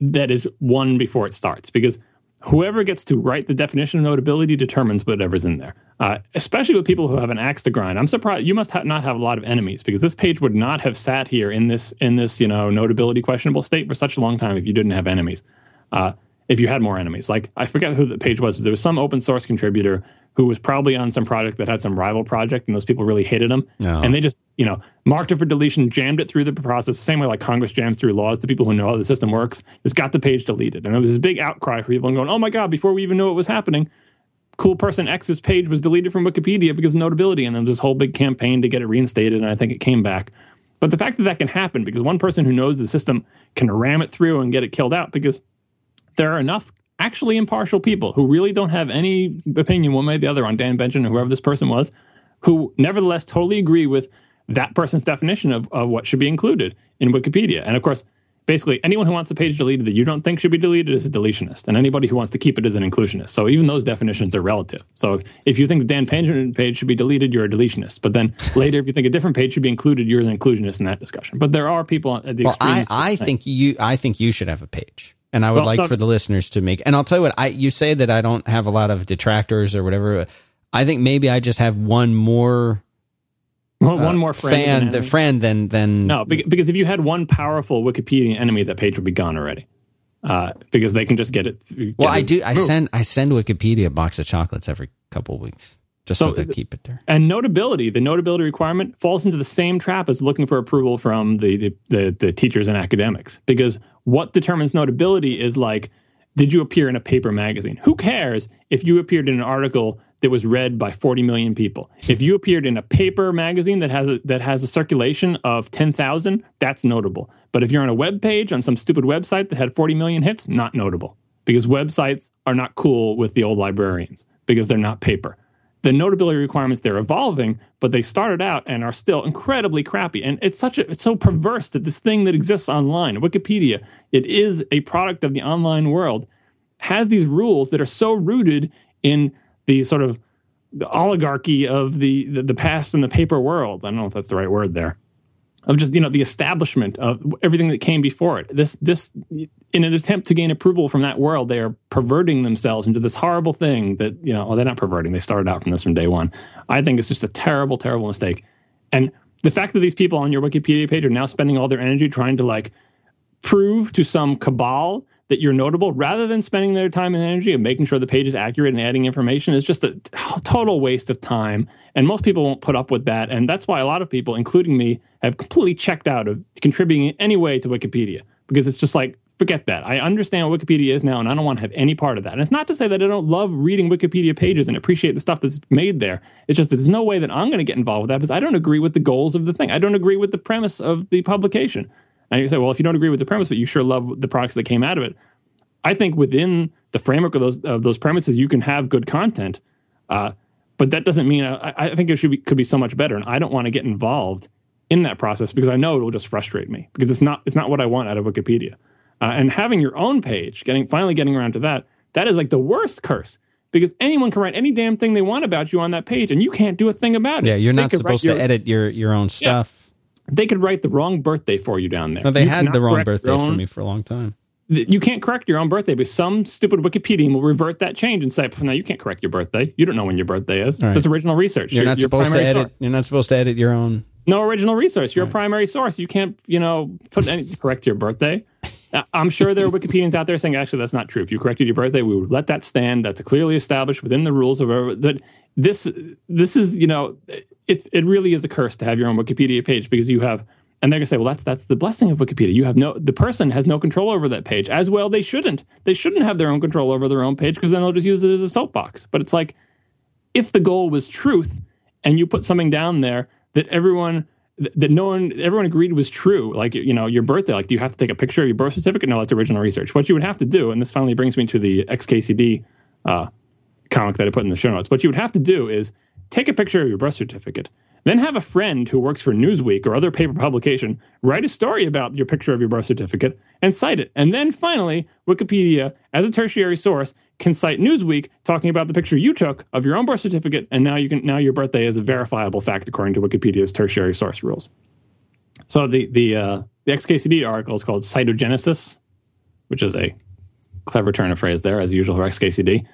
that is won before it starts because whoever gets to write the definition of notability determines whatever's in there. Uh, especially with people who have an axe to grind. I'm surprised you must ha- not have a lot of enemies because this page would not have sat here in this in this you know notability questionable state for such a long time if you didn't have enemies. Uh, if you had more enemies, like I forget who the page was, but there was some open source contributor who was probably on some project that had some rival project, and those people really hated him, Oh. and they just you know marked it for deletion, jammed it through the process, the same way like Congress jams through laws to people who know how the system works. Just got the page deleted, and there was this big outcry for people going, "Oh my god!" Before we even knew what was happening, cool person X's page was deleted from Wikipedia because of notability, and there was this whole big campaign to get it reinstated, and I think it came back. But the fact that that can happen because one person who knows the system can ram it through and get it killed out because there are enough actually impartial people who really don't have any opinion one way or the other on Dan Benjamin or whoever this person was, who nevertheless totally agree with that person's definition of, of what should be included in Wikipedia. And of course, basically anyone who wants a page deleted that you don't think should be deleted is a deletionist, and anybody who wants to keep it is an inclusionist. So even those definitions are relative. So if you think the Dan Benjamin page should be deleted, you're a deletionist. But then later, if you think a different page should be included, you're an inclusionist in that discussion. But there are people at the Well, I. I think you I think you should have a page. And I would Well, like so- for the listeners to make and I'll tell you what, I you say that I don't have a lot of detractors or whatever. I think maybe I just have one more Well, uh, one more friend than fan the friend than than No, because if you had one powerful Wikipedia enemy, that page would be gone already. Uh, because they can just get it. get Well, I it do I send I send Wikipedia a box of chocolates every couple of weeks just so, So they keep it there. And notability, the notability requirement falls into the same trap as looking for approval from the, the, the, the teachers and academics. Because what determines notability is like, did you appear in a paper magazine? Who cares if you appeared in an article that was read by 40 million people? If you appeared in a paper magazine that has a, that has a circulation of 10,000, that's notable. But if you're on a web page on some stupid website that had 40 million hits, not notable. Because websites are not cool with the old librarians because they're not paper the notability requirements they're evolving, but they started out and are still incredibly crappy. And it's such a it's so perverse that this thing that exists online, Wikipedia, it is a product of the online world, has these rules that are so rooted in the sort of the oligarchy of the the, the past and the paper world. I don't know if that's the right word there. Of just you know the establishment of everything that came before it. This this in an attempt to gain approval from that world, they are perverting themselves into this horrible thing that, you know, well, they're not perverting. They started out from this from day one. I think it's just a terrible, terrible mistake. And the fact that these people on your Wikipedia page are now spending all their energy trying to like prove to some cabal that you're notable rather than spending their time and energy and making sure the page is accurate and adding information is just a total waste of time. And most people won't put up with that. And that's why a lot of people, including me, have completely checked out of contributing in any way to Wikipedia because it's just like, forget that. I understand what Wikipedia is now and I don't want to have any part of that. And it's not to say that I don't love reading Wikipedia pages and appreciate the stuff that's made there. It's just that there's no way that I'm going to get involved with that because I don't agree with the goals of the thing. I don't agree with the premise of the publication. And you say, well, if you don't agree with the premise, but you sure love the products that came out of it, I think within the framework of those of those premises, you can have good content. Uh, but that doesn't mean I, I think it should be could be so much better. And I don't want to get involved in that process because I know it will just frustrate me because it's not it's not what I want out of Wikipedia. Uh, and having your own page, getting finally getting around to that, that is like the worst curse because anyone can write any damn thing they want about you on that page, and you can't do a thing about it. Yeah, you're They not supposed to edit your your own stuff. They could write the wrong birthday for you down there. No, they You had the wrong your birthday for me for a long time. you can't correct your own birthday, but some stupid Wikipedia will revert that change and say, "No, you can't correct your birthday. You don't know when your birthday is. Right. It's original research. You're, you're not supposed to edit. Source. You're not supposed to edit your own. No original research. You're right. a primary source. You can't, you know, put any correct your birthday. I'm sure there are Wikipedians out there saying, actually, that's not true. If you corrected your birthday, we would let that stand. That's clearly established within the rules of that. This, this is, you know, it's it really is a curse to have your own Wikipedia page because you have and they're gonna say, well, that's that's the blessing of Wikipedia. You have no the person has no control over that page. As well, they shouldn't. They shouldn't have their own control over their own page because then they'll just use it as a soapbox. But it's like if the goal was truth and you put something down there that everyone that no one everyone agreed was true, like you know, your birthday, like do you have to take a picture of your birth certificate? No, that's original research. What you would have to do, and this finally brings me to the XKCD uh, comic that I put in the show notes. What you would have to do is take a picture of your birth certificate then have a friend who works for Newsweek or other paper publication write a story about your picture of your birth certificate and cite it. And then finally, Wikipedia, as a tertiary source, can cite Newsweek talking about the picture you took of your own birth certificate, and now you can now your birthday is a verifiable fact according to Wikipedia's tertiary source rules. So the the uh, the XKCD article is called Citogenesis, which is a clever turn of phrase there, as usual for XKCD,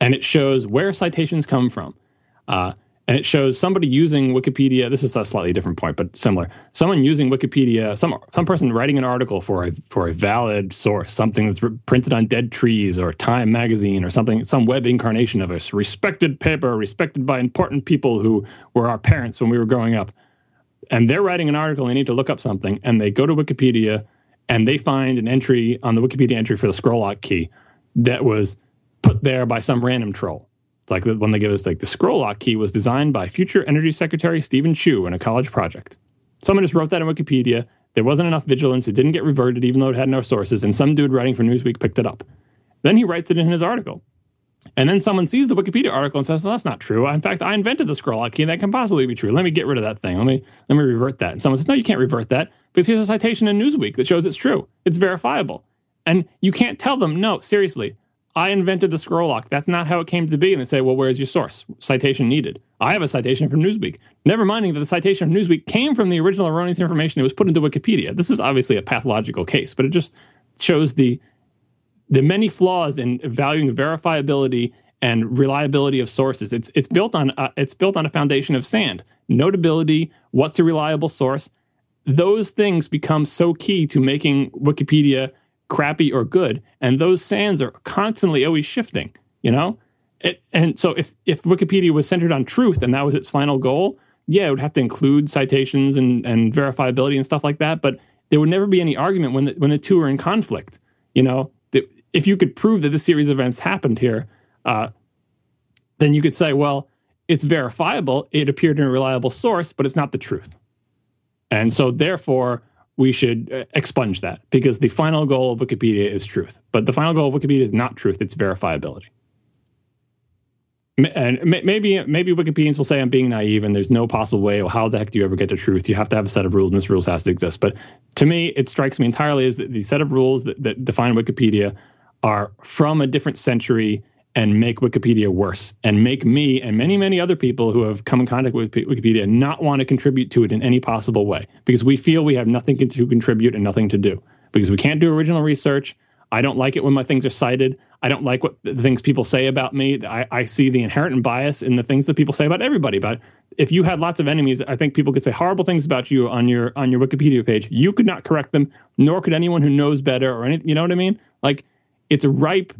and it shows where citations come from. Uh, and it shows somebody using Wikipedia. This is a slightly different point, but similar. Someone using Wikipedia, some some person writing an article for a for a valid source, something that's printed on Dead Trees or Time magazine or something, some web incarnation of a respected paper, respected by important people who were our parents when we were growing up. And they're writing an article. They need to look up something, and they go to Wikipedia, and they find an entry on the Wikipedia entry for the scroll lock key that was put there by some random troll like the one they give us, like the scroll lock key was designed by future Energy Secretary Steven Chu in a college project. Someone just wrote that in Wikipedia. There wasn't enough vigilance. It didn't get reverted, even though it had no sources. And some dude writing for Newsweek picked it up. Then he writes it in his article. And then someone sees the Wikipedia article and says, "Well, that's not true. In fact, I invented the scroll lock key. That can possibly be true. Let me get rid of that thing. Let me let me revert that." And someone says, "No, you can't revert that because here's a citation in Newsweek that shows it's true. It's verifiable." And you can't tell them, "No, seriously, I invented the scroll lock. That's not how it came to be. And they say, well, where's your source? Citation needed. I have a citation from Newsweek. Never minding that the citation from Newsweek came from the original erroneous information that was put into Wikipedia. This is obviously a pathological case, but it just shows the the many flaws in valuing verifiability and reliability of sources. It's it's built on uh, it's built on a foundation of sand. Notability, what's a reliable source? Those things become so key to making Wikipedia crappy or good, and those sands are constantly always shifting. You know, it, and so if if Wikipedia was centered on truth and that was its final goal, yeah, it would have to include citations and and verifiability and stuff like that. But there would never be any argument when the, when the two are in conflict. You know, if you could prove that this series of events happened here, uh, then you could say, well, it's verifiable. It appeared in a reliable source, but it's not the truth. And so, therefore, we should uh, expunge that because the final goal of Wikipedia is truth. But the final goal of Wikipedia is not truth, it's verifiability. And maybe maybe Wikipedians will say I'm being naive and there's no possible way. Well, how the heck do you ever get to truth? You have to have a set of rules, and this rules has to exist. But to me, it strikes me entirely as that the set of rules that, that define Wikipedia are from a different century and make Wikipedia worse and make me and many, many other people who have come in contact with Wikipedia not want to contribute to it in any possible way because we feel we have nothing to contribute and nothing to do because we can't do original research. I don't like it when my things are cited. I don't like what the things people say about me. I, I see the inherent bias in the things that people say about everybody. But if you had lots of enemies, I think people could say horrible things about you on your on your Wikipedia page. You could not correct them, nor could anyone who knows better or anything. You know what I mean? Like it's ripe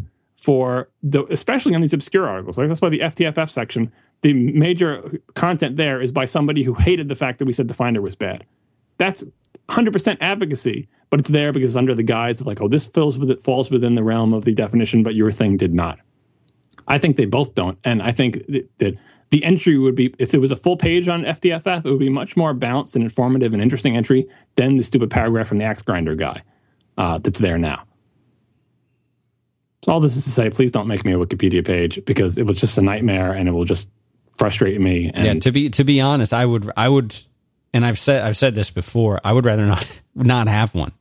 for the especially on these obscure articles. Like that's why the FTFF section, the major content there is by somebody who hated the fact that we said the Finder was bad. That's 100% advocacy, but it's there because it's under the guise of like, oh, this falls with it falls within the realm of the definition, but your thing did not. I think they both don't, and I think that, the entry would be if there was a full page on FTFF, it would be much more balanced and informative and interesting entry than the stupid paragraph from the Axe Grinder guy uh, that's there now. So all this is to say, please don't make me a Wikipedia page because it was just a nightmare and it will just frustrate me. And yeah, to be to be honest, I would I would, and I've said I've said this before. I would rather not not have one.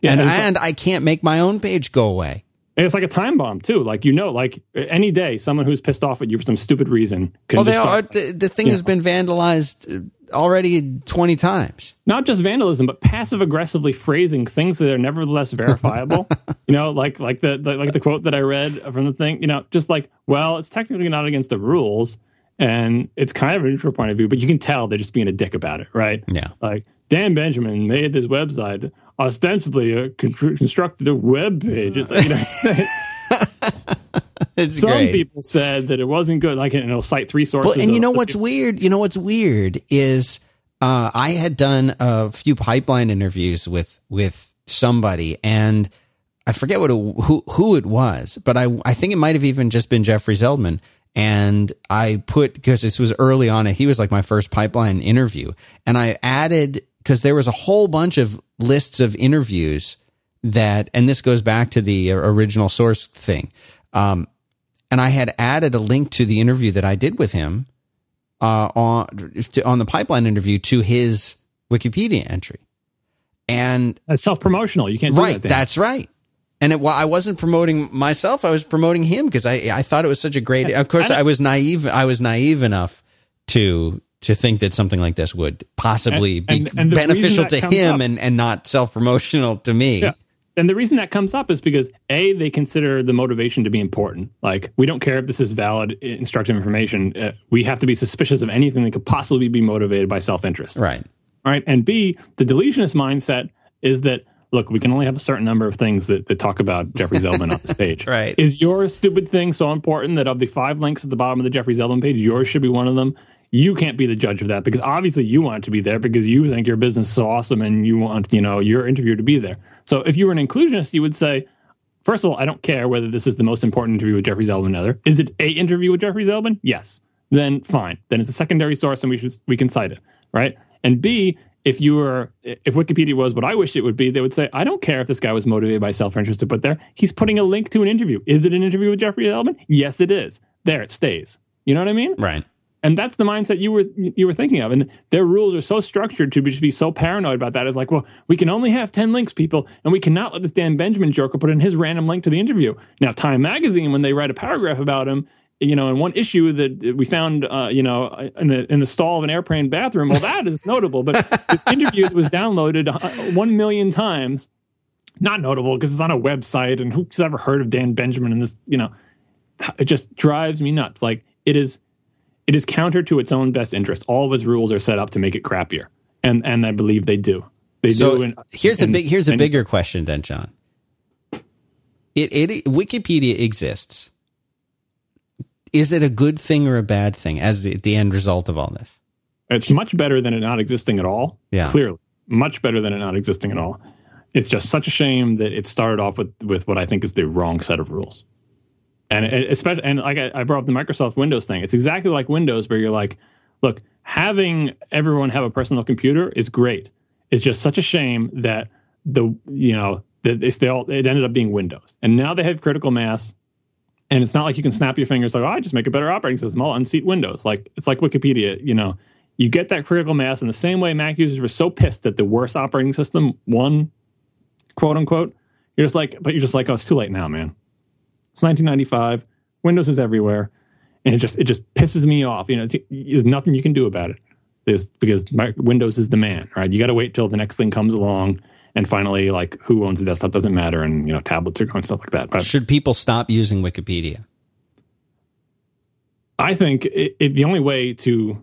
Yeah, and and I can't make my own page go away. And it's like a time bomb too. Like you know, like any day, someone who's pissed off at you for some stupid reason. Can Well, they are, the, the thing has been vandalized uh, already 20 times. not just vandalism, but passive aggressively phrasing things that are nevertheless verifiable. you know, like like the, the like the quote that I read from the thing. You know, just like, well, it's technically not against the rules, and it's kind of a neutral point of view, but you can tell they're just being a dick about it, right? Yeah. Like Dan Benjamin made this website ostensibly constructed a web page. It's like, you know, It's some great. people said that it wasn't good. Like, you know, cite three sources. Well, and you know what's weird? You know what's weird is uh, I had done a few pipeline interviews with with somebody, and I forget what it, who who it was, but I I think it might have even just been Jeffrey Zeldman. And I put because this was early on, he was like my first pipeline interview, and I added because there was a whole bunch of lists of interviews that, and this goes back to the original source thing. Um, and I had added a link to the interview that I did with him uh, on to, on the pipeline interview to his Wikipedia entry. And That's self promotional. You can't do right, that. That's right. And it, well, I wasn't promoting myself; I was promoting him because I I thought it was such a great. Of course, And- I was naive. I was naive enough to to think that something like this would possibly And- be and- and beneficial to him up- and and not self promotional to me. Yeah. And the reason that comes up is because A, they consider the motivation to be important. Like, we don't care if this is valid, instructive information. Uh, we have to be suspicious of anything that could possibly be motivated by self interest. Right. All right. And B, the deletionist mindset is that, look, we can only have a certain number of things that, that talk about Jeffrey Zeldman on this page. Right. Is your stupid thing so important that of the five links at the bottom of the Jeffrey Zeldman page, yours should be one of them? You can't be the judge of that because obviously you want it to be there because you think your business is so awesome and you want, you know, your interview to be there. So if you were an inclusionist, you would say, first of all, I don't care whether this is the most important interview with Jeffrey Zeldman ever. Is it a interview with Jeffrey Zeldman? Yes. Then fine. Then it's a secondary source and we should we can cite it. Right. And B, if you were if Wikipedia was what I wish it would be, they would say, I don't care if this guy was motivated by self-interest to put there. He's putting a link to an interview. Is it an interview with Jeffrey Zeldman? Yes, it is. There it stays. You know what I mean? Right. And that's the mindset you were you were thinking of. And their rules are so structured to just be so paranoid about that. It's like well we can only have 10 links people and we cannot let this dan benjamin joker put in his random link to the interview. Now time magazine when they write a paragraph about him you know in one issue that we found uh, you know in the, in the stall of an airplane bathroom well that is notable but this interview was downloaded uh, 1 million times not notable because it's on a website and who's ever heard of dan benjamin and this you know it just drives me nuts. Like it is it is counter to its own best interest. All of its rules are set up to make it crappier, and and I believe they do. They So do. in- here's in a big here's a bigger question then, John. It it Wikipedia exists. Is it a good thing or a bad thing as the, the end result of all this? It's much better than it not existing at all. Yeah. clearly, much better than it not existing at all. It's just such a shame that it started off with with what I think is the wrong set of rules. And it, especially, and like I, I brought up the Microsoft Windows thing. It's exactly like Windows, where you're like, look, having everyone have a personal computer is great. It's just such a shame that the you know that they all it ended up being Windows, and now they have critical mass. And it's not like you can snap your fingers like, oh, I just make a better operating system. I'll unseat Windows. Like it's like Wikipedia, you know. You get that critical mass in the same way Mac users were so pissed that the worst operating system won, quote unquote. You're just like, but you're just like, oh, it's too late now, man. It's 1995. Windows is everywhere, and it just it just pisses me off. You know, there's nothing you can do about it. There's because my, Windows is the man, right? You got to wait till the next thing comes along, and finally, like who owns the desktop doesn't matter, and you know, tablets are going stuff like that. But Should people stop using Wikipedia? I think it, it, the only way to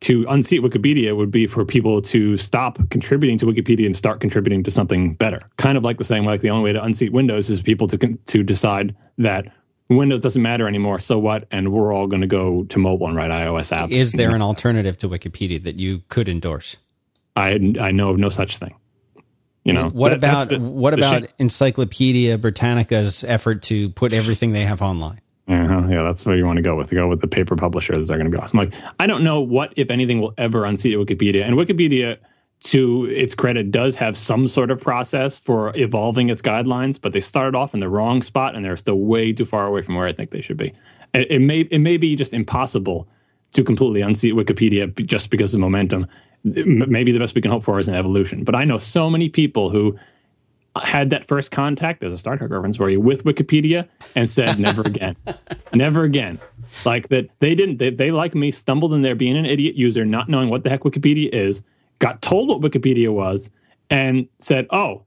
to unseat Wikipedia would be for people to stop contributing to Wikipedia and start contributing to something better. Kind of like the same way, like the only way to unseat Windows is people to to decide that Windows doesn't matter anymore. So what? And we're all going to go to mobile and write iOS apps. Is there an alternative to Wikipedia that you could endorse? I I know of no such thing. You know What that- about the- what about shame. Encyclopedia Britannica's effort to put everything they have online? Uh-huh, yeah, that's where you want to go with. Go with the paper publishers. They're going to be awesome. Like, I don't know what, if anything, will ever unseat Wikipedia. And Wikipedia, to its credit, does have some sort of process for evolving its guidelines, but they started off in the wrong spot, and they're still way too far away from where I think they should be. It, it may it may be just impossible to completely unseat Wikipedia just because of momentum. Maybe the best we can hope for is an evolution. But I know so many people who had that first contact as a Star Trek reference where you with Wikipedia and said never again, never again. Like that they didn't they, they like me stumbled in there being an idiot user, not knowing what the heck Wikipedia is, got told what Wikipedia was, and said, "Oh,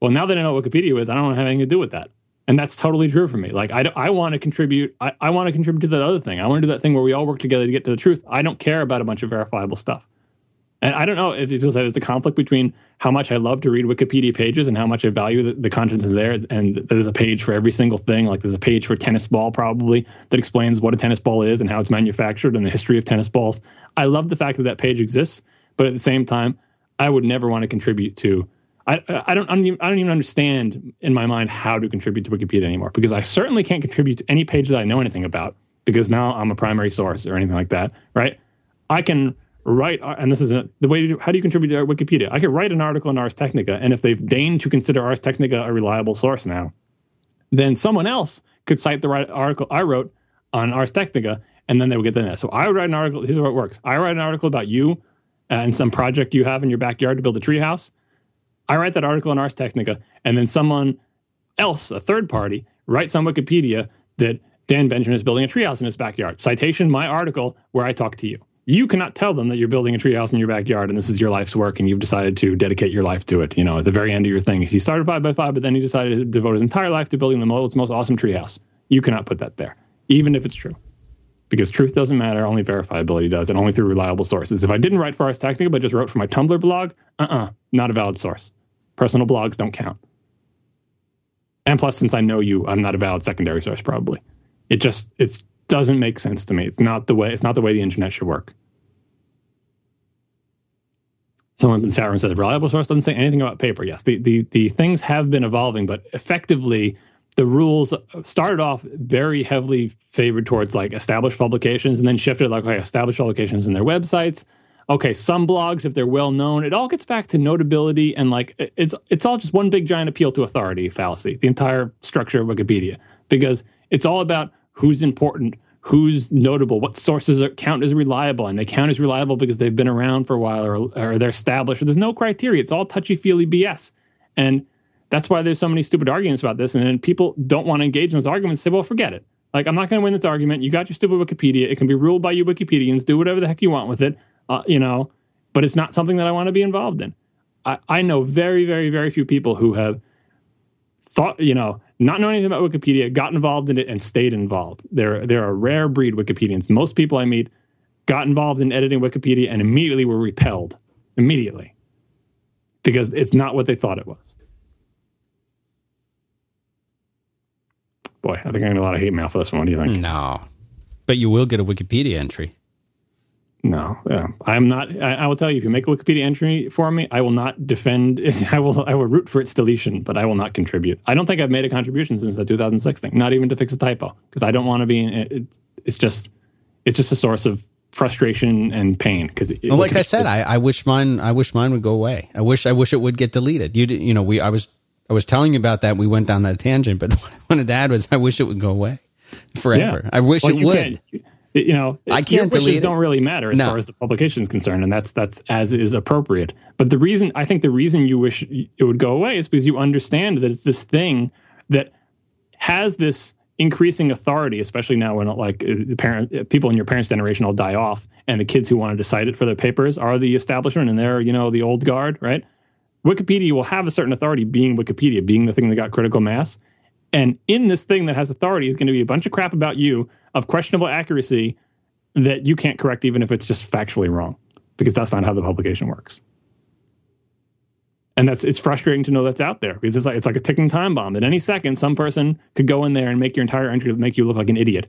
well now that I know what Wikipedia is, I don't have anything to do with that." And that's totally true for me. Like I, I want to contribute. I, I want to contribute to that other thing. I want to do that thing where we all work together to get to the truth. I don't care about a bunch of verifiable stuff. And I don't know if people say there's a conflict between how much I love to read Wikipedia pages and how much I value the, the content there. And there's a page for every single thing. Like there's a page for tennis ball, probably, that explains what a tennis ball is and how it's manufactured and the history of tennis balls. I love the fact that that page exists, but at the same time, I would never want to contribute to. I, I don't I don't even understand in my mind how to contribute to Wikipedia anymore because I certainly can't contribute to any page that I know anything about because now I'm a primary source or anything like that, right? I can write, uh, and this is a, the way how do you contribute to Wikipedia? I could write an article in Ars Technica, and if they've deigned to consider Ars Technica a reliable source now, then someone else could cite the right article I wrote on Ars Technica, and then they would get the net. So I would write an article. Here's how it works: I write an article about you uh, and some project you have in your backyard to build a treehouse. I write that article in Ars Technica, and then someone else, a third party, writes on Wikipedia that Dan Benjamin is building a treehouse in his backyard. Citation: my article where I talk to you you cannot tell them that you're building a treehouse in your backyard and this is your life's work and you've decided to dedicate your life to it. You know, at the very end of your thing, he started five by five, but then he decided to devote his entire life to building the most, most awesome treehouse. You cannot put that there, even if it's true, because truth doesn't matter. Only verifiability does, and only through reliable sources. If I didn't write for Ars Technica but just wrote for my Tumblr blog, uh-uh, not a valid source. Personal blogs don't count. And plus, since I know you, I'm not a valid secondary source. Probably, it just it doesn't make sense to me. It's not the way. It's not the way the internet should work. Someone in the chat room says reliable source doesn't say anything about paper. Yes, the, the the things have been evolving, but effectively the rules started off very heavily favored towards like established publications and then shifted like okay, established publications and their websites. Okay, some blogs if they're well known, it all gets back to notability and like it's it's all just one big giant appeal to authority fallacy. The entire structure of Wikipedia because it's all about who's important, who's notable, what sources are, count as reliable, and they count as reliable because they've been around for a while or, or they're established. There's no criteria. It's all touchy feely BS, and that's why there's so many stupid arguments about this. And people don't want to engage in those arguments. Say, well, forget it. Like I'm not going to win this argument. You got your stupid Wikipedia. It can be ruled by you Wikipedians. Do whatever the heck you want with it. Uh, you know, but it's not something that I want to be involved in. I, I know very, very, very few people who have thought, you know, not knowing anything about Wikipedia, got involved in it and stayed involved. They're they're a rare breed Wikipedians. Most people I meet got involved in editing Wikipedia and immediately were repelled. Immediately. Because it's not what they thought it was. Boy, I think I get a lot of hate mail for this one. What do you think? No. But you will get a Wikipedia entry. No, yeah. I'm not. I, I, will tell you, if you make a Wikipedia entry for me, I will not defend. I will. I will root for its deletion, but I will not contribute. I don't think I've made a contribution since the 2006 thing. Not even to fix a typo, because I don't want to be. In, it, it's just. It's just a source of frustration and pain. Because, well, like I said, I, I wish mine. I wish mine would go away. I wish. I wish it would get deleted. You. did, You know, we. I was. I was telling you about that. We went down that tangent, but what I wanted to add was, I wish it would go away forever. Yeah. I wish well, it would you know, I can't wishes don't really matter as no. far as the publication is concerned, and that's that's as is appropriate. But the reason I think the reason you wish it would go away is because you understand that it's this thing that has this increasing authority, especially now when like uh, the parent uh, people in your parents' generation all die off, and the kids who wanted to cite it for their papers are the establishment, and they're you know the old guard, right? Wikipedia will have a certain authority, being Wikipedia, being the thing that got critical mass, and in this thing that has authority is going to be a bunch of crap about you of questionable accuracy that you can't correct even if it's just factually wrong because that's not how the publication works. And that's it's frustrating to know that's out there because it's like it's like a ticking time bomb at any second some person could go in there and make your entire entry make you look like an idiot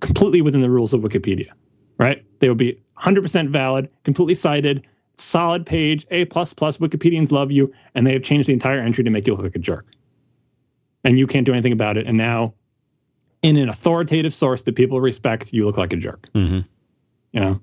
completely within the rules of wikipedia right? They would be 100% valid completely cited solid page a plus plus wikipedians love you and they have changed the entire entry to make you look like a jerk. And you can't do anything about it and now in an authoritative source that people respect, you look like a jerk. Mm-hmm. You know,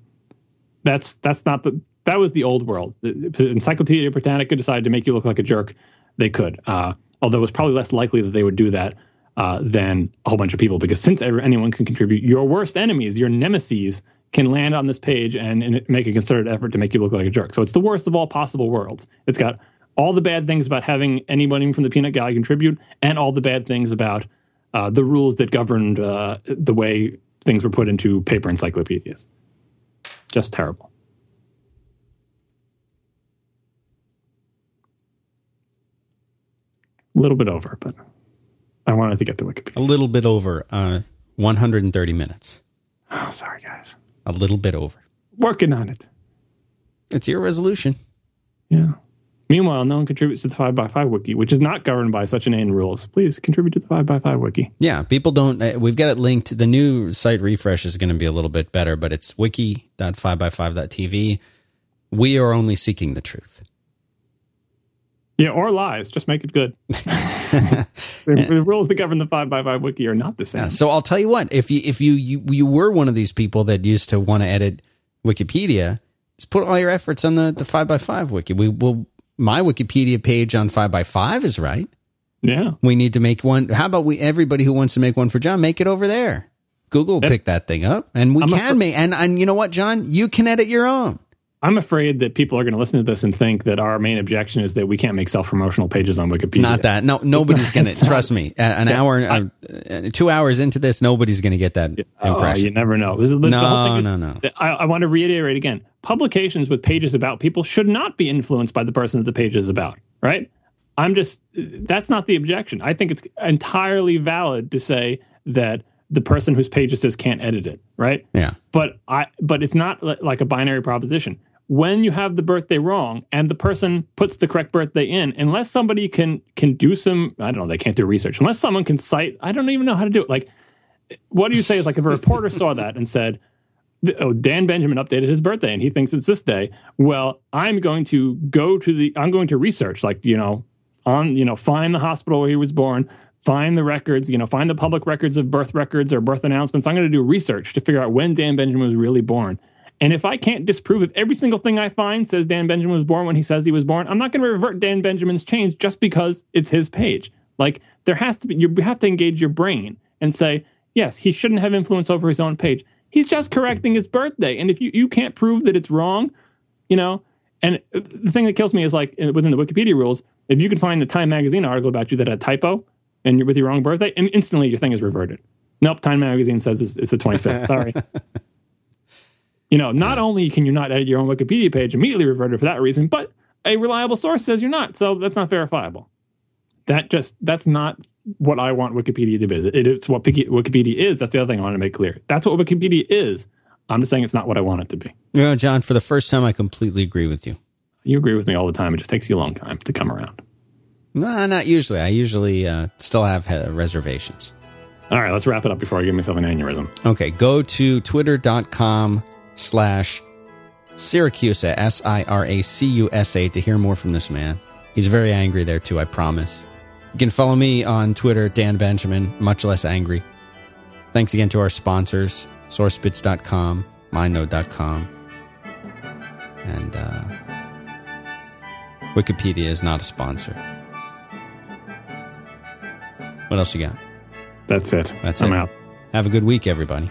that's that's not the that was the old world. The Encyclopedia Britannica decided to make you look like a jerk. They could, uh, although it was probably less likely that they would do that uh, than a whole bunch of people, because since anyone can contribute, your worst enemies, your nemesis, can land on this page and, and make a concerted effort to make you look like a jerk. So it's the worst of all possible worlds. It's got all the bad things about having anybody from the peanut gallery contribute, and all the bad things about uh, the rules that governed uh, the way things were put into paper encyclopedias. Just terrible. A little bit over, but I wanted to get to Wikipedia. A little bit over uh, 130 minutes. Oh, sorry, guys. A little bit over. Working on it. It's your resolution. Yeah. Meanwhile, no one contributes to the 5x5 wiki, which is not governed by such inane rules. Please contribute to the 5x5 wiki. Yeah, people don't. Uh, we've got it linked. The new site refresh is going to be a little bit better, but it's wiki.5x5.tv. We are only seeking the truth. Yeah, or lies. Just make it good. the, the, rules that govern the 5x5 wiki are not the same. Yeah, so I'll tell you what, if you if you, you you were one of these people that used to want to edit Wikipedia, just put all your efforts on the, the 5x5 wiki. We will my Wikipedia page on 5x5 is right. Yeah. We need to make one. How about we everybody who wants to make one for John, make it over there. Google will yep. pick that thing up and we I'm can make and and you know what, John? You can edit your own. I'm afraid that people are going to listen to this and think that our main objection is that we can't make self promotional pages on Wikipedia. It's not that. No, nobody's going to. Trust me. An yeah, hour, I, uh, two hours into this, nobody's going to get that oh, impression. You never know. no, no, no. I, I, want to reiterate again. Publications with pages about people should not be influenced by the person that the page is about. Right? I'm just. That's not the objection. I think it's entirely valid to say that the person whose page it says can't edit it. Right? Yeah. But I. But it's not like a binary proposition when you have the birthday wrong and the person puts the correct birthday in, unless somebody can can do some, I don't know, they can't do research. Unless someone can cite, I don't even know how to do it. Like, what do you say is like if a reporter saw that and said, "Oh, Dan Benjamin updated his birthday and he thinks it's this day." Well, I'm going to go to the, I'm going to research, like you know, on you know, find the hospital where he was born, find the records, you know, find the public records of birth records or birth announcements. I'm going to do research to figure out when Dan Benjamin was really born. And if I can't disprove if every single thing I find says Dan Benjamin was born when he says he was born, I'm not going to revert Dan Benjamin's change just because it's his page. Like there has to be, you have to engage your brain and say, yes, he shouldn't have influence over his own page. He's just correcting his birthday. And if you, you can't prove that it's wrong, you know, and the thing that kills me is like within the Wikipedia rules, if you can find the Time Magazine article about you that had a typo and you're with your wrong birthday, and instantly your thing is reverted. Nope, Time Magazine says it's, it's the 25th. Sorry. You know, not only can you not edit your own Wikipedia page immediately reverted for that reason, but a reliable source says you're not. So that's not verifiable. That just that's not what I want Wikipedia to be. It, it's what Wikipedia is. That's the other thing I want to make clear. That's what Wikipedia is. I'm just saying it's not what I want it to be. You know, John, for the first time, I completely agree with you. You agree with me all the time. It just takes you a long time to come around. Nah, not usually. I usually uh, still have reservations. All right, let's wrap it up before I give myself an aneurysm. Okay, go to twitter.com slash Siracusa, S I R A C U S A, to hear more from this man. He's very angry there too, I promise. You can follow me on Twitter, Dan Benjamin, much less angry. Thanks again to our sponsors, sourcebits.com, mindnode.com, and uh, Wikipedia is not a sponsor. What else you got? That's it. That's I'm it. out. Have a good week, everybody.